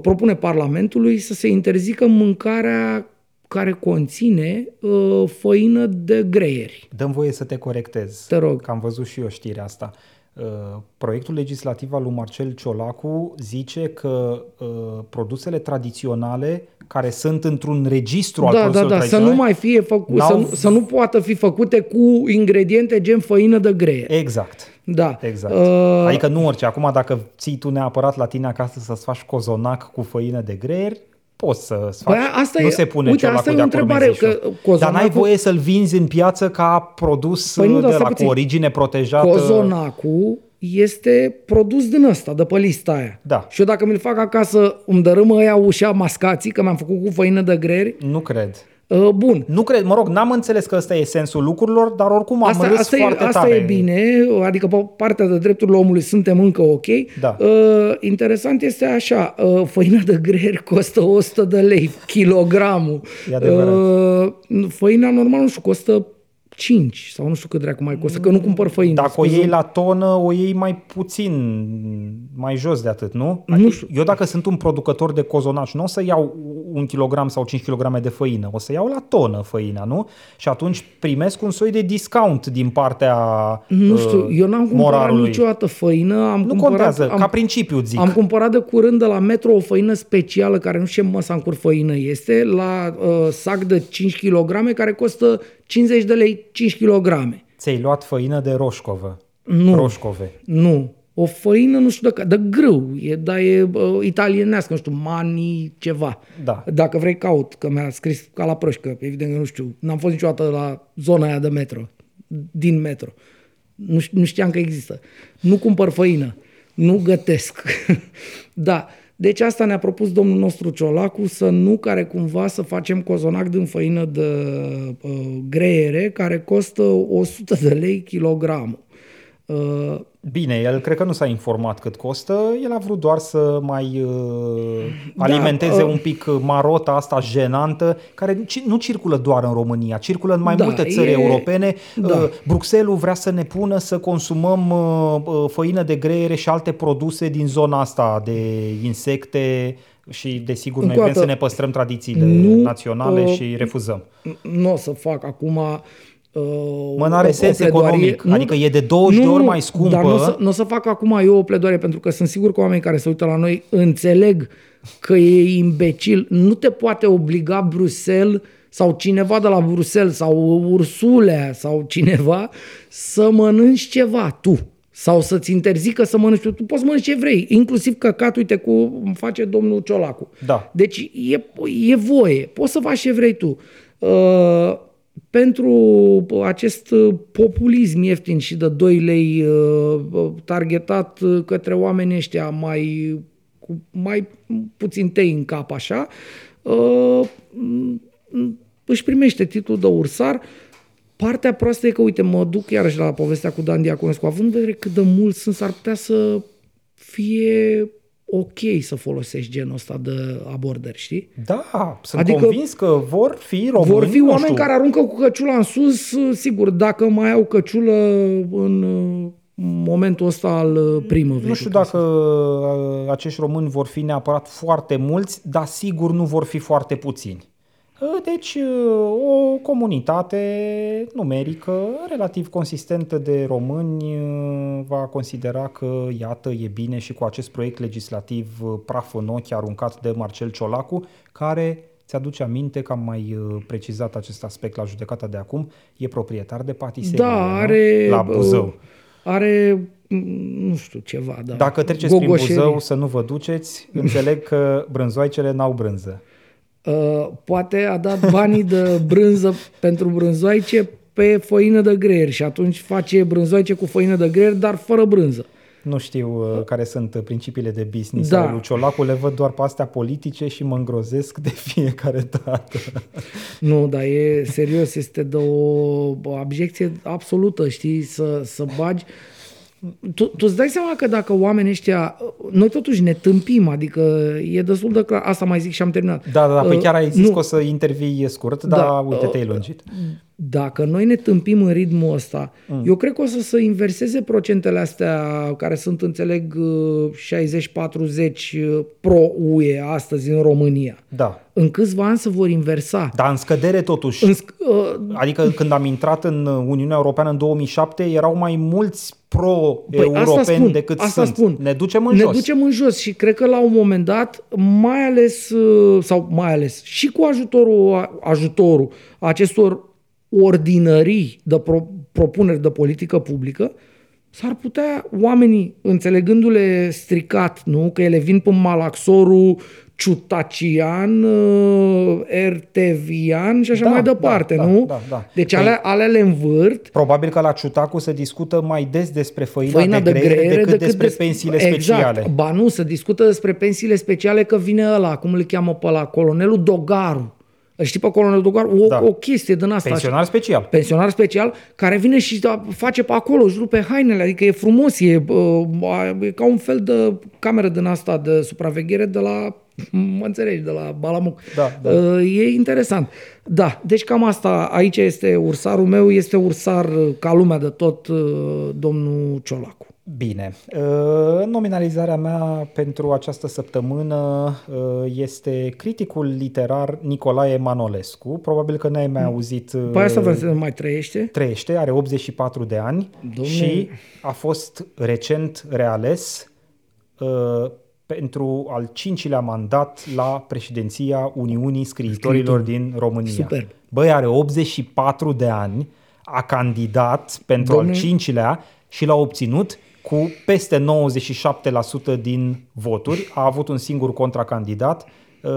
propune Parlamentului să se interzică mâncarea care conține uh, făină de greieri. Dăm voie să te corectez. Te rog. Că am văzut și eu știrea asta. Uh, Proiectul legislativ al lui Marcel Ciolacu zice că uh, produsele tradiționale care sunt într-un registru al Da, da, produselor da, să tradiționale nu mai fie făcut, să, n-au- nu- să nu poată fi făcute cu ingrediente gen făină de greier. Exact. Da. Exact. Uh, Adică nu orice. Acum dacă ții tu neapărat la tine acasă să-ți faci cozonac cu făină de greier, poți să-ți faci. Păi asta nu e- se pune uite, ciolacul asta e de o acolo întrebare, mezișul. că cozonacul- Dar n-ai voie să-l vinzi în piață ca produs Păi nu, dar de stai la cu puțin. origine protejată. Cozonacul este produs din ăsta, de pe lista aia. Da. Și eu dacă mi-l fac acasă, îmi dărâmă ăia ușa mascații, că mi-am făcut cu făină de greier, Nu cred. uh, bun. Nu cred, mă rog, n-am înțeles că ăsta e sensul lucrurilor, dar oricum am Asta, râs asta, e, foarte asta tare. e bine, adică pe partea de drepturile omului suntem încă ok. Da. Uh, interesant este așa, uh, făina de greier costă 100 de lei kilogramul. E adevărat. Uh, făina normal, nu știu, costă 5 sau nu știu cât dracu mai costă, că nu cumpăr făină. Dacă o scuze. iei la tonă, o iei mai puțin, mai jos de atât, nu? Nu știu. Eu dacă sunt un producător de cozonaci, nu o să iau un kilogram sau 5 kg de făină, o să iau la tonă făina, nu? Și atunci primesc un soi de discount din partea Nu uh, știu, eu n-am cumpărat morarului. niciodată făină. Am Nu cumpărat, contează, am, ca principiu zic. Am cumpărat de curând de la Metro o făină specială, care nu știu ce măsancur făină este, la uh, sac de 5 kg, care costă 50 de lei 5 kg. Ți-ai luat făină de roșcovă. Nu. Roșcove. Nu. O făină, nu știu, de, de grâu, e, dar e uh, italienească, nu știu, mani ceva. Da. Dacă vrei, caut, că mi-a scris ca la proșcă, evident că nu știu, n-am fost niciodată la zona aia de metro, din metro. Nu, ș- nu știam că există. Nu cumpăr făină, nu gătesc. da, deci asta ne-a propus domnul nostru Ciolacu, să nu care cumva să facem cozonac din făină de uh, greiere, care costă 100 de lei kilogramul. Uh, Bine, el cred că nu s-a informat cât costă, el a vrut doar să mai uh, alimenteze uh, un pic marota asta jenantă, care ci- nu circulă doar în România, circulă în mai Da, multe țări e- europene. da. Uh, Bruxelles vrea să ne pună să consumăm uh, uh, făină de greiere și alte produse din zona asta de insecte și desigur noi Încă o vrem să dată, ne păstrăm tradițiile nu, naționale uh, și refuzăm. nu o să fac acum uh, Mă, n-are o- o sens pledoarie. economic, adică e de 20 de ori mai scumpă. Dar nu o să, n-o să fac acum eu o pledoarie, pentru că sunt sigur că oamenii care se uită la noi înțeleg că e imbecil. Nu te poate obliga Bruxelles sau cineva de la Bruxelles sau Ursulea sau cineva să mănânci ceva tu. Sau să-ți interzică să mănânci tu. Tu poți mănânci ce vrei, inclusiv căcat, uite cum face domnul Ciolacu. Da. Deci e, e voie, poți să faci ce vrei tu. Uh, pentru acest populism ieftin și de 2 lei uh, targetat către oamenii ăștia mai, cu mai puțin tei în cap așa, uh, își primește titlul de ursar. Partea proastă e că, uite, mă duc iarăși la povestea cu Dan Diaconescu, având în vedere cât de mulți sunt, s-ar putea să fie ok să folosești genul ăsta de abordări, știi? Da, sunt Adică convins că vor fi români, Vor fi nu oameni știu, care aruncă cu căciula în sus, sigur, dacă mai au căciulă în uh, momentul ăsta al uh, primăverii. Nu știu dacă uh, acești români vor fi neapărat foarte mulți, dar sigur nu vor fi foarte puțini. Uh, Deci, uh, o comunitate numerică relativ consistentă de români uh, va considera că, iată, e bine și cu acest proiect legislativ uh, praf în ochi aruncat de Marcel Ciolacu, care ți-aduce aminte că am mai uh, precizat acest aspect la judecata de acum, e proprietar de patiserie Da, nu? are... la Buzău. uh, Are, mm, nu știu, ceva, da. Dacă treceți prin Gogoșerie. Buzău să nu vă duceți, înțeleg că brânzoaicele n-au brânză. Uh, poate a dat banii de brânză pentru brânzoaice pe făină de greier și atunci face brânzoaice cu făină de greier, dar fără brânză. Nu știu uh, care sunt principiile de business Da. ale lui Ciolacu, le văd doar pe astea politice și mă îngrozesc de fiecare dată. Nu, dar e serios, este de o abjecție absolută, știi, să, să bagi... Tu, tu îți dai seama că dacă oamenii ăștia... Noi totuși ne tâmpim, adică e destul de clar. Asta mai zic și am terminat. Da, da, da, pe Uh, chiar ai zis nu. că o să intervii scurt, Da, dar uite, uh, te-ai lungit. Dacă noi ne tâmpim în ritmul ăsta, mm. eu cred că o să se inverseze procentele astea care sunt, înțeleg, uh, 60-40 uh, pro-UE astăzi în România. Da, În câțiva ani se vor inversa. dar în scădere totuși. În, sc- uh, Adică când am intrat în Uniunea Europeană în 2007, erau mai mulți Păi, pro-europeni asta spun, decât asta sunt. spun. Ne ducem în ne jos. ducem în jos și cred că la un moment dat, mai ales, uh, sau mai ales, și cu ajutorul, ajutorul acestor ordinării de pro, propuneri de politică publică, s-ar putea oamenii, înțelegându-le stricat, nu? că ele vin pe malaxorul ciutacian, uh, RTVian și așa Da, mai da, departe, da, nu? da, da. Deci Păi- alea, alea le învârt Probabil că la Ciutacu se discută mai des despre făina, făina de, greyere decât, decât despre des- pensiile exact. speciale. Ba nu, se discută despre pensiile speciale că vine ăla, cum îl cheamă pe ăla, colonelul Dogaru. Îl Știi pe colonelul Dogaru? O, Da. o chestie din asta. Pensionar special. Pensionar special care vine și da, face pe acolo, își rupe hainele, adică e frumos, e, uh, e ca un fel de cameră din asta de supraveghere de la, mă înțelegi, de la Balamuc. Da, da. Uh, E interesant. Da, deci cam asta, aici este ursarul meu, este ursar uh, ca lumea de tot, uh, domnul Ciolacu. Bine. Uh, Nominalizarea mea pentru această săptămână uh, este criticul literar Nicolae Manolescu. Probabil că n-ai mai auzit. uh, Păi asta vreau să mai trăiește. Trăiește, are 84 de ani Domne. și a fost recent reales uh, pentru al cincilea mandat la președinția Uniunii Scriitorilor din România. Superb. Băi, are 84 de ani, a candidat pentru Domne. al cincilea și l-a obținut cu peste 97% din voturi. A avut un singur contracandidat. Uh,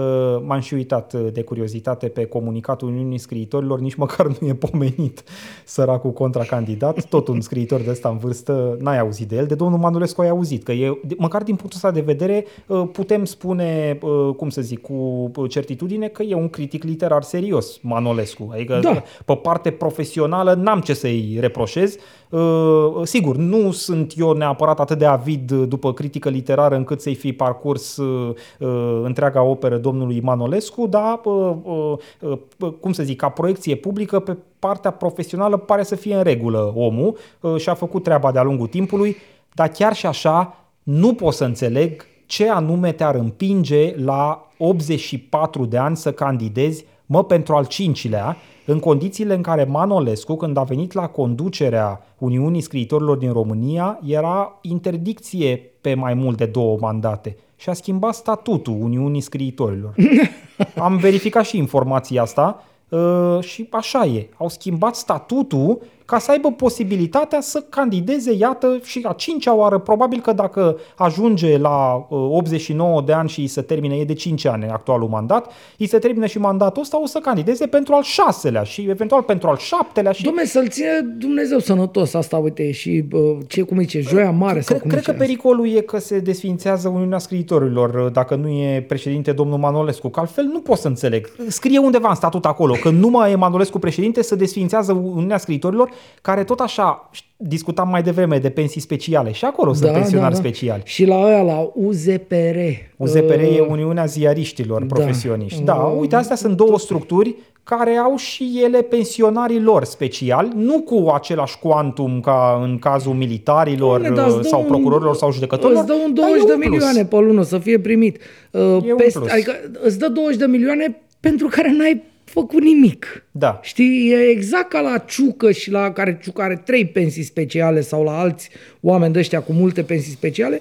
M-am și uitat uh, de curiozitate pe comunicatul Uniunii Scriitorilor, nici măcar nu e pomenit săracul contracandidat. Tot un scriitor de ăsta în vârstă, n-ai auzit de el. De domnul Manolescu ai auzit, că e, de- măcar din punctul ăsta de vedere, uh, putem spune, uh, cum să zic, cu certitudine că e un critic literar serios, Manolescu. Adică Da. pe parte profesională n-am ce să-i reproșez. Uh, Sigur, nu sunt eu neapărat atât de avid după critică literară încât să-i fi parcurs uh, uh, întreaga operă domnului Manolescu, dar, uh, uh, uh, cum să zic, ca proiecție publică, pe partea profesională pare să fie în regulă omul uh, și a făcut treaba de-a lungul timpului, dar chiar și așa nu pot să înțeleg ce anume te-ar împinge la 84 de ani să candidezi, mă, pentru al cincilea, în condițiile în care Manolescu, când a venit la conducerea Uniunii Scriitorilor din România, era interdicție pe mai mult de două mandate și a schimbat statutul Uniunii Scriitorilor. Am verificat și informația asta uh, și așa e. Au schimbat statutul ca să aibă posibilitatea să candideze, iată, și a cincea oară. Probabil că dacă ajunge la uh, 89 de ani și îi se termine, e de 5 ani actualul mandat, îi se termine și mandatul ăsta, o să candideze pentru al șaselea și eventual pentru al șaptelea și Dom'le, să-l ține Dumnezeu sănătos asta, uite, și uh, ce, cum zice, joia mare sau Cred, cum cred că zice. pericolul e că se desfințează Uniunea Scriitorilor dacă nu e președinte domnul Manolescu, că altfel nu pot să înțeleg. Scrie undeva în statut acolo că numai e Manolescu președinte se desfințează Uniunea Scriitorilor, care tot așa discutam mai devreme de pensii speciale și acolo sunt pensionari speciali. Și la aia, la UZPR. UZPR uh, e Uniunea Ziariștilor da. Profesioniști. Da, Uh, uite, astea sunt două structuri care au și ele pensionarii lor special, nu cu același quantum ca în cazul militarilor Doamne, dar îți dă sau un- procurorilor sau judecătorilor. Îți dă un dar 20 e de un plus. milioane pe lună să fie primit. Uh, E un peste, plus. adică îți dă 20 de milioane pentru care n-ai făcut nimic. Da. Știi, e exact ca la Ciucă și la care Ciucă are trei pensii speciale sau la alți oameni de ăștia cu multe pensii speciale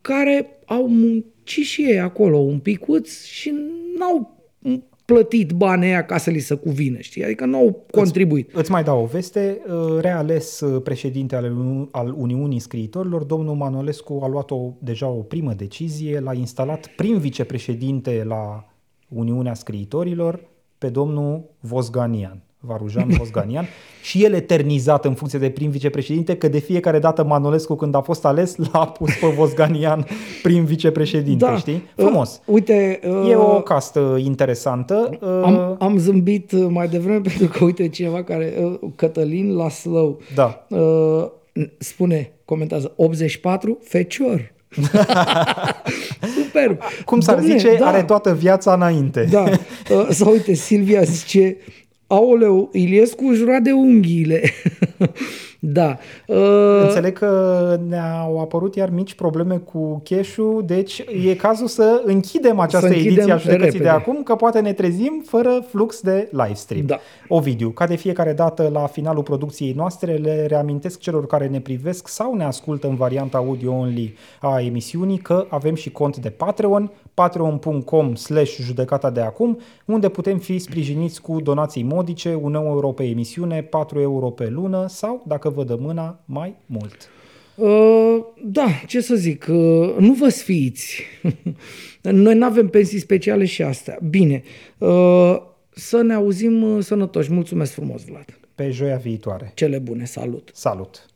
care au muncit și ei acolo un picuț și n-au plătit banii aia ca să li se cuvină, știi? Adică n-au contribuit. Îți mai dau o veste. Uh, Reales uh, președinte al Uni- al Uniunii Scriitorilor, domnul Manolescu a luat o, deja o primă decizie, l-a instalat prim vicepreședinte la Uniunea Scriitorilor pe domnul Vosganian. Varujan Vosganian, și el eternizat în funcție de prim vicepreședinte, că de fiecare dată Manolescu când a fost ales l-a pus pe Vosganian prim vicepreședinte, Da. știi? Frumos. Uh, uite, uh, E o castă interesantă. Uh, am, am zâmbit uh, mai devreme pentru că, uite, cineva care, uh, Cătălin Laslău, Da. uh, spune, comentează, 84, fecior. Super. Cum s-ar Domne, zice, da, are toată viața înainte. Da. Uh, Sau uite, Silvia zice, aoleu, Iliescu jura de unghiile. da. Uh, Înțeleg că ne-au apărut iar mici probleme cu cash deci e cazul să închidem această Să închidem ediție a judecății de repede. acum, că poate ne trezim fără flux de live stream. Da. Ovidiu, ca de fiecare dată la finalul producției noastre, le reamintesc celor care ne privesc sau ne ascultă în varianta audio-only a emisiunii că avem și cont de Patreon, patreon.com slash judecata de acum, unde putem fi sprijiniți cu donații modice, 1 euro pe emisiune, 4 euro pe lună sau, dacă vă dă mâna, mai mult. Uh, da, ce să zic, uh, nu vă sfiți. Noi nu avem pensii speciale și astea. Bine, uh, să ne auzim uh, sănătoși. Mulțumesc frumos, Vlad. Pe joia viitoare. Cele bune, salut! Salut!